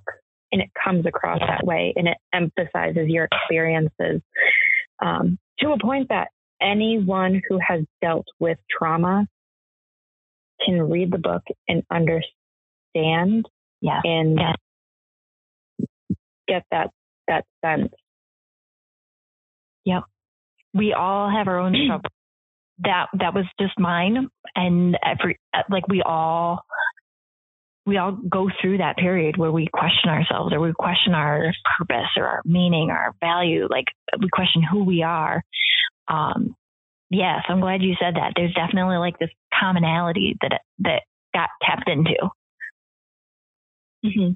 And it comes across that way, and it emphasizes your experiences um, to a point that anyone who has dealt with trauma can read the book and understand yeah. and yeah. get that that sense. Yep. We all have our own [CLEARS THROAT] struggle. That that was just mine. And every like we all we all go through that period where we question ourselves or we question our purpose or our meaning or our value. Like we question who we are. Um yes i'm glad you said that. There's definitely like this commonality that that got tapped into. Mm-hmm.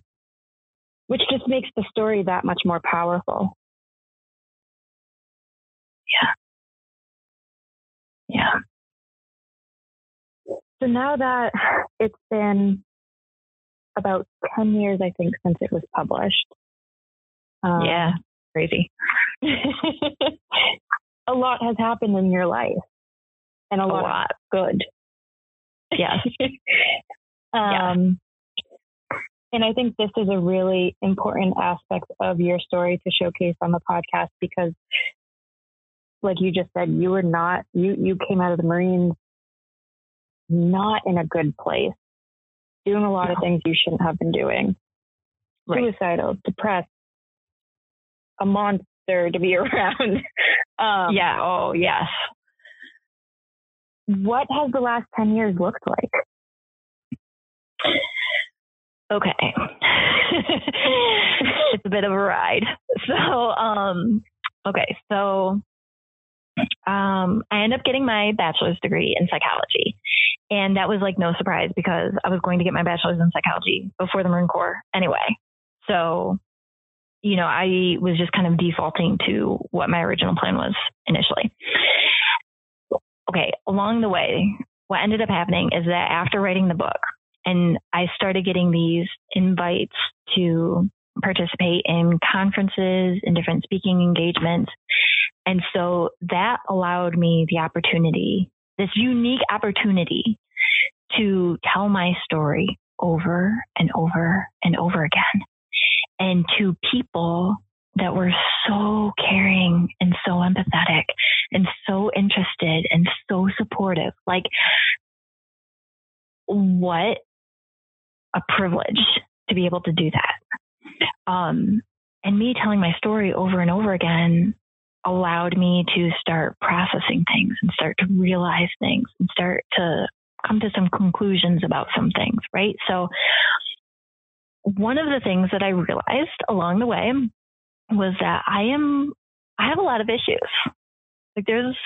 which just makes the story that much more powerful. Yeah yeah. So now that it's been about 10 years, I think, since it was published. Um, yeah, crazy. a lot has happened in your life and a, a lot, lot. good. Yes. [LAUGHS] um, yeah. And I think this is a really important aspect of your story to showcase on the podcast because like you just said, you were not you you came out of the Marines not in a good place, doing a lot no. of things you shouldn't have been doing, right. suicidal, depressed, a monster to be [LAUGHS] around. um, yeah. Oh yes. What has the last ten years looked like? Okay. [LAUGHS] it's a bit of a ride. So, um, okay. So um, I ended up getting my bachelor's degree in psychology. And that was like no surprise because I was going to get my bachelor's in psychology before the Marine Corps anyway. So, you know, I was just kind of defaulting to what my original plan was initially. Okay, along the way, what ended up happening is that after writing the book, and I started getting these invites to participate in conferences and different speaking engagements. And so that allowed me the opportunity, this unique opportunity to tell my story over and over and over again. And to people that were so caring and so empathetic and so interested and so supportive. Like, what a privilege to be able to do that. Um, and me telling my story over and over again allowed me to start processing things and start to realize things and start to come to some conclusions about some things, right? So, one of the things that I realized along the way was that I am, I have a lot of issues. Like, there's,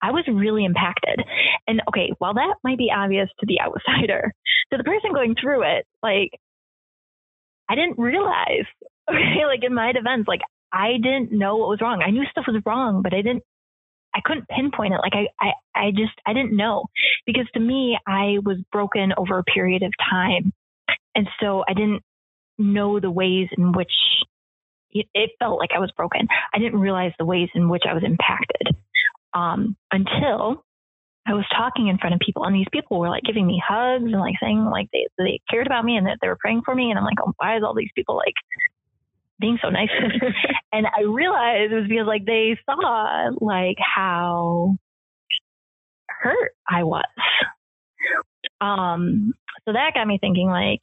I was really impacted. And okay, while that might be obvious to the [LAUGHS] outsider, to the person going through it, like, I didn't realize, [LAUGHS] okay, like in my defense, like I didn't know what was wrong. I knew stuff was wrong, but I didn't I couldn't pinpoint it. Like I, I, I just, I didn't know because to me, I was broken over a period of time. And so I didn't know the ways in which it, felt like I was broken. I didn't realize the ways in which I was impacted um, until I was talking in front of people, and these people were like giving me hugs and like saying like they they cared about me and that they were praying for me, and I'm like, oh, why is all these people like being so nice. [LAUGHS] and I realized it was because like they saw like how hurt I was. Um, so that got me thinking like,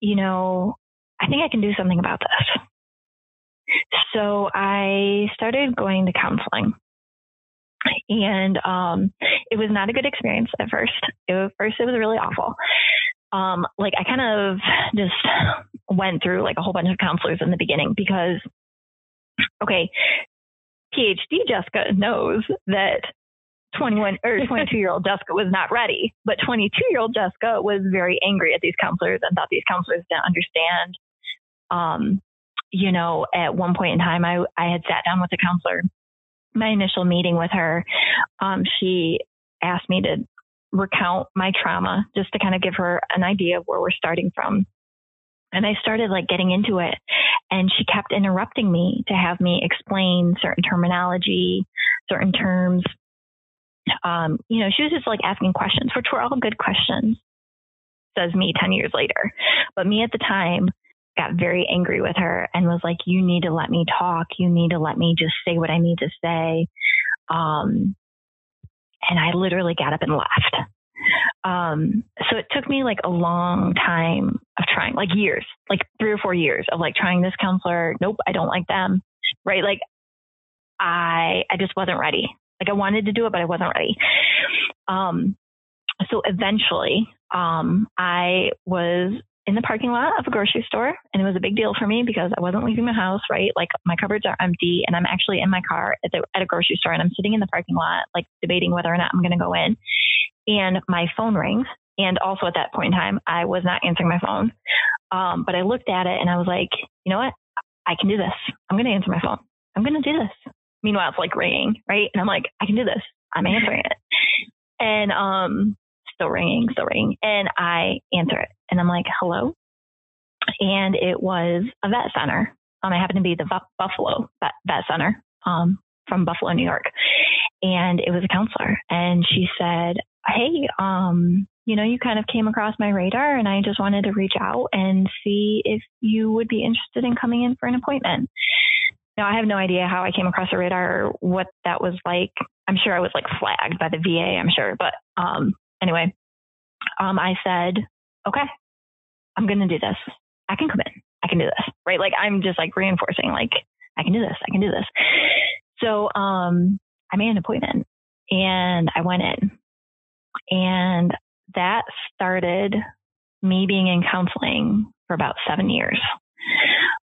you know, I think I can do something about this. So I started going to counseling. And um, it was not a good experience at first. It was, first, it was really awful um, like I kind of just went through like a whole bunch of counselors in the beginning because, okay, PhD Jessica knows that 21 or [LAUGHS] 22 year old Jessica was not ready, but 22 year old Jessica was very angry at these counselors and thought these counselors didn't understand. Um, you know, at one point in time, I, I had sat down with a counselor. My initial meeting with her, um, she asked me to recount my trauma just to kind of give her an idea of where we're starting from. And I started like getting into it and she kept interrupting me to have me explain certain terminology, certain terms. Um, you know, she was just like asking questions, which were all good questions, says me 10 years later. But me at the time got very angry with her and was like, you need to let me talk. You need to let me just say what I need to say. Um, and I literally got up and left. Um, so it took me like a long time of trying, like years, like three or four years of like trying this counselor. Nope, I don't like them. Right. Like I, I just wasn't ready. Like I wanted to do it, but I wasn't ready. Um, so eventually, um, I was in the parking lot of a grocery store and it was a big deal for me because I wasn't leaving my house, right? Like my cupboards are empty and I'm actually in my car at, the, at a grocery store and I'm sitting in the parking lot, like debating whether or not I'm going to go in. And my phone rings. And also at that point in time, I was not answering my phone. Um, but I looked at it and I was like, you know what? I can do this. I'm going to answer my phone. I'm going to do this. Meanwhile, it's like ringing, right? And I'm like, I can do this. I'm answering it. And um, still ringing, still ringing. And I answer it. And I'm like, hello. And it was a vet center. Um, I happened to be the Buffalo vet, vet center um, from Buffalo, New York. And it was a counselor. And she said, hey, um, you know, you kind of came across my radar and I just wanted to reach out and see if you would be interested in coming in for an appointment. Now, I have no idea how I came across the radar or what that was like. I'm sure I was like flagged by the VA, I'm sure. But um, anyway, um, I said, okay, I'm going to do this. I can come in. I can do this. Right. Like I'm just like reinforcing, like, I can do this. I can do this. So um, I made an appointment and I went in. And that started me being in counseling for about seven years.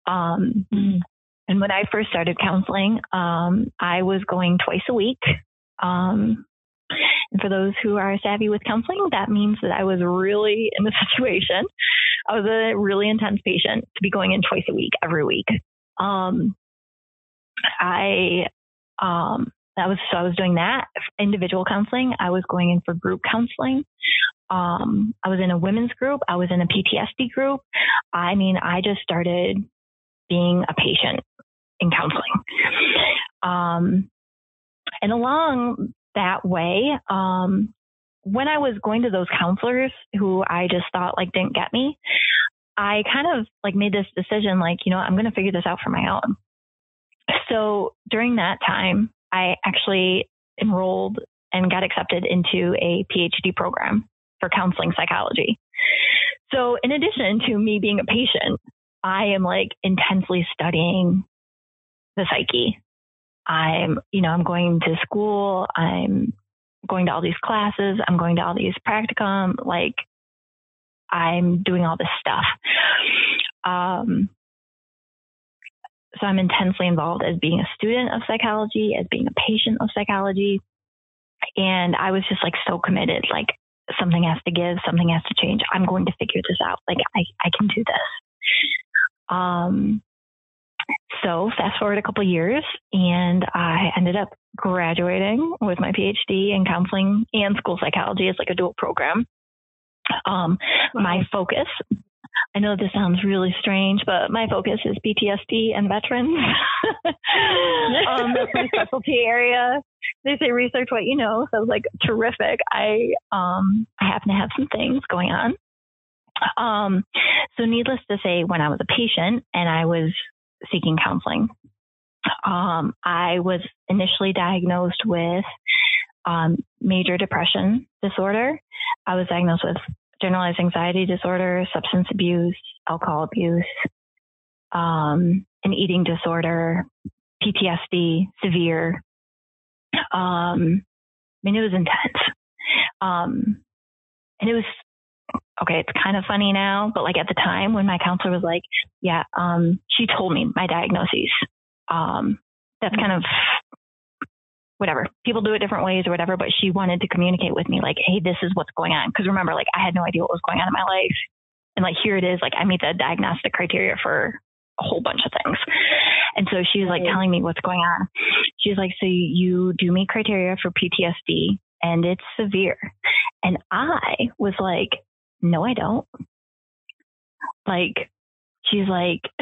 Um, mm. And when I first started counseling, um, I was going twice a week. Um, for those who are savvy with counseling, that means that I was really [LAUGHS] in the situation. I was a really intense patient to be going in twice a week, every week. Um, I, um, that was, so I was doing that individual counseling. I was going in for group counseling. Um, I was in a women's group. I was in a PTSD group. I mean, I just started being a patient in counseling. Um, and along that way. Um, when I was going to those counselors who I just thought like didn't get me, I kind of like made this decision like, you know, I'm going to figure this out for my own. So during that time, I actually enrolled and got accepted into a PhD program for counseling psychology. So in addition to me being a patient, I am like intensely studying the psyche I'm, you know, I'm going to school. I'm going to all these classes. I'm going to all these practicum. Like I'm doing all this stuff. Um, so I'm intensely involved as being a student of psychology, as being a patient of psychology. And I was just like so committed, like something has to give, something has to change. I'm going to figure this out. Like I, I can do this. Um, so fast forward a couple years and I ended up graduating with my PhD in counseling and school psychology. It's like a dual program. Um, my focus, I know this sounds really strange, but my focus is PTSD and veterans. [LAUGHS] um, that's [LAUGHS] my specialty area. They say research what you know. So I was like, terrific. I, um, I happen to have some things going on. Um, so needless to say, when I was a patient and I was seeking counseling. Um, I was initially diagnosed with um, major depression disorder. I was diagnosed with generalized anxiety disorder, substance abuse, alcohol abuse, um, an eating disorder, PTSD, severe. Um, I mean, it was intense. Um, and it was okay, it's kind of funny now, but like at the time when my counselor was like, yeah, um, she told me my diagnoses. Um, that's kind of whatever. People do it different ways or whatever, but she wanted to communicate with me like, hey, this is what's going on. Cause remember, like I had no idea what was going on in my life. And like here it is, like I meet the diagnostic criteria for a whole bunch of things. And so she was like telling me what's going on. She's like, so you do meet criteria for PTSD and it's severe. And I was like, no, I don't. Like, she's like, [LAUGHS]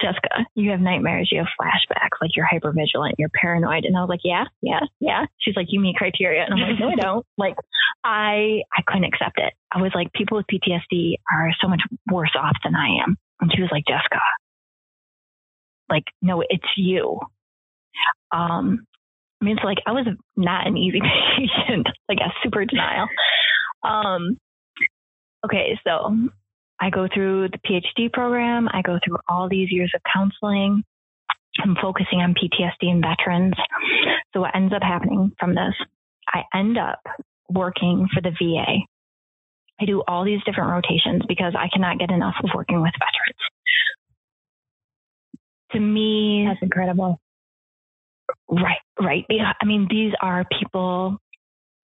Jessica, you have nightmares, you have flashbacks, like you're hyper vigilant, you're paranoid. And I was like, yeah, yeah, yeah. She's like, you meet criteria. And I'm like, no, I don't. [LAUGHS] Like, I, I couldn't accept it. I was like, people with PTSD are so much worse off than I am. And she was like, Jessica, like, no, it's you. Um, I mean, it's like I was not an easy [LAUGHS] patient, like a super denial. Um, okay, so I go through the PhD program. I go through all these years of counseling. I'm focusing on PTSD and veterans. So what ends up happening from this, I end up working for the VA. I do all these different rotations because I cannot get enough of working with veterans. To me, that's incredible. Right, right. I mean, these are people.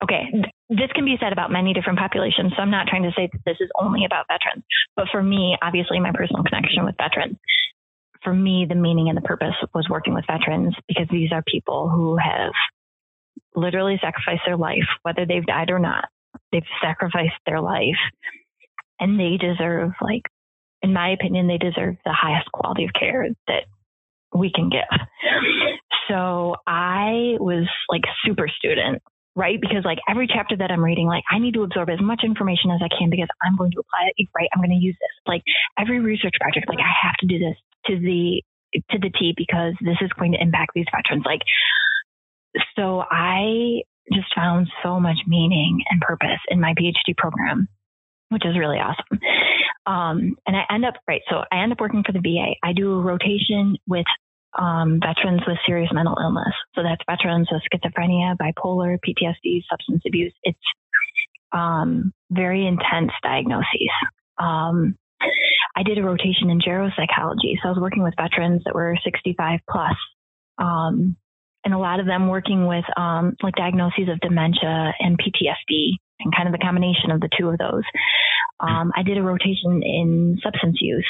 Okay, this can be said about many different populations. So I'm not trying to say that this is only about veterans. But for me, obviously, my personal connection with veterans, for me, the meaning and the purpose was working with veterans because these are people who have literally sacrificed their life, whether they've died or not. They've sacrificed their life and they deserve, like, in my opinion, they deserve the highest quality of care that we can give. So I was like super student, right? Because like every chapter that I'm reading, like I need to absorb as much information as I can because I'm going to apply it, right? I'm going to use this. Like every research project, like I have to do this to the to the T because this is going to impact these veterans. Like so I just found so much meaning and purpose in my PhD program, which is really awesome. Um, and I end up, right, so I end up working for the VA. I do a rotation with um, veterans with serious mental illness. So that's veterans with schizophrenia, bipolar, PTSD, substance abuse. It's um, very intense diagnoses. Um, I did a rotation in geropsychology. So I was working with veterans that were 65 plus, um, and a lot of them working with um, like diagnoses of dementia and PTSD and kind of the combination of the two of those. Um, I did a rotation in substance use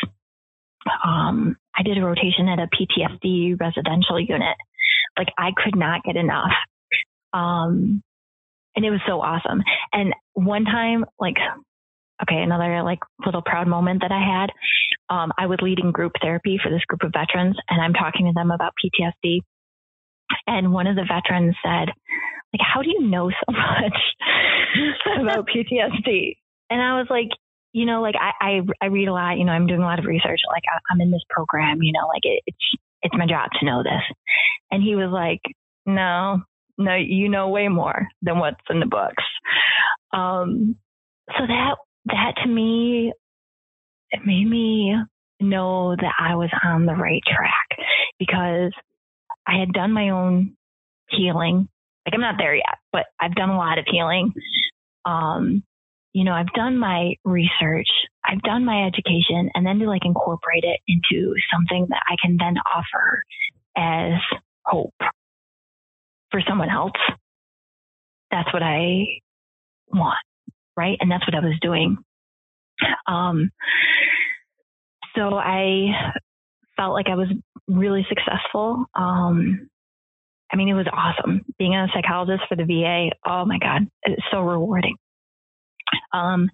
um, I did a rotation at a PTSD residential unit. Like I could not get enough. Um, and it was so awesome. And one time, like, okay, another like little proud moment that I had. Um, I was leading group therapy for this group of veterans, and I'm talking to them about PTSD. And one of the veterans said, like, how do you know so [LAUGHS] much about PTSD? And I was like, you know, like I, I, I read a lot, you know, I'm doing a lot of research. Like I, am in this program, you know, like it, it's, it's my job to know this. And he was like, no, no, you know way more than what's in the books. Um, so that, that to me, it made me know that I was on the right track because I had done my own healing. Like I'm not there yet, but I've done a lot of healing. Um, you know, I've done my research, I've done my education, and then to like incorporate it into something that I can then offer as hope for someone else. That's what I want, right? And that's what I was doing. Um, so I felt like I was really successful. Um, I mean, it was awesome being a psychologist for the VA. Oh my God, it's so rewarding. Um,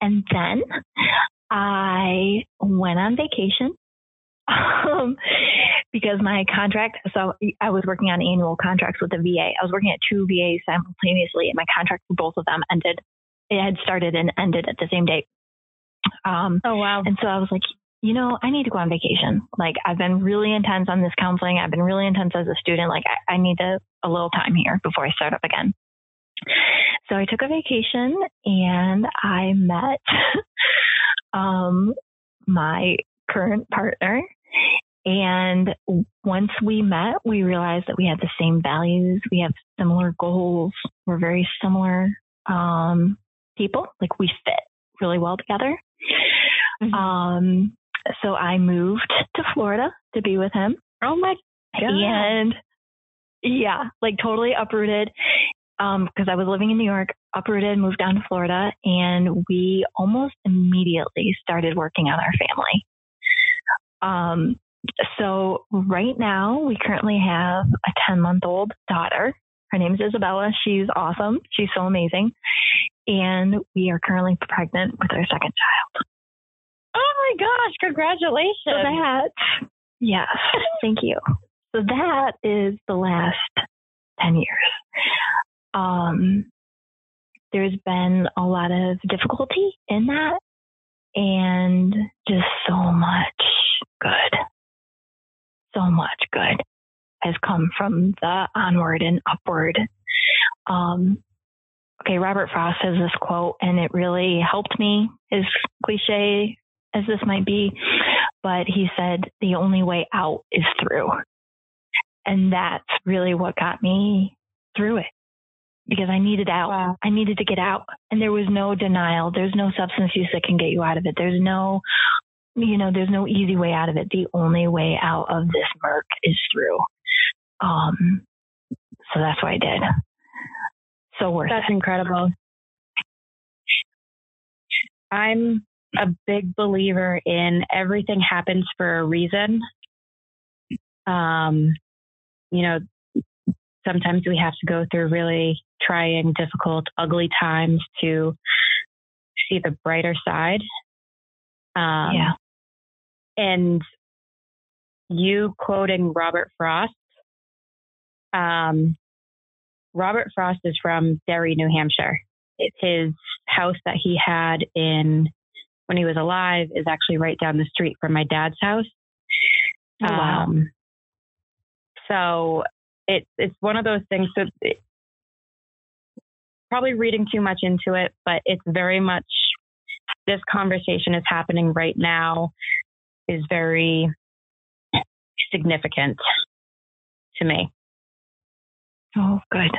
and then I went on vacation um, because my contract, so I was working on annual contracts with the VA. I was working at two VAs simultaneously, and my contract for both of them ended. It had started and ended at the same date. Um, oh, wow. And so I was like, you know, I need to go on vacation. Like, I've been really intense on this counseling. I've been really intense as a student. Like, I, I need a, a little time here before I start up again. So I took a vacation and I met [LAUGHS] um, my current partner. And once we met, we realized that we had the same values. We have similar goals. We're very similar um, people. Like we fit really well together. Mm-hmm. Um, so I moved to Florida to be with him. Oh my God. And yeah, like totally uprooted because um, I was living in New York, uprooted, moved down to Florida, and we almost immediately started working on our family. Um, so right now we currently have a 10 month old daughter. Her name is Isabella. She's awesome. She's so amazing. And we are currently pregnant with our second child. Oh my gosh, congratulations. So that, yes, thank you. So that is the last 10 years um, there's been a lot of difficulty in that and just so much good. So much good. has come from the onward and upward. Um, okay, Robert Frost has this quote, and it really helped me, as cliche as this might be. But he said, the only way out is through. And that's really what got me through it because I needed out. Wow. I needed to get out. And there was no denial. There's no substance use that can get you out of it. There's no, you know, there's no easy way out of it. The only way out of this murk is through. Um, so that's what I did. So worth That's it. incredible. I'm a big believer in everything happens for a reason. Um, you know, sometimes we have to go through really trying, difficult, ugly times to see the brighter side. Um, yeah. And you quoting Robert Frost, um, Robert Frost is from Derry, New Hampshire. It's his house that he had in when he was alive is actually right down the street from my dad's house. Oh, wow. Um, so it's it's one of those things. So it, probably reading too much into it, but it's very much this conversation is happening right now is very significant to me. Oh, good.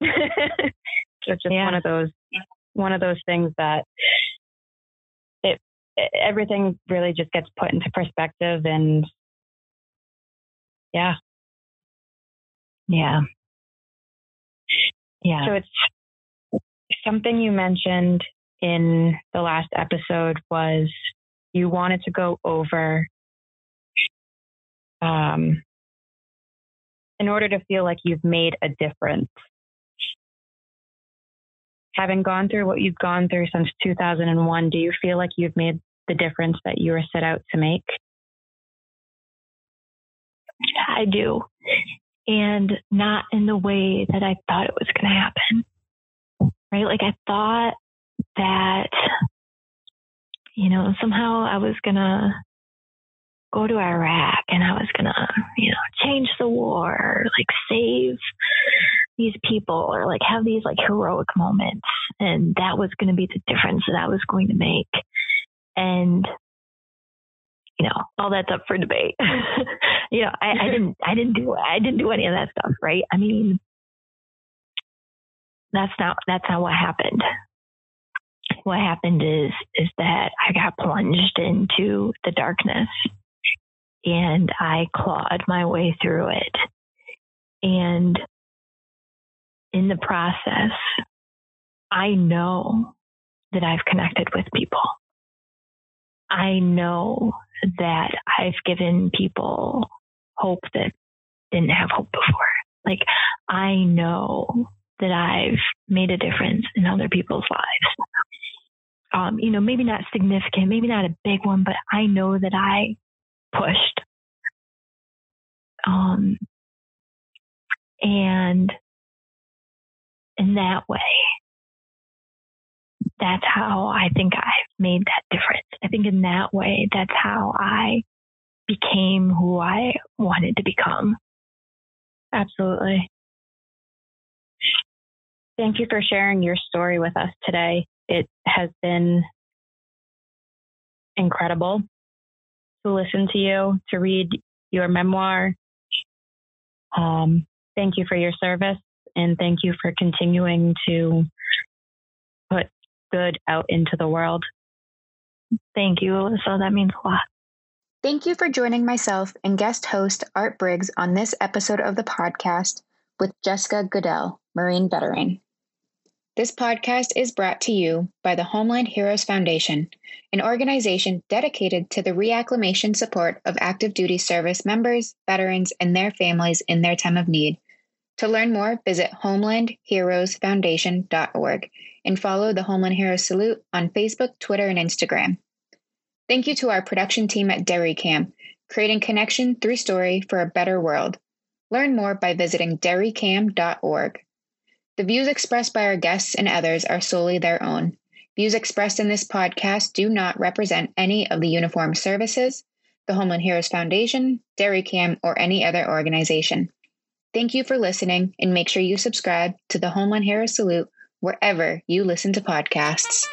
[LAUGHS] it's just yeah. one of those one of those things that it, it everything really just gets put into perspective and yeah. Yeah. Yeah. So it's something you mentioned in the last episode was you wanted to go over um, in order to feel like you've made a difference. Having gone through what you've gone through since 2001, do you feel like you've made the difference that you were set out to make? I do. And not in the way that I thought it was going to happen. Right? Like I thought that, you know, somehow I was going to go to Iraq and I was going to, you know, change the war, like save these people or like have these like heroic moments. And that was going to be the difference that I was going to make. And, you know, all that's up for debate. [LAUGHS] you know, I, I didn't, I didn't do, I didn't do any of that stuff, right? I mean, that's not, that's not what happened what happened is is that I got plunged into the darkness and I clawed my way through it. And in the process, I know that I've connected with people. I know that I've given people hope that didn't have hope before. Like, I know that I've made a difference in other people's lives. Um, you know, maybe not significant, maybe not a big one, but I know that I pushed. Um, and in that way, that's how I think I've made that difference. I think in that way, that's how I became who I wanted to become. Absolutely. Thank you for sharing your story with us today. It has been incredible to listen to you, to read your memoir. Um, thank you for your service and thank you for continuing to put good out into the world. Thank you, Alyssa. That means a lot. Thank you for joining myself and guest host Art Briggs on this episode of the podcast with Jessica Goodell, Marine veteran. This podcast is brought to you by the Homeland Heroes Foundation, an organization dedicated to the reacclimation support of active duty service members, veterans, and their families in their time of need. To learn more, visit homelandheroesfoundation.org and follow the Homeland Heroes Salute on Facebook, Twitter, and Instagram. Thank you to our production team at Derry Cam, creating connection through story for a better world. Learn more by visiting derrycam.org. The views expressed by our guests and others are solely their own. Views expressed in this podcast do not represent any of the uniform services, the Homeland Heroes Foundation, Derry Cam, or any other organization. Thank you for listening and make sure you subscribe to the Homeland Heroes Salute wherever you listen to podcasts.